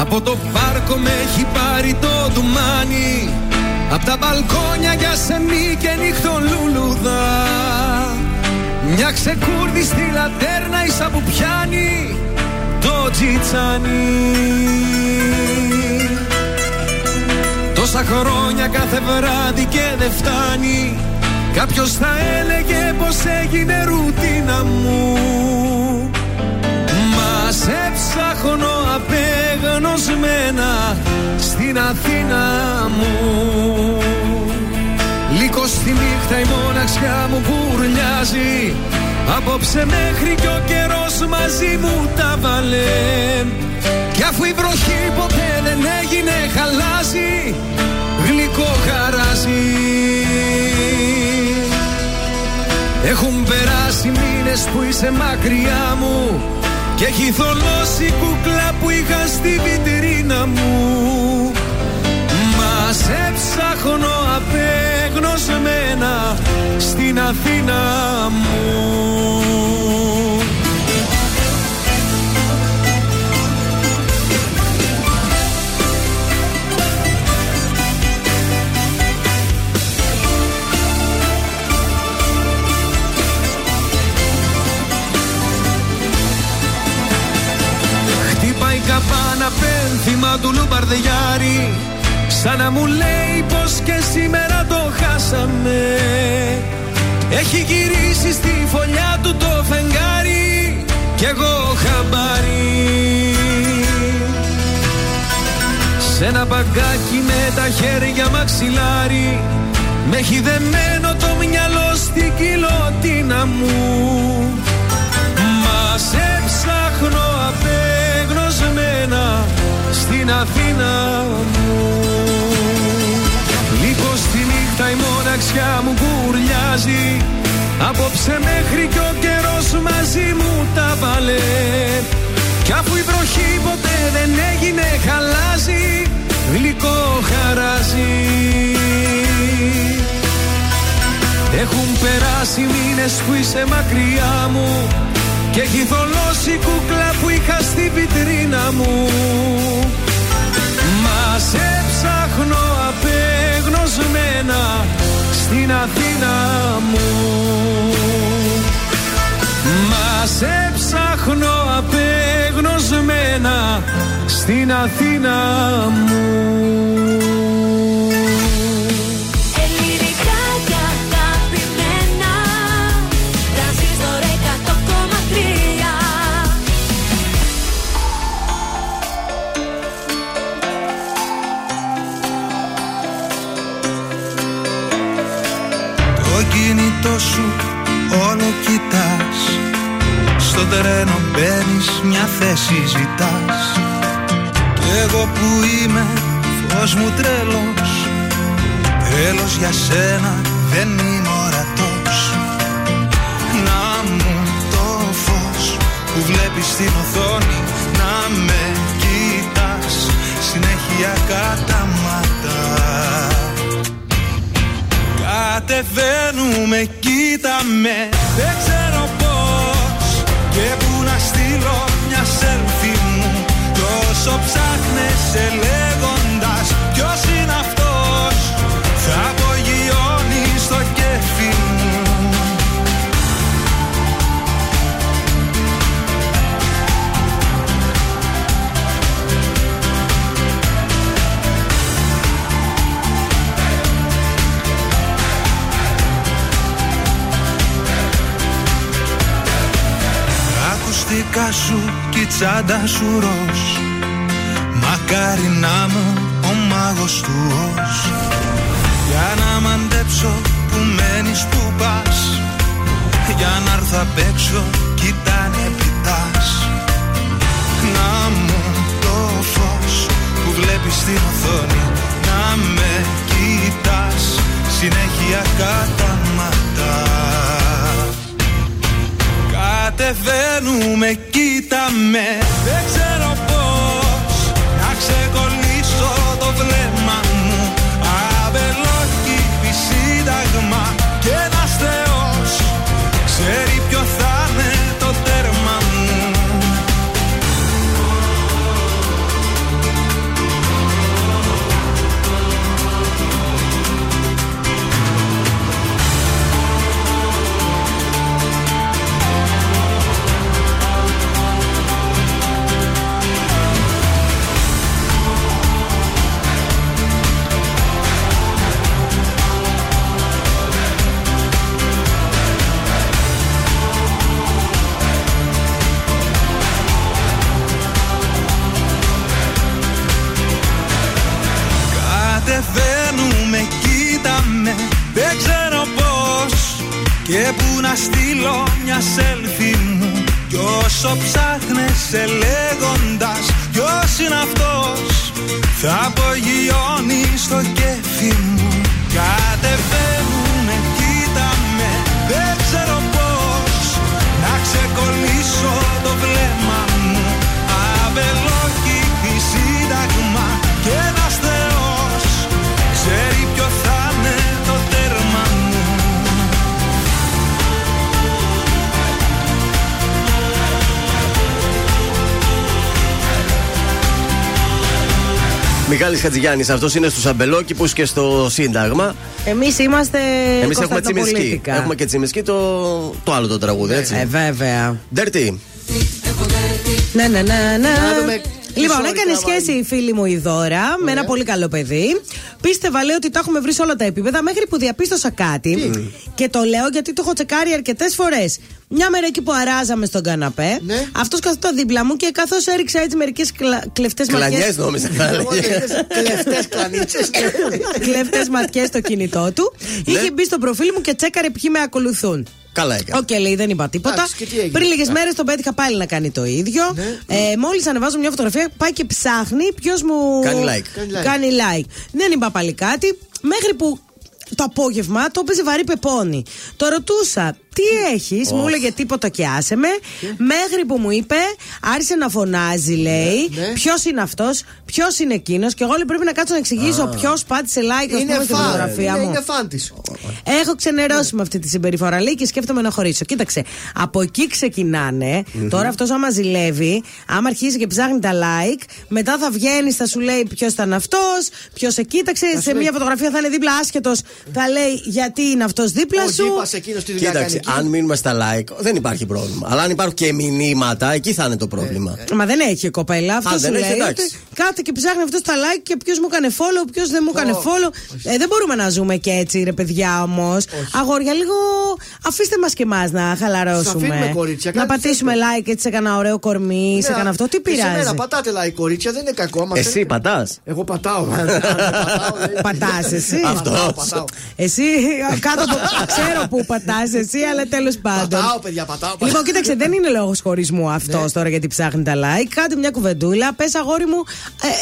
Speaker 5: Από το πάρκο με έχει πάρει το ντουμάνι. Απ' τα μπαλκόνια για σεμί και νύχτο λουλουδά Μια ξεκούρδη στη λατέρνα ίσα που πιάνει το τζιτσάνι Τόσα χρόνια κάθε βράδυ και δεν φτάνει. Κάποιος θα έλεγε πως έγινε ρουτίνα μου. Μας σε ψάχνω απεγνωσμένα στην Αθήνα μου. Λίγο στη νύχτα η μοναξιά μου πουρλιάζει Απόψε μέχρι κι ο καιρός μαζί μου τα βάλε. Κι αφού η βροχή ποτέ δεν έγινε χαλάζει Γλυκό χαράζει. Έχουν περάσει μήνες που είσαι μακριά μου Και έχει θολώσει η κούκλα που είχα στη βιτρίνα μου. Μας σε ψάχνω απεγνωσμένα στην Αθήνα μου πένθυμα του λουμπαρδιάρι Σαν να μου λέει πως και σήμερα το χάσαμε. Έχει γυρίσει στη φωλιά του το φεγγάρι Κι εγώ χαμπάρι. Σ' ένα μπαγκάκι με τα χέρια μαξιλάρι Με έχει δεμένο το μυαλό στην κοιλωτίνα μου Μα σε ψάχνω απεγνωσμένα στην Αθήνα μου. Λίγο στη νύχτα η μοναξιά μου κουρλιάζει. Απόψε μέχρι κι ο καιρός μαζί μου τα βάλε. Κι αφού η βροχή ποτέ δεν έγινε χαλάζει Γλυκό χαράζει. Έχουν περάσει μήνες που είσαι μακριά μου Και έχει θολώσει κούκλα που είχα στη βιτρίνα μου. Μας σε ψάχνω απεγνωσμένα στην Αθήνα μου. Μας σε ψάχνω απεγνωσμένα στην Αθήνα μου
Speaker 28: κινητό σου όλο κοιτάς. Στο τρένο μπαίνεις μια θέση ζητάς. Κι εγώ που είμαι φως μου τρέλος Τέλος για σένα δεν είμαι ορατός. Να μου το φως που βλέπεις στην οθόνη Να με κοιτάς. Συνέχεια καταμάτα Κατεβαίνουμε, κοίτα με Δεν ξέρω πώς Και που να στείλω μια selfie μου. Τόσο ψάχνεσαι λέγοντας κι η τσάντα σου ροζ. Μακάρι να μου ο μάγος του ως Για να μαντέψω που μένεις που πας. Για να έρθω απ' έξω κοιτάνε κοιτάς. Να μου το φως που βλέπεις στην οθόνη Να με κοιτάς. Συνέχεια κατάματα Κατεβαίνουμε, κοίτα με Δεν ξέρω πώς Να ξεκολλήσω το βλέμμα Κατεβαίνουμε, κοίτα με Δεν ξέρω πώς. Και που να στείλω μια selfie μου. Κι όσο ψάχνεσαι λέγοντας Ποιος είναι αυτός Θα απογειώνεις στο κέφι μου. Κατεβαίνουμε,
Speaker 3: Μιχάλης Χατζηγιάννης, αυτός είναι στους αμπελόκηπους και στο Σύνταγμα.
Speaker 1: Εμείς είμαστε.
Speaker 3: Εμείς έχουμε τσιμισκή.
Speaker 1: κωνσταντινοπολίτικα.
Speaker 3: Έχουμε και τσιμισκή το, το άλλο το τραγούδι, έτσι.
Speaker 1: Ε, βέβαια.
Speaker 3: Ντέρτι.
Speaker 1: Ναι, ναι, ναι, ναι.
Speaker 2: Να δούμε
Speaker 1: Λοιπόν,
Speaker 2: τι
Speaker 1: έκανε
Speaker 2: σόρι
Speaker 1: σχέση η φίλη μου η Δώρα με ένα πολύ καλό παιδί. Πίστευα, λέει, ότι τα έχουμε βρει σε όλα τα επίπεδα μέχρι που διαπίστωσα κάτι. Και το λέω γιατί το έχω τσεκάρει αρκετές φορές. Μια μέρα εκεί που αράζαμε στον καναπέ,
Speaker 2: Ναι.
Speaker 1: αυτός καθόταν δίπλα μου και καθώς έριξα έτσι μερικές κλεφτές ματιές.
Speaker 3: Κλανιές νόμιζα θα έλεγε.
Speaker 2: Κλεφτές κλανίτσες. (laughs)
Speaker 1: Κλεφτές ματιές στο κινητό του.
Speaker 3: Ναι.
Speaker 1: Είχε μπει στο προφίλ μου και τσέκαρε ποιοι με ακολουθούν.
Speaker 3: Καλά έκανε.
Speaker 1: Οκ, λέει, δεν είπα τίποτα.
Speaker 2: Εντάξει, και τι έγινε.
Speaker 1: Πριν λίγες μέρες τον πέτυχα πάλι να κάνει το ίδιο.
Speaker 2: Ναι.
Speaker 1: Ε, Μόλις ανεβάζω μια φωτογραφία, πάει και ψάχνει ποιος μου.
Speaker 3: Κάνει like.
Speaker 2: Κάνει like.
Speaker 1: Κάνει like. Δεν είπα πάλι κάτι. Μέχρι που το απόγευμα το έπαιζε βαρύ πεπόνι. Το ρωτούσα,
Speaker 7: Τι έχεις, μου έλεγε τίποτα και άσε με. Μέχρι που μου είπε, άρχισε να φωνάζει, λέει.
Speaker 2: Ναι.
Speaker 7: Ποιος είναι αυτός, ποιος είναι εκείνος. Και εγώ λέει, πρέπει να κάτσω να εξηγήσω
Speaker 2: Α.
Speaker 7: ποιος πάτησε like, ας
Speaker 2: Είναι
Speaker 7: πούμε, στη
Speaker 2: φαν.
Speaker 7: φωτογραφία
Speaker 2: Είναι,
Speaker 7: μου.
Speaker 2: είναι φαν της.
Speaker 7: Έχω ξενερώσει με αυτή τη συμπεριφορά, λέει, και σκέφτομαι να χωρίσω. Κοίταξε, από εκεί ξεκινάνε.
Speaker 2: Μμμ.
Speaker 7: Τώρα αυτός άμα ζηλεύει, άμα αρχίσει και ψάχνει τα like, μετά θα βγαίνεις, θα σου λέει ποιος ήταν αυτός, ποιος σε κοίταξε.
Speaker 2: σου
Speaker 7: Σε
Speaker 2: λέει-
Speaker 7: μια φωτογραφία θα είναι δίπλα άσχετος, θα λέει γιατί είναι αυτός δίπλα
Speaker 2: Ο
Speaker 7: σου;
Speaker 2: Τζίπας εκείνος τη δουλειά
Speaker 3: Κοίταξε,
Speaker 2: κάνει εκεί.
Speaker 3: Αν μείνουμε στα like, δεν υπάρχει πρόβλημα. Αλλά αν υπάρχουν και μηνύματα, εκεί θα είναι το πρόβλημα.
Speaker 7: Μα δεν έχει η κοπέλα. Αυτό
Speaker 3: Α,
Speaker 7: σου
Speaker 3: δεν
Speaker 7: λέει.
Speaker 3: έχει, εντάξει.
Speaker 7: ότι Κάτε και ψάχνει αυτός τα like και ποιος μου έκανε follow, ποιος δεν μου έκανε follow. Ε, δεν μπορούμε να ζούμε και έτσι, ρε παιδιά όμως. Αγόρια, λίγο αφήστε μας και εμάς να χαλαρώσουμε.
Speaker 2: αφήνουμε, κορίτσια,
Speaker 7: να
Speaker 2: κάντε
Speaker 7: πατήσουμε like έτσι σε κανένα ωραίο κορμί, σε
Speaker 2: Ναι,
Speaker 7: κανένα αυτό. Τι
Speaker 2: και σε μένα
Speaker 7: πειράζει;
Speaker 2: πατάτε like, κορίτσια, δεν είναι κακό. άμα
Speaker 3: Εσύ
Speaker 2: θέλετε.
Speaker 3: πατάς;
Speaker 2: Εγώ πατάω. (laughs)
Speaker 7: Πατάς εσύ;
Speaker 3: Αυτός.
Speaker 7: Εσύ κάτω από. Ξέρω που πατάς εσύ, αλλά τέλος πάντων.
Speaker 2: Πατάω, παιδιά, πατάω.
Speaker 7: Λοιπόν, κοίταξε, δεν είναι λόγος χωρισμού αυτός
Speaker 2: Ναι.
Speaker 7: τώρα γιατί ψάχνει τα like. Κάντε μια κουβεντούλα. Πες αγόρι μου,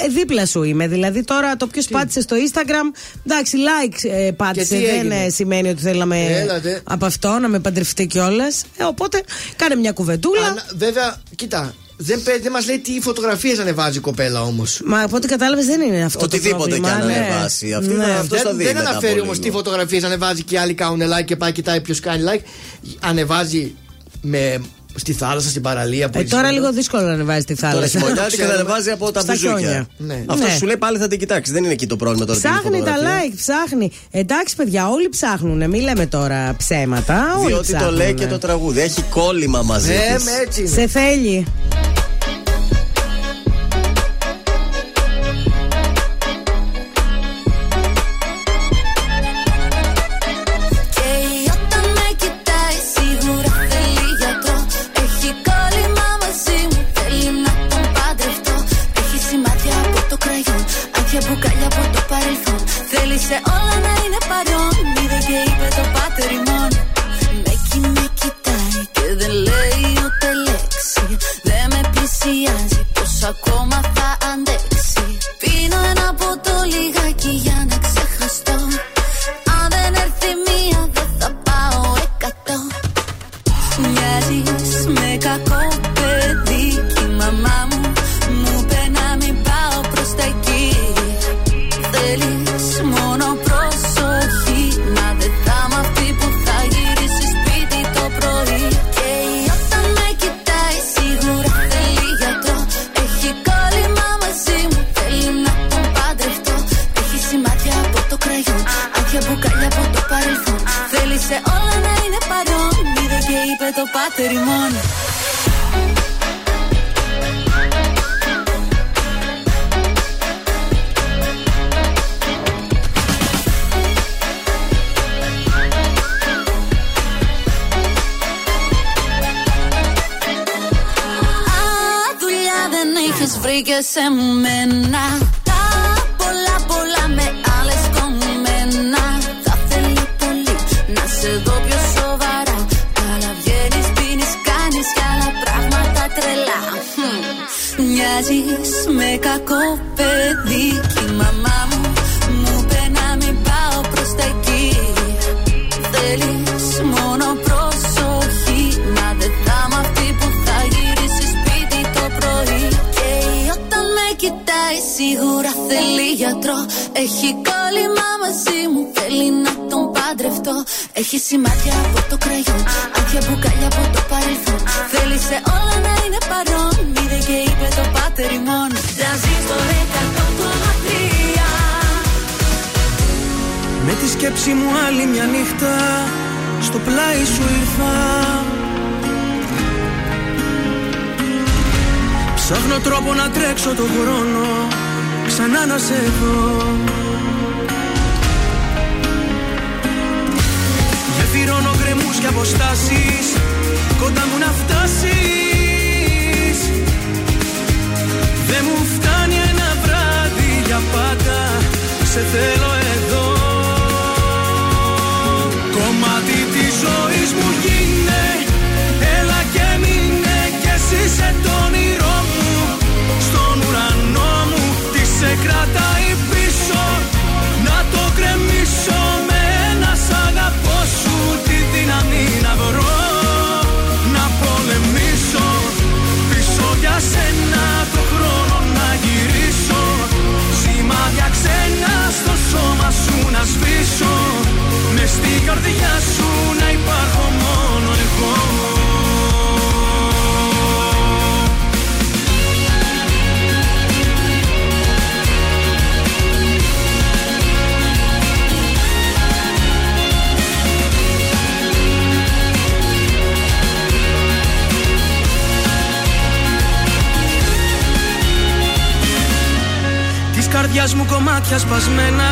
Speaker 7: ε, ε, δίπλα σου είμαι. Δηλαδή τώρα το ποιος πάτησε στο Instagram. Εντάξει, like ε, πάτησε.
Speaker 2: τι
Speaker 7: Δεν
Speaker 2: έγινε;
Speaker 7: ε, σημαίνει ότι θέλει να με.
Speaker 2: Έλατε.
Speaker 7: Από αυτό να με παντρευτεί κιόλας. Ε, οπότε κάνε μια κουβεντούλα.
Speaker 2: Αν- Βέβαια, κοίτα, δεν, πέ- δεν μας λέει τι φωτογραφίες ανεβάζει η κοπέλα όμως.
Speaker 7: Μα από ό,τι κατάλαβες δεν είναι αυτό
Speaker 3: Οτιδήποτε
Speaker 7: το πρόβλημα.
Speaker 3: και αν
Speaker 7: ναι.
Speaker 3: ανεβάσει. Αυτή
Speaker 7: Ναι.
Speaker 3: θα- αυτός θα
Speaker 2: Δεν,
Speaker 3: δει
Speaker 2: δεν
Speaker 3: μετά
Speaker 2: αναφέρει
Speaker 3: από
Speaker 2: όμως
Speaker 3: λίγο.
Speaker 2: τι φωτογραφίες ανεβάζει και οι άλλοι κάνουν like και πάει κοιτάει ποιος κάνει like. Ανεβάζει με, στη θάλασσα, στην παραλία που
Speaker 7: Ε,
Speaker 2: έχεις
Speaker 7: τώρα
Speaker 2: σήμερα.
Speaker 7: λίγο δύσκολο να ανεβάζει τη
Speaker 3: Τώρα
Speaker 7: θάλασσα.
Speaker 3: χειμωνιάτικα θα
Speaker 2: Ξέρουμε.
Speaker 3: ανεβάζει από τα
Speaker 7: Στα
Speaker 3: μπουζούκια.
Speaker 7: χιόνια.
Speaker 2: Ναι.
Speaker 3: Αυτό
Speaker 7: Ναι.
Speaker 3: σου λέει πάλι θα την κοιτάξεις. Δεν είναι εκεί το πρόβλημα τώρα. την
Speaker 7: Ψάχνει τα
Speaker 3: φωτογραφία.
Speaker 7: like, ψάχνει. Εντάξει, παιδιά, όλοι ψάχνουν. Μην λέμε τώρα ψέματα. Όλοι
Speaker 3: Διότι το
Speaker 7: ψάχνουνε.
Speaker 3: λέει και το τραγούδι. Έχει κόλλημα μαζί
Speaker 2: Ε,
Speaker 3: της.
Speaker 2: με έτσι είναι.
Speaker 7: Σε θέλει.
Speaker 13: Κομμάτια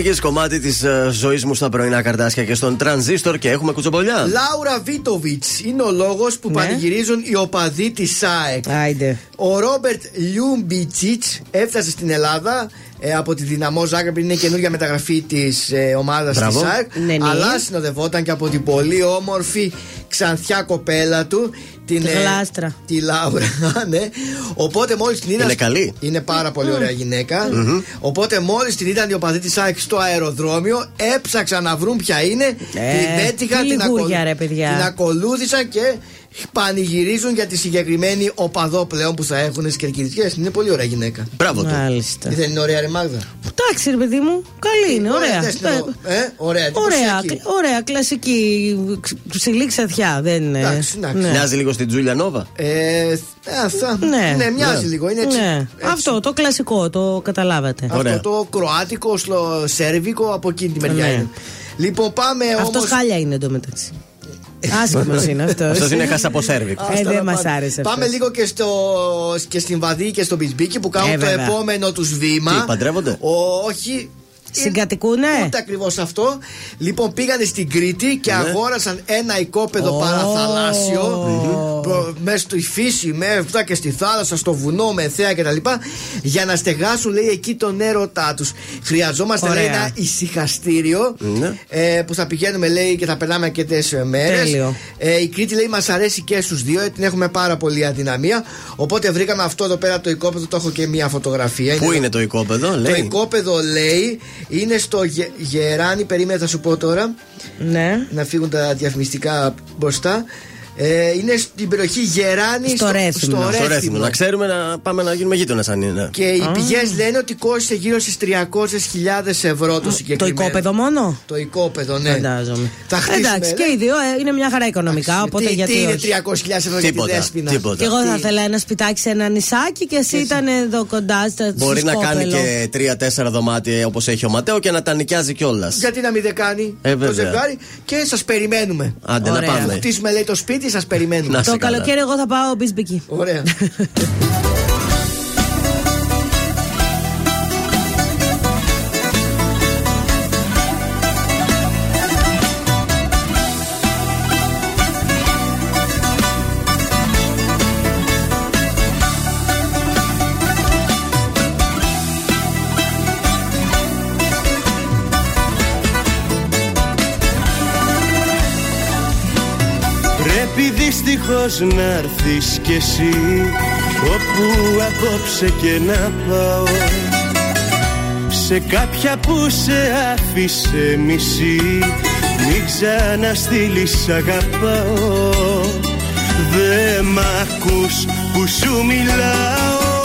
Speaker 13: Νίκο Απέργη, κομμάτι της ζωής μου
Speaker 3: στα πρωινά καρτάσια και στον τρανζίστορ και έχουμε κουτσομπολιά.
Speaker 2: Λάουρα Βίτοβιτς είναι ο λόγος που πανηγυρίζουν οι οπαδοί της ΣΑΕΚ. Ο Ρόμπερτ Λιούμπιτσιτς έφτασε στην Ελλάδα ε, από τη Δυναμό Ζάγκρεπ. Είναι καινούργια μεταγραφή της ε, ομάδας της
Speaker 3: Μπράβο.
Speaker 2: ΣΑΕΚ.
Speaker 1: Ναι, ναι.
Speaker 2: Αλλά συνοδευόταν και από την πολύ όμορφη ξανθιά κοπέλα του. Την,
Speaker 1: Τη
Speaker 2: ε,
Speaker 1: γλάστρα.
Speaker 2: τη Λάουρα, (laughs) ναι. Οπότε μόλις την είδα.
Speaker 3: Είναι καλή.
Speaker 2: Είναι πάρα πολύ ωραία γυναίκα. Οπότε μόλις την είδαν οι οπαδοί της ΑΕΚ στο αεροδρόμιο, έψαξαν να βρουν ποια είναι.
Speaker 1: Ε,
Speaker 2: την πέτυχαν,
Speaker 1: τι
Speaker 2: την,
Speaker 1: λιγούρια, ρε, παιδιά.
Speaker 2: την ακολούθησαν και πανηγυρίζουν για τη συγκεκριμένη οπαδό πλέον που θα έχουν στις κερκυριές. Είναι πολύ ωραία γυναίκα.
Speaker 3: Μπράβο του.
Speaker 1: Μάλιστα.
Speaker 2: Δεν είναι ωραία, ρε Μάγδα;
Speaker 1: Εντάξει, ρε παιδί μου, καλή είναι, ωραία.
Speaker 2: δες την εδώ. Ε, ωραία,
Speaker 1: Ωραία,
Speaker 2: εντυπωσιακή.
Speaker 1: κλ- ωραία, κλασική ψηλή ξαθιά. Δεν είναι.
Speaker 2: Εντάξει, εντάξει.
Speaker 1: Ναι.
Speaker 3: Μοιάζει λίγο στην Τζούλια Νόβα;
Speaker 2: Ε, ε, θα,
Speaker 1: Ναι.
Speaker 2: ναι, μοιάζει
Speaker 3: Ναι.
Speaker 2: λίγο. Είναι έτσι.
Speaker 1: Ναι.
Speaker 2: έτσι.
Speaker 1: Αυτό το κλασικό, το καταλάβατε.
Speaker 2: Αυτό το κροάτικο, σλο, σέρβικο από εκείνη τη μεριά
Speaker 1: Ναι.
Speaker 2: είναι. Λοιπόν, πάμε
Speaker 1: Αυτό
Speaker 2: όμως...
Speaker 1: χάλια είναι εντωμεταξύ. Άσχημος είναι αυτός.
Speaker 3: Αυτός είναι χάσα από σέρβικ.
Speaker 1: Ε, δεν μας άρεσε αυτός.
Speaker 2: Πάμε λίγο και, στο, και στην Βαδί και στο Μπισμπίκι που κάνουν
Speaker 1: Ε,
Speaker 2: το
Speaker 1: βέβαια.
Speaker 2: επόμενο τους βήμα.
Speaker 3: Τι, παντρεύονται;
Speaker 2: Ο, όχι.
Speaker 1: Συγκατοικούνε;
Speaker 2: Ούτε ακριβώς αυτό. Λοιπόν, πήγανε στην Κρήτη και αγόρασαν ένα οικόπεδο
Speaker 1: Ω.
Speaker 2: παραθαλάσσιο. προ- Μέσα στη φύση, με αυτά και στη θάλασσα, στο βουνό, με θέα κτλ. Για να στεγάσουν, λέει, εκεί τον έρωτά τους. Χρειαζόμαστε, λέει,
Speaker 1: Ωραία.
Speaker 2: ένα ησυχαστήριο
Speaker 3: Ναι.
Speaker 2: ε, που θα πηγαίνουμε, λέει, και θα περνάμε αρκετές μέρες.
Speaker 1: Τέλειο.
Speaker 2: Ε, η Κρήτη λέει μας αρέσει και στους δύο, ε, την έχουμε πάρα πολύ αδυναμία. Οπότε βρήκαμε αυτό εδώ πέρα το οικόπεδο, το έχω και μία φωτογραφία.
Speaker 3: Πού είναι το οικόπεδο,
Speaker 2: Το
Speaker 3: λέει;
Speaker 2: οικόπεδο λέει είναι στο Γε- Γεράνι, περίμενα θα σου πω τώρα.
Speaker 1: Ναι.
Speaker 2: Να φύγουν τα διαφημιστικά μπροστά. Ε, είναι στην περιοχή Γεράνη
Speaker 1: Στο Ρέθυμνο.
Speaker 2: στο
Speaker 3: Στο
Speaker 2: Ρέθυμνο.
Speaker 3: Ρέθυμνο. Να ξέρουμε να πάμε να γίνουμε γείτονες αν είναι.
Speaker 2: Και οι πηγές λένε ότι κόστησε γύρω στις 300.000 ευρώ το
Speaker 1: Το
Speaker 2: συγκεκριμένο.
Speaker 1: οικόπεδο μόνο;
Speaker 2: Το οικόπεδο, ναι.
Speaker 1: Φαντάζομαι.
Speaker 2: Θα χτίσουμε,
Speaker 1: Εντάξει,
Speaker 2: λέει.
Speaker 1: και οι δύο ε, είναι μια χαρά οικονομικά. Οπότε
Speaker 2: τι,
Speaker 1: γιατί
Speaker 2: τι είναι
Speaker 1: όχι.
Speaker 2: 300.000 ευρώ για τη
Speaker 3: Τίποτα,
Speaker 2: δέσποινα;
Speaker 3: τίποτα.
Speaker 1: Και εγώ θα
Speaker 2: Τι-
Speaker 1: ήθελα ένα σπιτάκι σε ένα νησάκι και εσύ ήταν εδώ κοντά στα
Speaker 3: Μπορεί να κάνει
Speaker 1: Σκόπελο.
Speaker 3: και τρία-τέσσερα δωμάτια όπως έχει ο Ματέο και να τα νοικιάζει κιόλας.
Speaker 2: Γιατί να μην δεν κάνει
Speaker 3: Ε,
Speaker 2: το
Speaker 3: βέβαια.
Speaker 2: ζευγάρι και σας περιμένουμε.
Speaker 3: Άντε να
Speaker 1: Ωραία.
Speaker 3: πάμε.
Speaker 2: Θα χτίσουμε λέει το σπίτι, σας περιμένουμε.
Speaker 3: Να
Speaker 1: Το
Speaker 3: σε καλά.
Speaker 1: καλοκαίρι εγώ θα πάω μπισμπική.
Speaker 2: Ωραία. (laughs)
Speaker 18: δυστυχώς να έρθεις κι εσύ Όπου απόψε και να πάω. Σε κάποια που σε άφησε μισή Μην ξαναστείλεις αγαπάω. Δε μ' ακούς που σου μιλάω.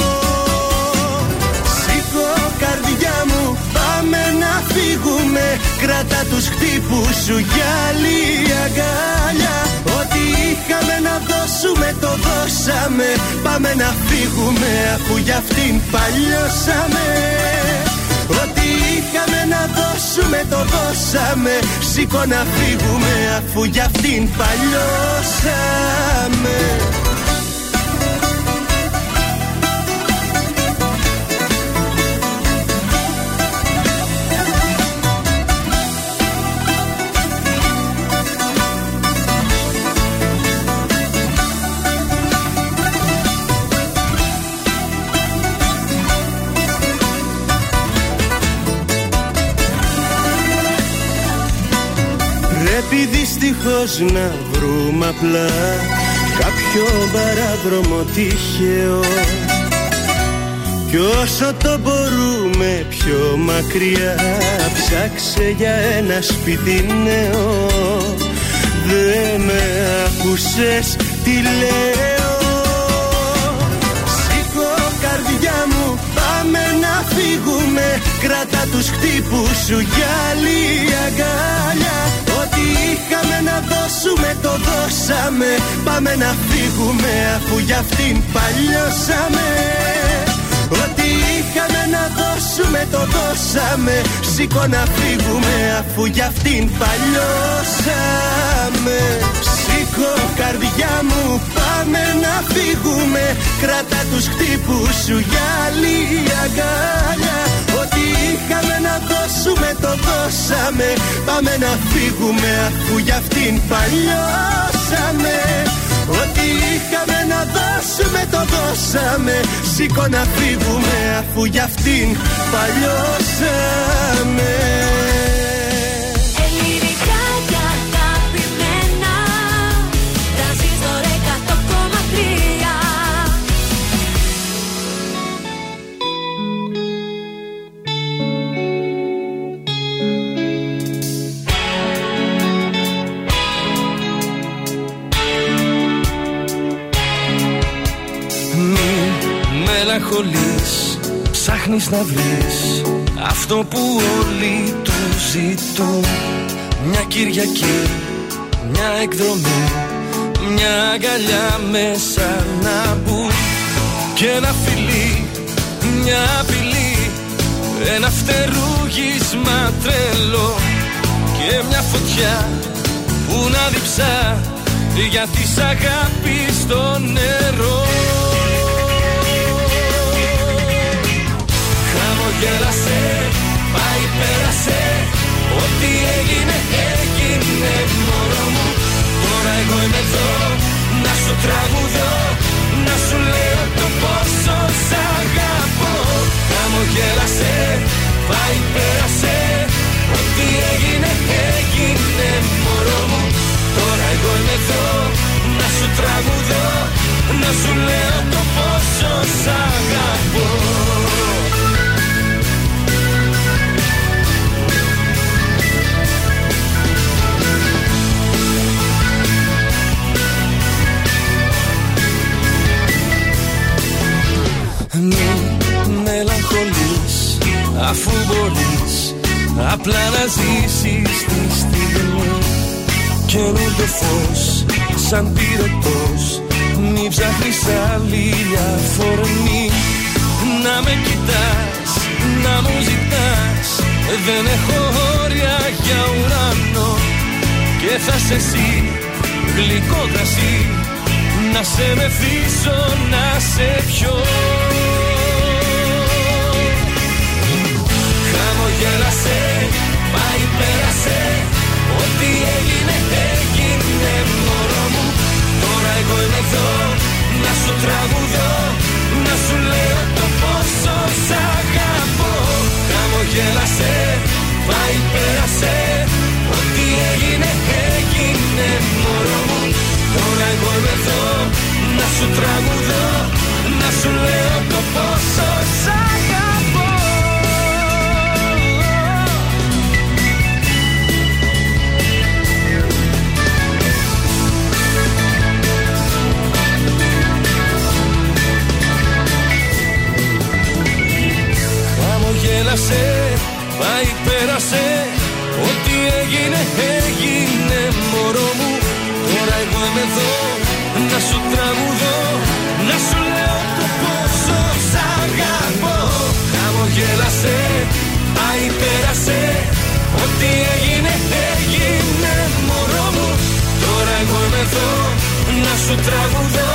Speaker 18: Σήκω καρδιά μου πάμε να φύγουμε. Κράτα τους χτύπους σου για άλλη αγκάλια Ό,τι είχαμε να δώσουμε το δώσαμε. Πάμε να φύγουμε αφού για αυτήν παλιώσαμε. Ό,τι είχαμε να δώσουμε το δώσαμε. Σήκω να φύγουμε αφού για αυτήν παλιώσαμε Πρέπει δυστυχώς να βρούμε απλά Κάποιο παράδρομο τυχαίο. Κι όσο το μπορούμε πιο μακριά Ψάξε για ένα σπίτι νέο. Δεν με άκουσες τι λέω. Σήκω καρδιά μου πάμε να φύγουμε. Κράτα τους χτύπους σου για άλλη αγκάλια Ό,τι είχαμε να δώσουμε το δώσαμε. Πάμε να φύγουμε αφού για αυτήν παλιώσαμε. Ό,τι είχαμε να δώσουμε το δώσαμε. Σήκω να φύγουμε αφού για αυτήν παλιώσαμε. Σήκω καρδιά μου πάμε να φύγουμε. Κράτα τους χτύπους σου για άλλη αγκάλια. Ό,τι είχαμε να δώσουμε το δώσαμε. Πάμε να φύγουμε αφού για αυτήν παλιώσαμε Ό,τι είχαμε να δώσουμε το δώσαμε. Σήκω να φύγουμε αφού για αυτήν παλιώσαμε
Speaker 5: μελαγχολείς Ψάχνεις να βρεις Αυτό που όλοι του ζητούν. Μια Κυριακή Μια εκδρομή Μια αγκαλιά μέσα να μπουν. Και ένα φιλί Μια απειλή Ένα φτερούγισμα τρελό. Και μια φωτιά Που να διψά για της αγάπης στο νερό Χαμογέλασε, πάει πέρασε Ό,τι έγινε έγινε μωρό μου. Τώρα εγώ είμαι εδώ να σου τραγουδώ Να σου λέω το πόσο σ' αγαπώ. Χαμογέλασε, πάει πέρασε Ό,τι έγινε έγινε μωρό μου. Τώρα εγώ είμαι εδώ να σου τραγουδώ Να σου λέω το πόσο σ' αγαπώ αφού μπορείς Απλά να ζήσεις τη στιγμή. Καινούριο φως σαν πυρετός Μη ψάχνεις άλλη αφορμή Να με κοιτάς, να μου ζητάς Δεν έχω όρια για ουρανό. Και θα σε εσύ γλυκό κρασί Να σε μεθύσω, να σε πιω Χαμογέλασε, πάει πέρασε Ό,τι έγινε έγινε μωρό μου. Τώρα εγώ είμαι εδώ να σου τραγουδώ Να σου λέω το πόσο σ' αγαπώ. Χαμογέλασε, πάει πέρασε Ό,τι έγινε έγινε μωρό μου. Τώρα εγώ είμαι εδώ
Speaker 13: τραγουδώ Να σου λέω το πόσο πάει πέρασε Ό,τι έγινε έγινε μωρό μου. Τώρα εγώ είμαι εδώ να σου τραγουδώ Να σου λέω το πόσο σ' αγαπώ. Χαμογέλασε, πάει πέρασε Ό,τι έγινε έγινε μωρό μου. Τώρα εγώ είμαι εδώ να σου τραγουδώ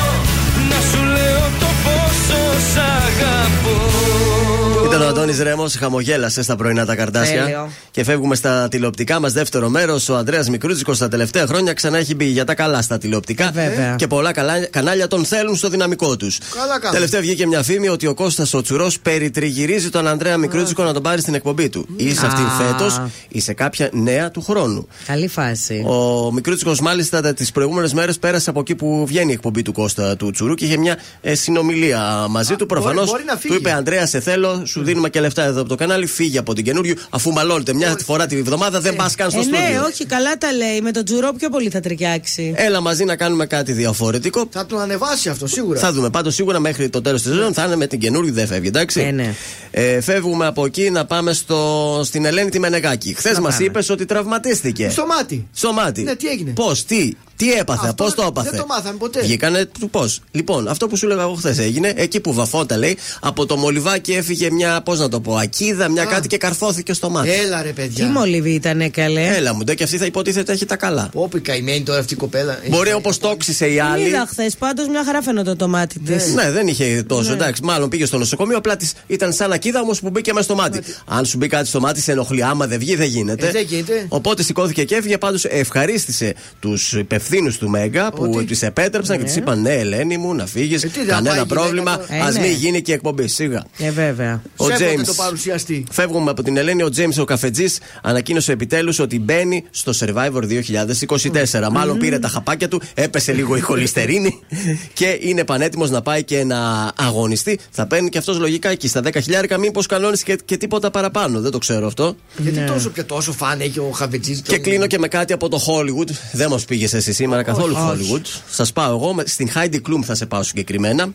Speaker 13: Να σου λέω το πόσο σ' αγαπώ
Speaker 3: Ήταν ο Αντώνης Ρέμος, χαμογέλασε στα πρωινά τα καρτάσια.
Speaker 1: Τέλειο.
Speaker 3: Και φεύγουμε στα τηλεοπτικά μας. Δεύτερο μέρος. Ο Ανδρέας Μικρούτσικος τα τελευταία χρόνια ξανά έχει μπει για τα καλά στα τηλεοπτικά.
Speaker 1: Βέβαια.
Speaker 3: Και πολλά καλά, κανάλια τον θέλουν στο δυναμικό τους.
Speaker 2: Καλά κάνουν.
Speaker 3: Τελευταία βγήκε μια φήμη ότι ο Κώστας ο Τσουρός περιτριγυρίζει τον Ανδρέα Μικρούτσικο να τον πάρει στην εκπομπή του. Ή σε αυτήν
Speaker 1: Α.
Speaker 3: φέτος ή σε κάποια νέα του χρόνου.
Speaker 1: Καλή φάση.
Speaker 3: Ο Μικρούτσικος, μάλιστα, τις προηγούμενες μέρες πέρασε από εκεί που βγαίνει η εκπομπή του Κώστα του Τσουρού και είχε μια ε, συνομιλία μαζί του. Προφανώς
Speaker 2: μπορεί να φύγει.
Speaker 3: του είπε Ανδρέα, σε θέλω, σου δίνουμε και λεφτά εδώ από το κανάλι, φύγει από την καινούριου. Αφού μαλώνετε μια φορά τη βδομάδα, δεν πας καν στο
Speaker 1: Ε, ναι,
Speaker 3: στούντιο.
Speaker 1: όχι, καλά τα λέει. Με τον Τζουρό πιο πολύ θα ταιριάξει.
Speaker 3: Έλα μαζί να κάνουμε κάτι διαφορετικό.
Speaker 2: Θα τον ανεβάσει αυτό σίγουρα.
Speaker 3: Θα δούμε. Πάντως σίγουρα μέχρι το τέλος της σεζόν θα είναι με την καινούργια, δεν φεύγει, εντάξει.
Speaker 1: Ε, ναι.
Speaker 3: Ε, φεύγουμε από εκεί να πάμε στο, στην Ελένη τη Μενεγάκη. Χθες μας
Speaker 1: πάμε.
Speaker 3: είπες ότι τραυματίστηκε.
Speaker 2: Στο μάτι.
Speaker 3: Στο μάτι.
Speaker 2: Ναι, τι έγινε;
Speaker 3: Πώς, τι, τι έπαθε,
Speaker 2: Αυτό
Speaker 3: πώς το έπαθε;
Speaker 2: δεν το μάθαμε ποτέ.
Speaker 3: Βγήκανε του πώς; Λοιπόν, αυτό που σου έλεγα εγώ χθες έγινε, εκεί που βαφότα λέει, από το μολυβάκι έφυγε μια, πώς να το πω, ακίδα, μια κάτι και καρφώθηκε στο μάτι.
Speaker 2: Έλα ρε
Speaker 1: Τι
Speaker 2: παιδιά.
Speaker 1: μολύβι ήτανε καλέ;
Speaker 3: Έλα μου, ντε και αυτή θα υποτίθεται έχει τα καλά.
Speaker 2: Όπι καημένη τώρα αυτή η κοπέλα.
Speaker 3: Μπορεί όπως το όξισε η
Speaker 1: Την
Speaker 3: άλλη.
Speaker 1: είδα χθες, πάντως μια χαρά φαίνεται το μάτι της.
Speaker 3: Ναι, δεν είχε τόσο. Εντάξει, μάλλον πήγε στο νοσοκομείο. Απλά της ήταν σαν ακίδα όμως που μπήκε μέσα στο μάτι. Αν σου μπει κάτι στο μάτι, σε ενοχλεί. Άμα δεν βγει, δεν γίνεται.
Speaker 2: Ε, δεν γίνεται.
Speaker 3: Οπότε σηκώθηκε και έφυγε. Πάντως ευχαρίστησε τους υπευθύνους του Μέγκα που
Speaker 2: Ότι-
Speaker 3: της επέτρεψαν και της είπαν: Ναι, Ελένη μου, να φύγεις.
Speaker 2: τι, δεν
Speaker 3: Κανένα
Speaker 2: πάει
Speaker 3: πρόβλημα.
Speaker 2: γυναίκα
Speaker 1: τώρα.
Speaker 3: Α
Speaker 1: Ε,
Speaker 3: μην
Speaker 1: ναι.
Speaker 3: γίνει και εκπομπή. Σίγα.
Speaker 1: Ε, βέβαια.
Speaker 3: Ο
Speaker 2: Σέβονται
Speaker 3: James.
Speaker 2: το παρουσιαστή.
Speaker 3: Φεύγουμε από την Ελένη. Ο Τζέιμς ο Καφετζής ανακοίνωσε επιτέλους ότι μπαίνει στο Survivor 2024. Μάλλον πήρε τα χαπάκια του, έπεσε λίγο η χολυστερίνη (laughs) και είναι πανέτοιμος να πάει και να αγωνιστεί. Θα παίρνει και αυτός λογικά εκεί στα 10 χιλιάρικα. Μήπως κανόνισε και, και τίποτα παραπάνω. Δεν το ξέρω αυτό.
Speaker 2: Γιατί
Speaker 1: Ναι.
Speaker 2: τόσο πια τόσο φαν έχει ο Χαβετζής.
Speaker 3: Και κλείνω και με κάτι από το Hollywood. Δεν μας πήγες εσύ σήμερα καθόλου
Speaker 1: όχι.
Speaker 3: Hollywood. Σας πάω εγώ. με- Στην Heidi Klum θα σε πάω συγκεκριμένα.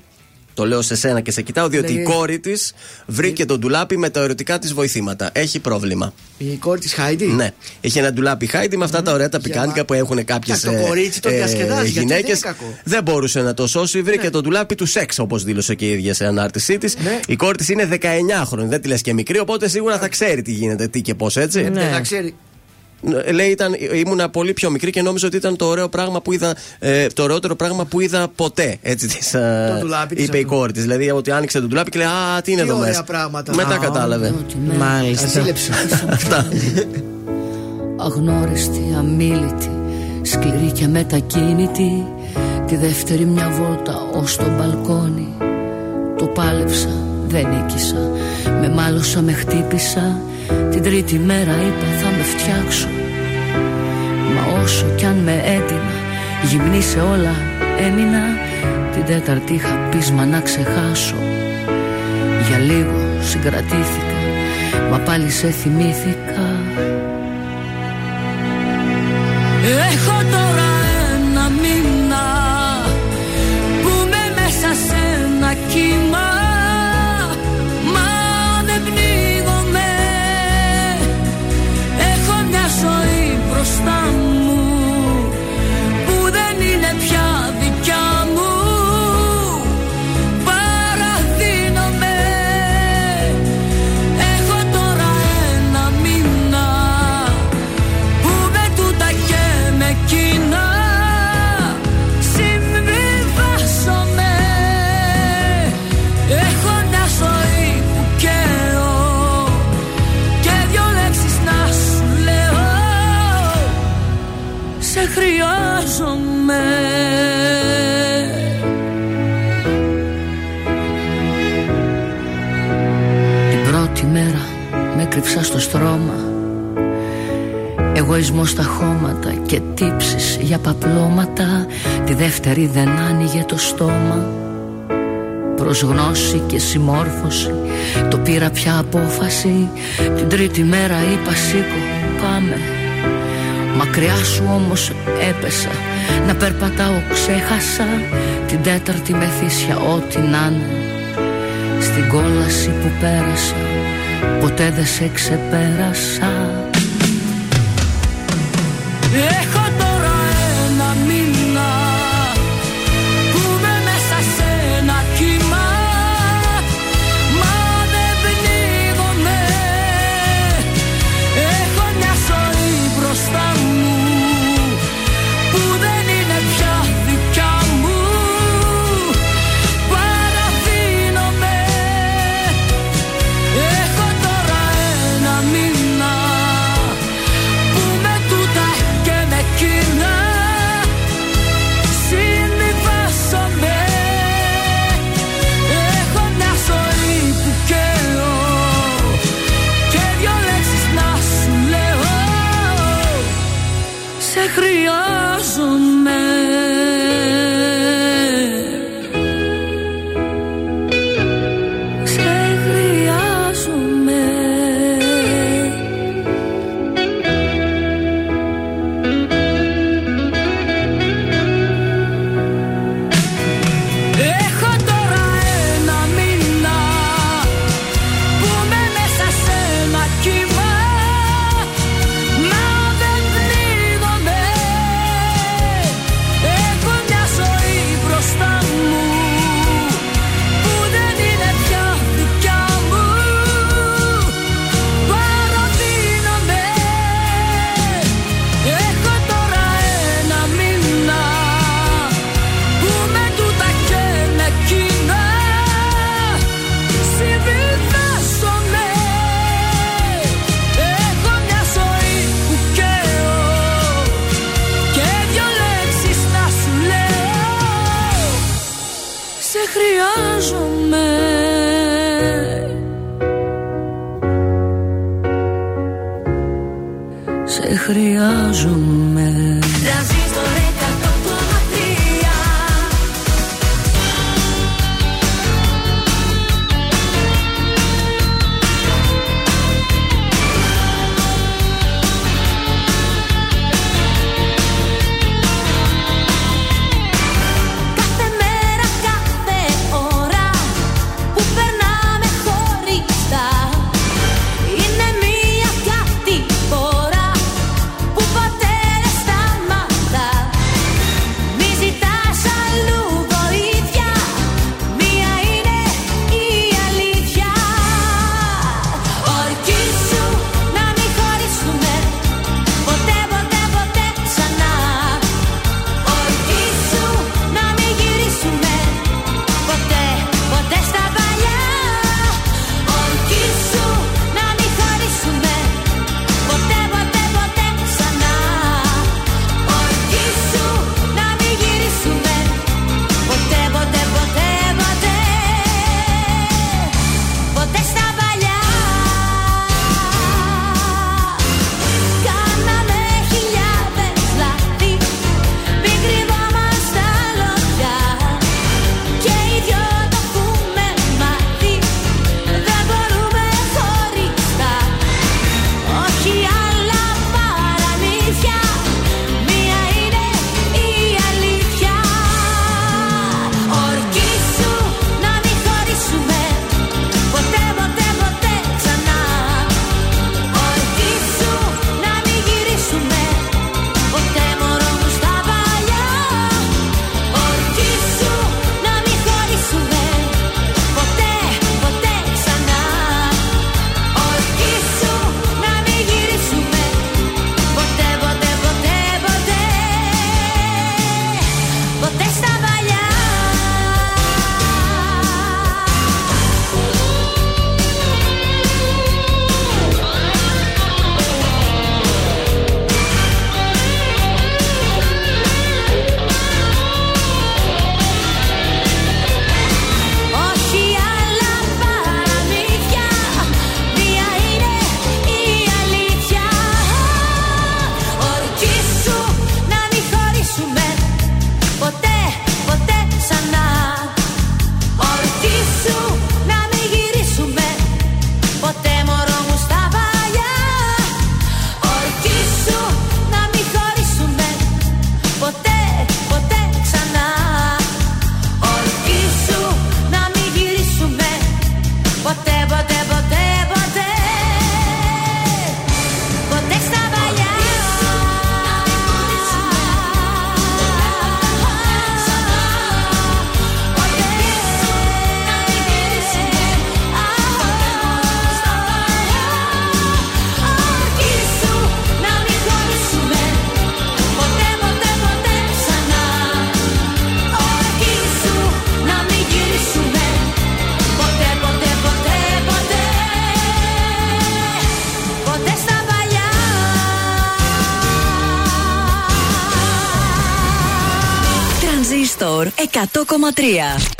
Speaker 3: Το λέω σε σένα και σε κοιτάω, διότι
Speaker 2: Ναι.
Speaker 3: η κόρη της βρήκε τον ντουλάπι με τα ερωτικά της βοηθήματα. Έχει πρόβλημα.
Speaker 2: Η κόρη της Χάιντι.
Speaker 3: Ναι. Έχει ένα ντουλάπι Χάιντι με αυτά τα ωραία τα πικάντικα που έχουν κάποιες
Speaker 2: Εντάξει, το κορίτσι το διασκεδάζει, γιατί δεν
Speaker 3: γυναίκες.
Speaker 2: είναι κακό. Ναι.
Speaker 3: Δεν μπορούσε να το σώσει. Βρήκε τον ντουλάπι του σεξ, όπως δήλωσε και η ίδια σε ανάρτησή της.
Speaker 2: Ναι.
Speaker 3: Η κόρη της είναι 19χρονη, δεν τη λες και μικρή, οπότε σίγουρα θα ξέρει τι γίνεται, τι και πώς έτσι.
Speaker 1: Ναι.
Speaker 2: Δεν θα ξέρει.
Speaker 3: Ε, Λέει, ήταν, ήμουνα πολύ πιο μικρή και νόμιζα ότι ήταν το ωραίο πράγμα που είδα, ε, το ωραιότερο πράγμα που είδα ποτέ. Έτσι της, ε,
Speaker 2: Το ντουλάπι της
Speaker 3: είπε η
Speaker 2: αυτό.
Speaker 3: κόρη της. Δηλαδή, ότι άνοιξε το ντουλάπι και λέει Α, τι είναι
Speaker 2: Τι
Speaker 3: εδώ
Speaker 2: ωραία
Speaker 3: μέσα.
Speaker 2: πράγματα.
Speaker 3: Μετά
Speaker 2: Α,
Speaker 3: κατάλαβε.
Speaker 1: Μάλιστα.
Speaker 2: Ασύλλεψε.
Speaker 3: Αυτά.
Speaker 4: Αγνώριστη, αμήλυτη, σκληρή και μετακίνητη Τη δεύτερη μια βόλτα ως το μπαλκόνι Το πάλεψα, δεν νίκησα Με μάλωσα, με χτύπησα Την τρίτη μέρα είπα θα με φτιάξω Μα όσο κι αν με έτεινα Γυμνή σε όλα έμεινα. Την τέταρτη είχα πείσμα να ξεχάσω. Για λίγο συγκρατήθηκα Μα πάλι σε θυμήθηκα. Έχω τώρα κρύψα στο στρώμα. Εγωισμός στα χώματα και τύψεις για παπλώματα. Τη δεύτερη δεν άνοιγε το στόμα. Προς γνώση και συμμόρφωση το πήρα πια απόφαση. Την τρίτη μέρα είπα σήκω πάμε Μακριά σου όμως έπεσα. Να περπατάω ξέχασα. Την τέταρτη μεθύσια ό,τι να Στην κόλαση που πέρασα ποτέ δεν σε ξεπέρασα. Έχω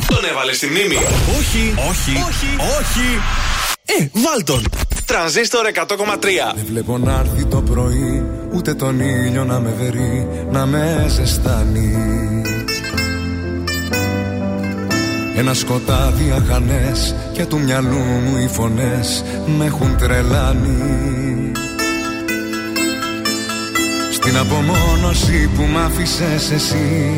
Speaker 8: Τον έβαλε στη μνήμη. Όχι, όχι, όχι, όχι. Ε, βάλ τον. Τρανζίστορ 100,3.
Speaker 5: Δεν βλέπω να έρθει το πρωί, ούτε τον ήλιο να με βερεί, να με ζεστάνει. Ένα σκοτάδι αχανές και του μυαλού μου οι φωνές με έχουν τρελάνει. Στην απομόνωση που μ' άφησες εσύ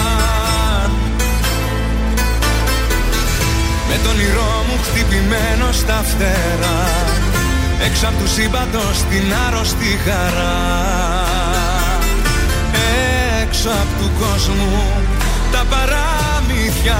Speaker 5: Με τον όνειρό μου χτυπημένο στα φτερά. Έξω απ' του σύμπαντος την άρρωστη χαρά. Έξω απ' του κόσμου τα παραμύθια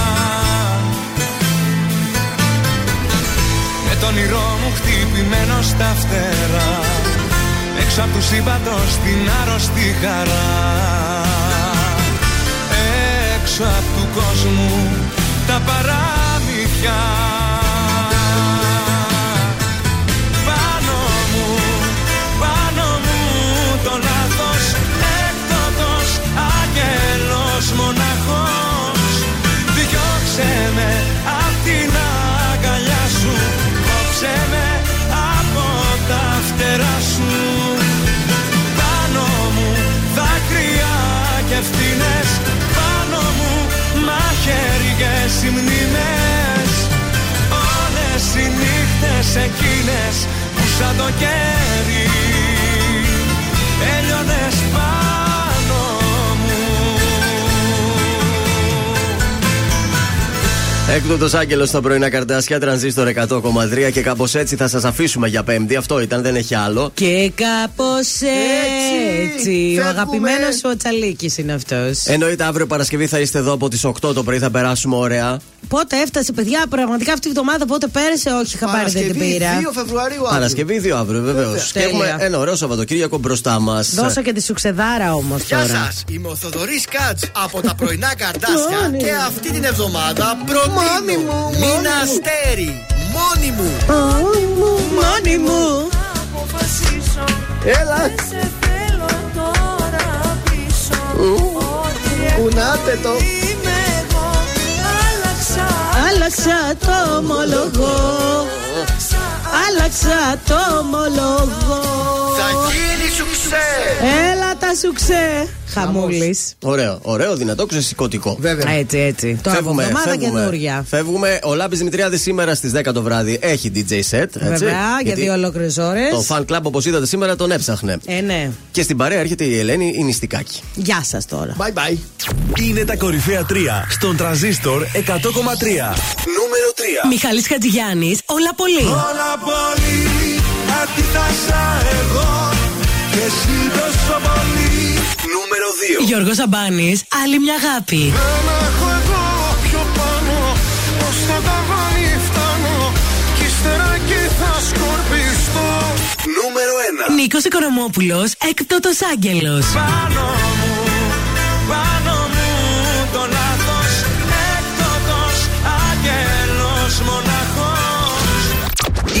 Speaker 5: Με τον όνειρό μου χτυπημένο στα φτερά. Έξω απ' τους σύμπαντος την άρρωστη χαρά. Έξω απ' του κόσμου τα παραμύθια. Πάνω μου, πάνω μου το λάθος Έκτοτος άγγελος μοναχός. Διώξε με Κόψε με από τα φτερά σου. Πάνω μου δάκρυα και ευθύνες Πάνω μου μαχαίριες οι μνήμες. Όλες οι νύχτες εκείνες που σαν το κέρι Έλειωνες πάνω
Speaker 3: Έκτοτος Άγγελος στα πρωινά καρτάσια, τρανζίστορ 100,3 και κάπως έτσι θα σας αφήσουμε για Πέμπτη. Αυτό ήταν, δεν έχει άλλο.
Speaker 1: Και κάπως έτσι. Ο
Speaker 3: Φεύγουμε.
Speaker 1: αγαπημένος σου ο Τσαλίκη είναι αυτός.
Speaker 3: Εννοείται αύριο Παρασκευή θα είστε εδώ από τις 8 το πρωί, θα περάσουμε ωραία.
Speaker 1: Πότε έφτασε, παιδιά, πραγματικά αυτή η εβδομάδα πότε πέρασε, όχι, χαμπάρι δεν την
Speaker 2: Παρασκευή,
Speaker 1: πήρα.
Speaker 2: 2 Φεβρουαρίου αύριο.
Speaker 3: Παρασκευή 2 αύριο, βεβαίως.
Speaker 2: Βέβαια.
Speaker 3: Και έχουμε
Speaker 1: Τέλεια.
Speaker 3: ένα ωραίο Σαββατοκύριακο μπροστά μας.
Speaker 1: Δώσα και τη σουξεδάρα όμως
Speaker 2: Γεια
Speaker 1: τώρα.
Speaker 2: σας, είμαι ο Θοδωρής Κάτς από τα πρωινά καρτάσια
Speaker 1: Μόνη
Speaker 2: και
Speaker 1: μου.
Speaker 2: αυτή την εβδομάδα προτείνω μην αστέρι, μόνη μου.
Speaker 1: Μόνη μου.
Speaker 7: αποφασίσω
Speaker 2: Έλα.
Speaker 7: Δεν σε θέλω τώρα πίσω Ό,τι
Speaker 2: Κουνάτε το.
Speaker 7: Είμαι εγώ Άλλαξα,
Speaker 1: Άλλαξα το ομολογώ.
Speaker 7: Άλλαξα,
Speaker 1: Άλλαξα το ομολόγο.
Speaker 2: Θα γίνει σου ξέ.
Speaker 1: Έλα τα σου ξέ. Χαμούλης.
Speaker 3: Ωραίο, ωραίο, δυνατό, ξεσηκωτικό.
Speaker 2: Βέβαια.
Speaker 1: Έτσι, έτσι. Τώρα
Speaker 3: Φεύγουμε,
Speaker 1: εβδομάδα
Speaker 3: φεύγουμε.
Speaker 1: καινούρια.
Speaker 3: Φεύγουμε. Ο Λάμπης Δημητριάδης σήμερα στις 10 το βράδυ έχει DJ set. Έτσι,
Speaker 1: Βέβαια, για
Speaker 3: Γιατί
Speaker 1: δύο ολόκληρες ώρες.
Speaker 3: Το fan club, όπως είδατε σήμερα, τον έψαχνε.
Speaker 1: Ε, ναι.
Speaker 3: Και στην παρέα έρχεται η Ελένη η νηστικάκη.
Speaker 1: Γεια σας τώρα.
Speaker 2: Bye bye.
Speaker 8: Είναι τα κορυφαία 3 στον τραζίστορ 100,3. Νούμερο 3.
Speaker 29: Μιχάλης Χατζηγιάννης, όλα πολύ.
Speaker 5: Όλα πολύ αντίθασα εγώ και εσύ τόσο πολύ
Speaker 8: Νούμερο 2.
Speaker 29: Γιώργος Αμπάνης, άλλη μια αγάπη.
Speaker 5: Δεν έχω εγώ πιο πάνω Πως θα τα βάλει φτάνω Κι ύστερα εκεί θα σκορπιστώ
Speaker 8: Νούμερο 1.
Speaker 29: Νίκος Οικονομόπουλος, έκπτωτος άγγελος.
Speaker 5: Πάνω μου, πάνω